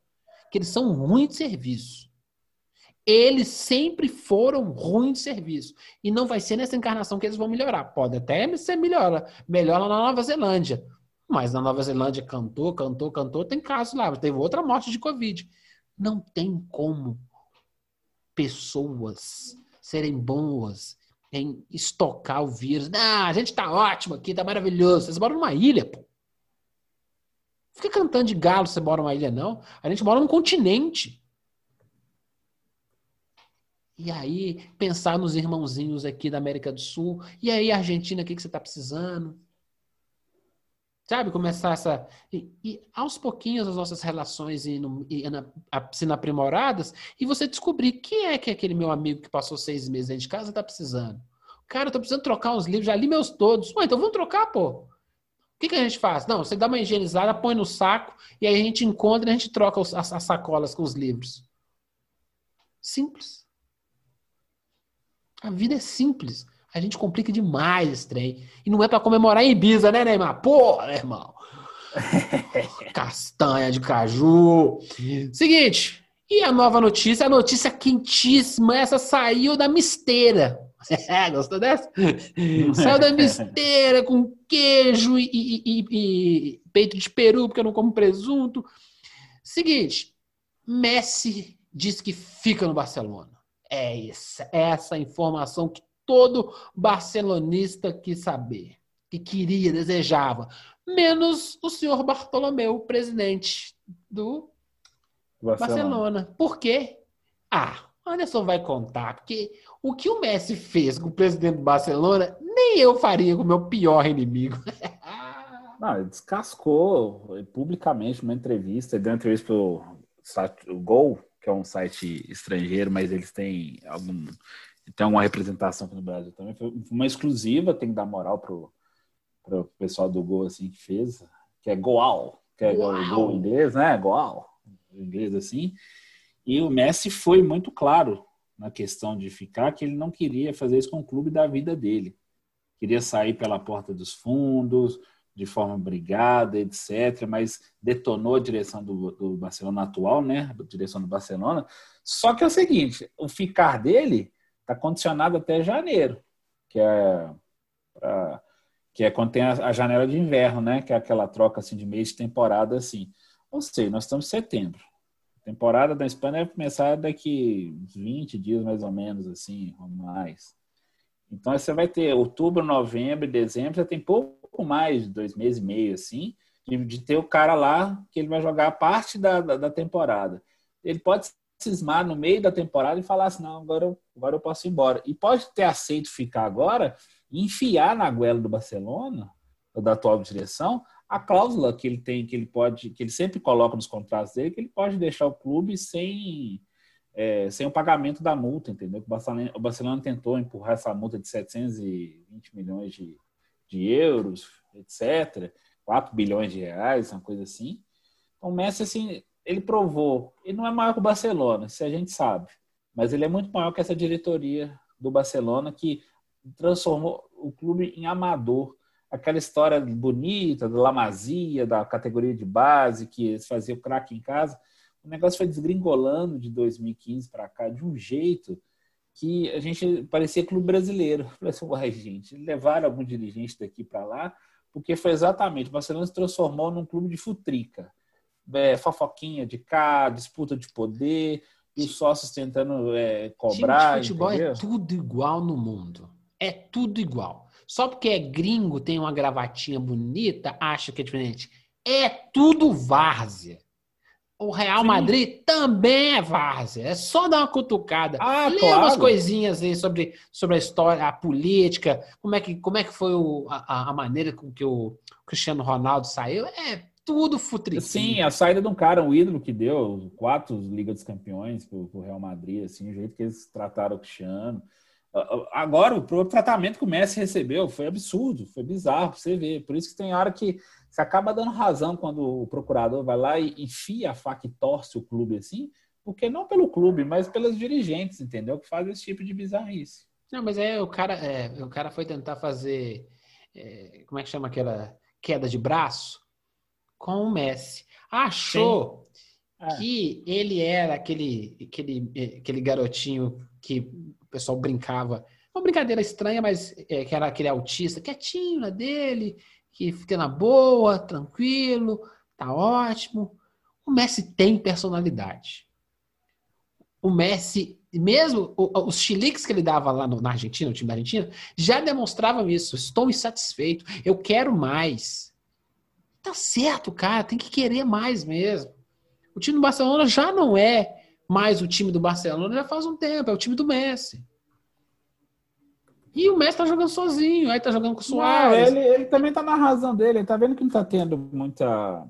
[SPEAKER 1] Que eles são ruins de serviço. Eles sempre foram ruins de serviço. E não vai ser nessa encarnação que eles vão melhorar. Pode até ser melhor, melhor lá na Nova Zelândia. Mas na Nova Zelândia cantou, cantou, cantou, tem casos lá. Teve outra morte de Covid. Não tem como pessoas serem boas em estocar o vírus. Ah, a gente tá ótimo aqui, tá maravilhoso. Vocês moram numa ilha, pô. Fica cantando de galo você mora numa ilha, não. A gente mora num continente. E aí, pensar nos irmãozinhos aqui da América do Sul. E aí, Argentina, o que, que você está precisando? Sabe, começar essa. E, e, aos pouquinhos as nossas relações indo, indo, sendo aprimoradas e você descobrir quem é que é aquele meu amigo que passou seis meses dentro de casa está precisando. Cara, eu tô precisando trocar uns livros, já li meus todos. Ué, então vamos trocar, pô. O que, que a gente faz? Não, você dá uma higienizada, põe no saco e aí a gente encontra e a gente troca os, as, as sacolas com os livros. Simples. A vida é simples. A gente complica demais esse trem. E não é para comemorar em Ibiza, né, Neymar? Porra, né, irmão. Castanha de caju. Seguinte, e a nova notícia? A notícia quentíssima, essa saiu da misteira. É, gostou dessa? saiu da misteira com queijo e, e, e, e, peito de peru, porque eu não como presunto. Seguinte, Messi diz que fica no Barcelona. É essa, é essa informação que todo barcelonista quis saber, que queria, desejava, menos o senhor Bartolomeu, presidente do Barcelona. Barcelona. Por quê? Ah, Anderson vai contar, porque o que o Messi fez com o presidente do Barcelona, nem eu faria com o meu pior inimigo.
[SPEAKER 3] Não, ele descascou publicamente numa entrevista, ele deu uma entrevista pro Gol, que é um site estrangeiro, mas eles têm algum tem uma representação aqui no Brasil também. Foi uma exclusiva, tem que dar moral pro, para o pessoal do gol assim que fez, que é Goal, que é Uau. gol em inglês, né? Goal, em inglês assim. E o Messi foi muito claro na questão de ficar que ele não queria fazer isso com o clube da vida dele. Queria sair pela porta dos fundos, de forma brigada, etc., mas detonou a direção do, do Barcelona atual, né? A direção do Barcelona. Só que é o seguinte: o ficar dele está condicionado até janeiro, que é pra, que é quando tem a, a, janela de inverno, né? Que é aquela troca assim de mês de temporada assim. Ou seja, nós estamos em setembro. A temporada da Espanha vai começar daqui uns 20 dias mais ou menos assim, ou mais. Então você vai ter outubro, novembro, dezembro, você tem pouco mais de dois meses e meio assim, de, de ter o cara lá que ele vai jogar parte da, da, da temporada. Ele pode cismar no meio da temporada e falar assim, não, agora eu, agora eu posso ir embora. E pode ter aceito ficar agora e enfiar na goela do Barcelona, da atual direção, a cláusula que ele tem, que ele pode, que ele sempre coloca nos contratos dele, que ele pode deixar o clube sem, é, sem o pagamento da multa, entendeu? O Barcelona, o Barcelona tentou empurrar essa multa de 720 milhões de, de euros, etc., 4 bilhões de reais, uma coisa assim. Então, o Messi, assim, ele provou, ele não é maior que o Barcelona, se a gente sabe, mas ele é muito maior que essa diretoria do Barcelona que transformou o clube em amador. Aquela história bonita da Lamazia, da categoria de base, que eles faziam craque em casa, o negócio foi desgringolando de 2015 para cá de um jeito que a gente parecia clube brasileiro. Eu falei assim, uai, gente, levaram algum dirigente daqui para lá, porque foi exatamente, o Barcelona se transformou num clube de futrica é, fofoquinha de cá, disputa de poder, e os sócios tentando é, cobrar.
[SPEAKER 1] Time de futebol é entendeu? é tudo igual no mundo. É tudo igual. Só porque é gringo, tem uma gravatinha bonita, acha que é diferente. É tudo várzea. O Real Sim. Madrid também é várzea. É só dar uma cutucada. Ah, Lê claro. umas coisinhas aí sobre, sobre a história, a política, como é que, como é que foi o, a, a maneira com que o Cristiano Ronaldo saiu. É tudo futriquinho.
[SPEAKER 3] Sim, a saída de um cara, um ídolo que deu quatro Liga dos Campeões pro, pro Real Madrid, assim, o jeito que eles trataram o Cristiano. Agora, o próprio tratamento que o Messi recebeu foi absurdo, foi bizarro, você vê. Por isso que tem hora que você acaba dando razão quando o procurador vai lá e enfia a faca e torce o clube assim, porque não pelo clube, mas pelos dirigentes, entendeu? Que fazem esse tipo de bizarrice.
[SPEAKER 1] Não, mas é o cara, é, o cara foi tentar fazer, é, como é que chama aquela queda de braço? com o Messi. Achou é. que ele era aquele, aquele, aquele garotinho que o pessoal brincava. Uma brincadeira estranha, mas é, que era aquele autista quietinho na dele, que fica na boa, tranquilo, tá ótimo. O Messi tem personalidade. O Messi, mesmo os chiliques que ele dava lá no, na Argentina, no time da Argentina, já demonstravam isso. Estou insatisfeito, eu quero mais. Tá certo, cara, tem que querer mais mesmo. O time do Barcelona já não é mais o time do Barcelona já faz um tempo, é o time do Messi. E o Messi tá jogando sozinho, aí tá jogando com o Soares.
[SPEAKER 3] Não, ele, ele também tá na razão dele, ele tá vendo que não tá tendo muita.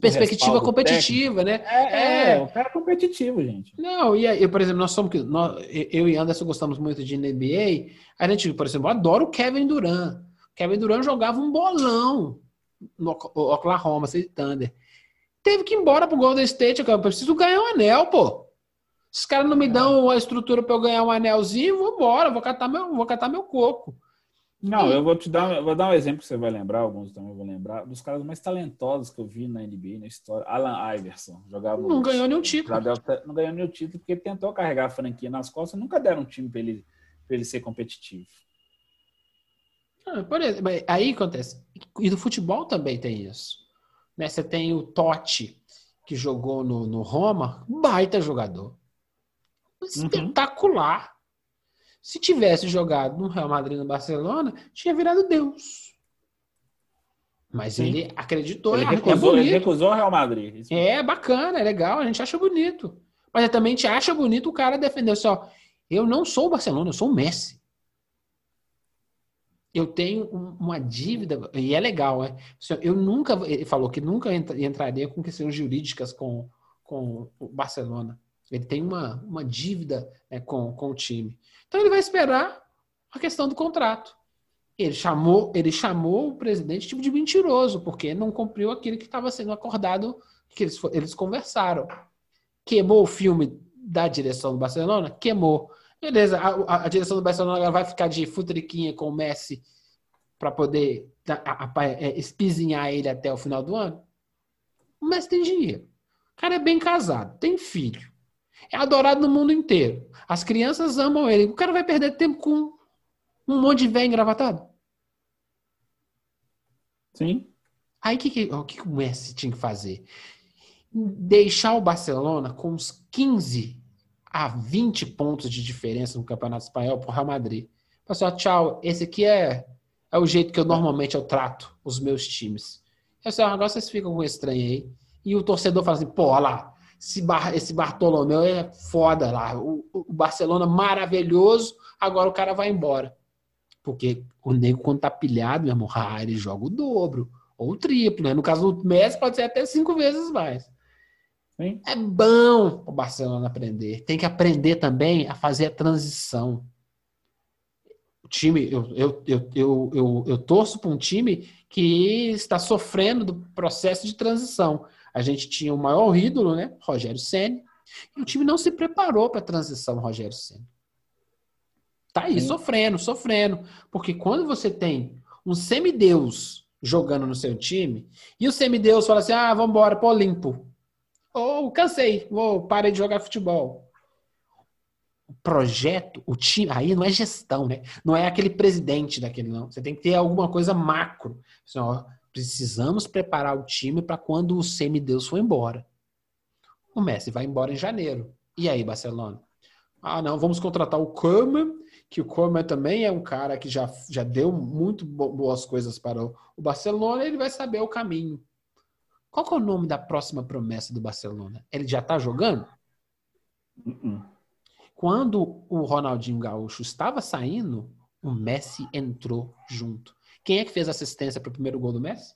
[SPEAKER 1] Perspectiva competitiva, técnico.
[SPEAKER 3] né? É, é, é, o cara é competitivo, gente.
[SPEAKER 1] Não, e aí, por exemplo, nós somos. Nós, eu e Anderson gostamos muito de NBA. A gente, por exemplo, adora o Kevin Durant. Kevin Durant jogava um bolão no Oklahoma City Thunder. Teve que ir embora pro Golden State, eu preciso ganhar um anel, pô. Os caras não me dão a estrutura para eu ganhar um anelzinho, vou embora, vou catar meu, vou catar meu coco.
[SPEAKER 3] Não, eu vou te dar, vou dar um exemplo que você vai lembrar, alguns também vão lembrar, dos caras mais talentosos que eu vi na NBA, na história. Alan Iverson, jogava.
[SPEAKER 1] Não ganhou nenhum título.
[SPEAKER 3] Não ganhou nenhum título porque ele tentou carregar a franquia nas costas, nunca deram um time para ele, ele ser competitivo.
[SPEAKER 1] Ah, por exemplo, aí acontece. E do futebol também tem isso. Né? Você tem o Totti, que jogou no, no Roma, baita jogador. Espetacular. Uhum. Se tivesse jogado no Real Madrid no Barcelona, tinha virado Deus. Mas Sim. ele acreditou.
[SPEAKER 3] Ele é recusou, é ele recusou o Real Madrid.
[SPEAKER 1] É bacana, é legal, a gente acha bonito. Mas também gente acha bonito o cara defender só. Assim, eu não sou o Barcelona, eu sou o Messi eu tenho uma dívida, e é legal, né? Eu nunca, ele falou que nunca entraria com questões jurídicas com, com o Barcelona. Ele tem uma, uma dívida né, com, com o time. Então ele vai esperar a questão do contrato. Ele chamou, ele chamou o presidente tipo de mentiroso, porque não cumpriu aquilo que estava sendo acordado, que eles, eles conversaram. Queimou o filme da direção do Barcelona? Queimou. Beleza, a, a direção do Barcelona agora vai ficar de futriquinha com o Messi para poder a, a, é, espizinhar ele até o final do ano? O Messi tem dinheiro. O cara é bem casado, tem filho. É adorado no mundo inteiro. As crianças amam ele. O cara vai perder tempo com um monte de velho engravatado?
[SPEAKER 3] Sim.
[SPEAKER 1] Aí o que, que, que, o Messi tinha que fazer? Deixar o Barcelona com uns 15 a 20 pontos de diferença no Campeonato Espanhol para o Real Madrid. Pessoal, tchau. Esse aqui é, é o jeito que eu normalmente eu trato os meus times. Esse agora vocês ficam com estranho aí. E o torcedor fala assim, pô, olha lá, esse, Bar, esse Bartolomeu é foda lá. O, o Barcelona maravilhoso, agora o cara vai embora. Porque o nego, quando tá pilhado, meu irmão, ah, ele joga o dobro. Ou o triplo, né? No caso do Messi, pode ser até cinco vezes mais. Sim. É bom o Barcelona aprender. Tem que aprender também a fazer a transição. O time, eu, eu, eu, eu, eu, eu torço para um time que está sofrendo do processo de transição. A gente tinha o maior ídolo, né? Rogério Senna. E o time não se preparou para a transição, Rogério Senna. Tá aí, Sim. sofrendo, sofrendo. Porque quando você tem um semideus jogando no seu time, e o semideus fala assim: ah, vamos embora, pô, limpo. Ou oh, cansei, vou parei de jogar futebol. O projeto, o time, aí não é gestão, né? Não é aquele presidente daquele, não. Você tem que ter alguma coisa macro. Assim, ó, precisamos preparar o time para quando o semideus for embora. O Messi vai embora em janeiro. E aí, Barcelona? Ah, não, vamos contratar o Koeman que o Koeman também é um cara que já, já deu muito boas coisas para o, Barcelona, ele vai saber o caminho. Qual é o nome da próxima promessa do Barcelona? Ele já está jogando? Uh -uh. Quando o Ronaldinho Gaúcho estava saindo, o Messi entrou junto. Quem é que fez assistência para o primeiro gol do Messi?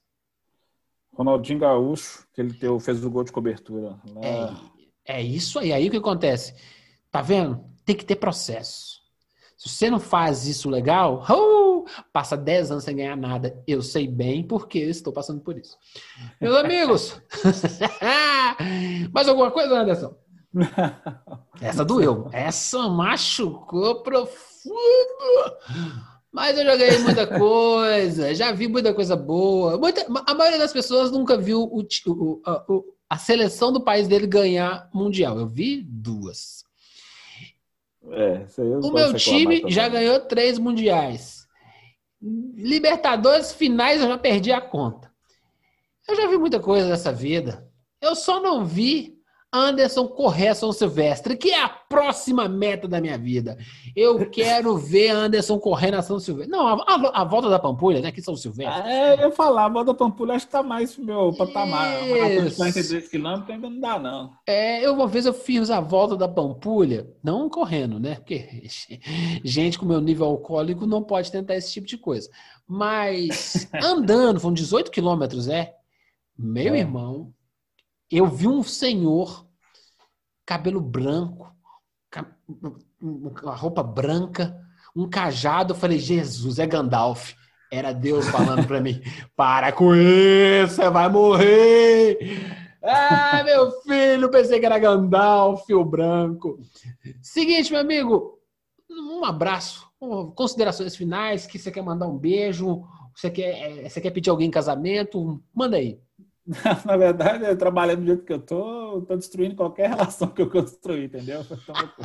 [SPEAKER 3] Ronaldinho Gaúcho, que ele teu, fez o gol de cobertura.
[SPEAKER 1] Lá. É, é isso aí. Aí o que acontece? Tá vendo? Tem que ter processo. Se você não faz isso legal, uh, passa 10 anos sem ganhar nada. Eu sei bem porque estou passando por isso. Meus amigos, mais alguma coisa, Anderson? Essa doeu. Essa machucou profundo. Mas eu já ganhei muita coisa, já vi muita coisa boa. Muita, a maioria das pessoas nunca viu o, o, a, a seleção do país dele ganhar mundial. Eu vi duas.
[SPEAKER 3] É,
[SPEAKER 1] o meu time já ganhou três mundiais. Libertadores finais eu já perdi a conta. Eu já vi muita coisa nessa vida. Eu só não vi Anderson correr São Silvestre, que é a próxima meta da minha vida. Eu quero ver Anderson correr na São Silvestre. Não, a, a, a, volta da Pampulha, né? Que São Silvestre.
[SPEAKER 3] É, eu ia falar, a volta da Pampulha acho que tá mais pro meu patamar. Mas 42 quilômetros ainda não dá, não.
[SPEAKER 1] É, eu, uma vez eu fiz a volta da Pampulha, não correndo, né? Porque gente com meu nível alcoólico não pode tentar esse tipo de coisa. Mas andando, foram 18 quilômetros, é? Meu é. irmão, eu vi um senhor, cabelo branco, uma roupa branca, um cajado. Eu falei, Jesus, é Gandalf. Era Deus falando para mim: para com isso, você vai morrer. Ah, meu filho, pensei que era Gandalf, o branco. Seguinte, meu amigo, um abraço, considerações finais, que você quer mandar um beijo, você quer, você quer pedir alguém em casamento, manda aí.
[SPEAKER 3] Na verdade, eu trabalhando do jeito que eu tô, tô destruindo qualquer relação que eu construí, entendeu?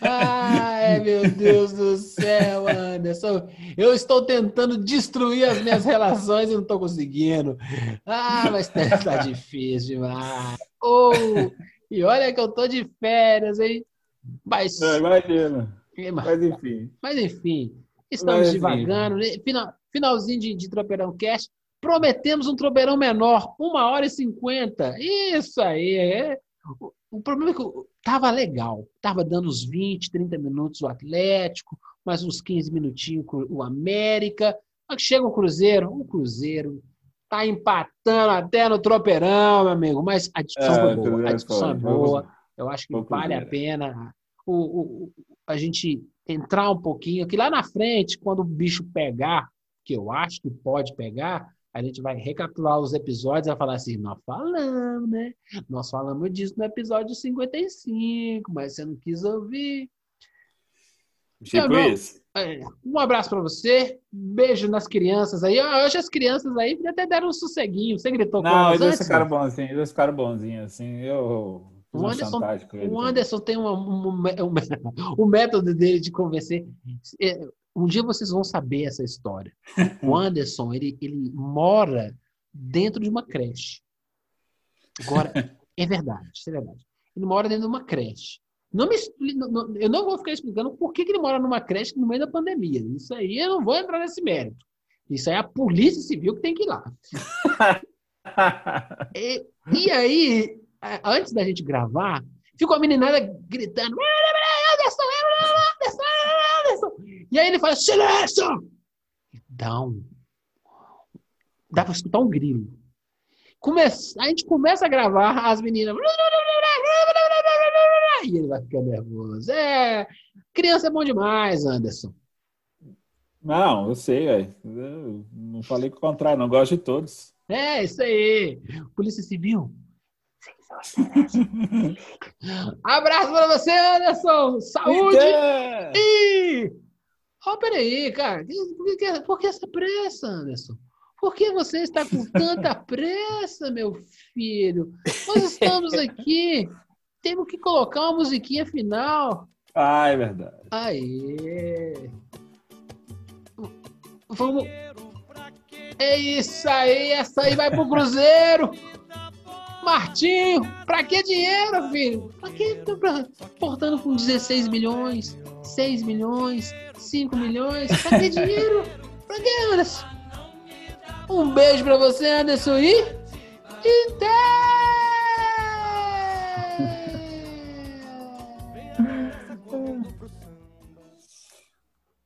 [SPEAKER 1] Ai, meu Deus do céu, Anderson. Eu estou tentando destruir as minhas relações e não estou conseguindo. Ah, mas tá, tá difícil demais. Oh, e olha que eu tô de férias, hein? Mas.
[SPEAKER 3] É, imagina. Mas enfim.
[SPEAKER 1] Mas enfim, estamos mas, devagando. Final, finalzinho de, de Tropeirão Cast. Prometemos um tropeirão menor, uma hora e cinquenta. Isso aí. É. O problema é que tava legal. Tava dando uns 20, 30 minutos o Atlético, mais uns 15 minutinhos o América. Chega o Cruzeiro, o Cruzeiro tá empatando até no tropeirão, meu amigo. Mas a discussão é, foi boa. A discussão é boa. Eu acho que vale a pena. o, o, a gente entrar um pouquinho, que lá na frente, quando o bicho pegar, que eu acho que pode pegar, a gente vai recapitular os episódios e vai falar assim, nós falamos, né? Nós falamos disso no episódio 55, mas você não quis ouvir.
[SPEAKER 3] Tipo isso.
[SPEAKER 1] É, um abraço para você, beijo nas crianças aí. Hoje as crianças aí até deram um sosseguinho. Você gritou
[SPEAKER 3] com
[SPEAKER 1] elas
[SPEAKER 3] Não, eles ficaram bonzinhos, eles ficaram bonzinhos, assim. Eu
[SPEAKER 1] o Anderson, o Anderson tem um, um, um, um, método dele de convencer. Um dia vocês vão saber essa história. O Anderson, ele, ele mora dentro de uma creche. Agora, é verdade, é verdade. Ele mora dentro de uma creche. Não me, não, eu não vou ficar explicando por que, que ele mora numa creche no meio da pandemia. Isso aí eu não vou entrar nesse mérito. Isso aí é a Polícia Civil que tem que ir lá. e, e aí, antes da gente gravar, ficou a meninada gritando. E aí ele fala: silêncio! Dá um. Dá pra escutar um grilo. Começa, a gente começa a gravar, as meninas. E ele vai ficar nervoso. É, criança é bom demais, Anderson.
[SPEAKER 3] Não, eu sei, velho. Não falei o contrário, não gosto de todos.
[SPEAKER 1] É, isso aí. Polícia Civil. Abraço para você, Anderson. Saúde. E... Oh, peraí, cara. Por que, por que essa pressa, Anderson? Por que você está com tanta pressa, meu filho? Nós estamos aqui temos que colocar uma musiquinha final.
[SPEAKER 3] Ah, é verdade.
[SPEAKER 1] Aê! Vamos. É isso aí, essa aí vai pro Cruzeiro. Martinho, pra que dinheiro, filho? Pra que pra, portando com 16 milhões, 6 milhões, 5 milhões? Pra que dinheiro? Pra que, Anderson? Um beijo pra você, Anderson, e. E até!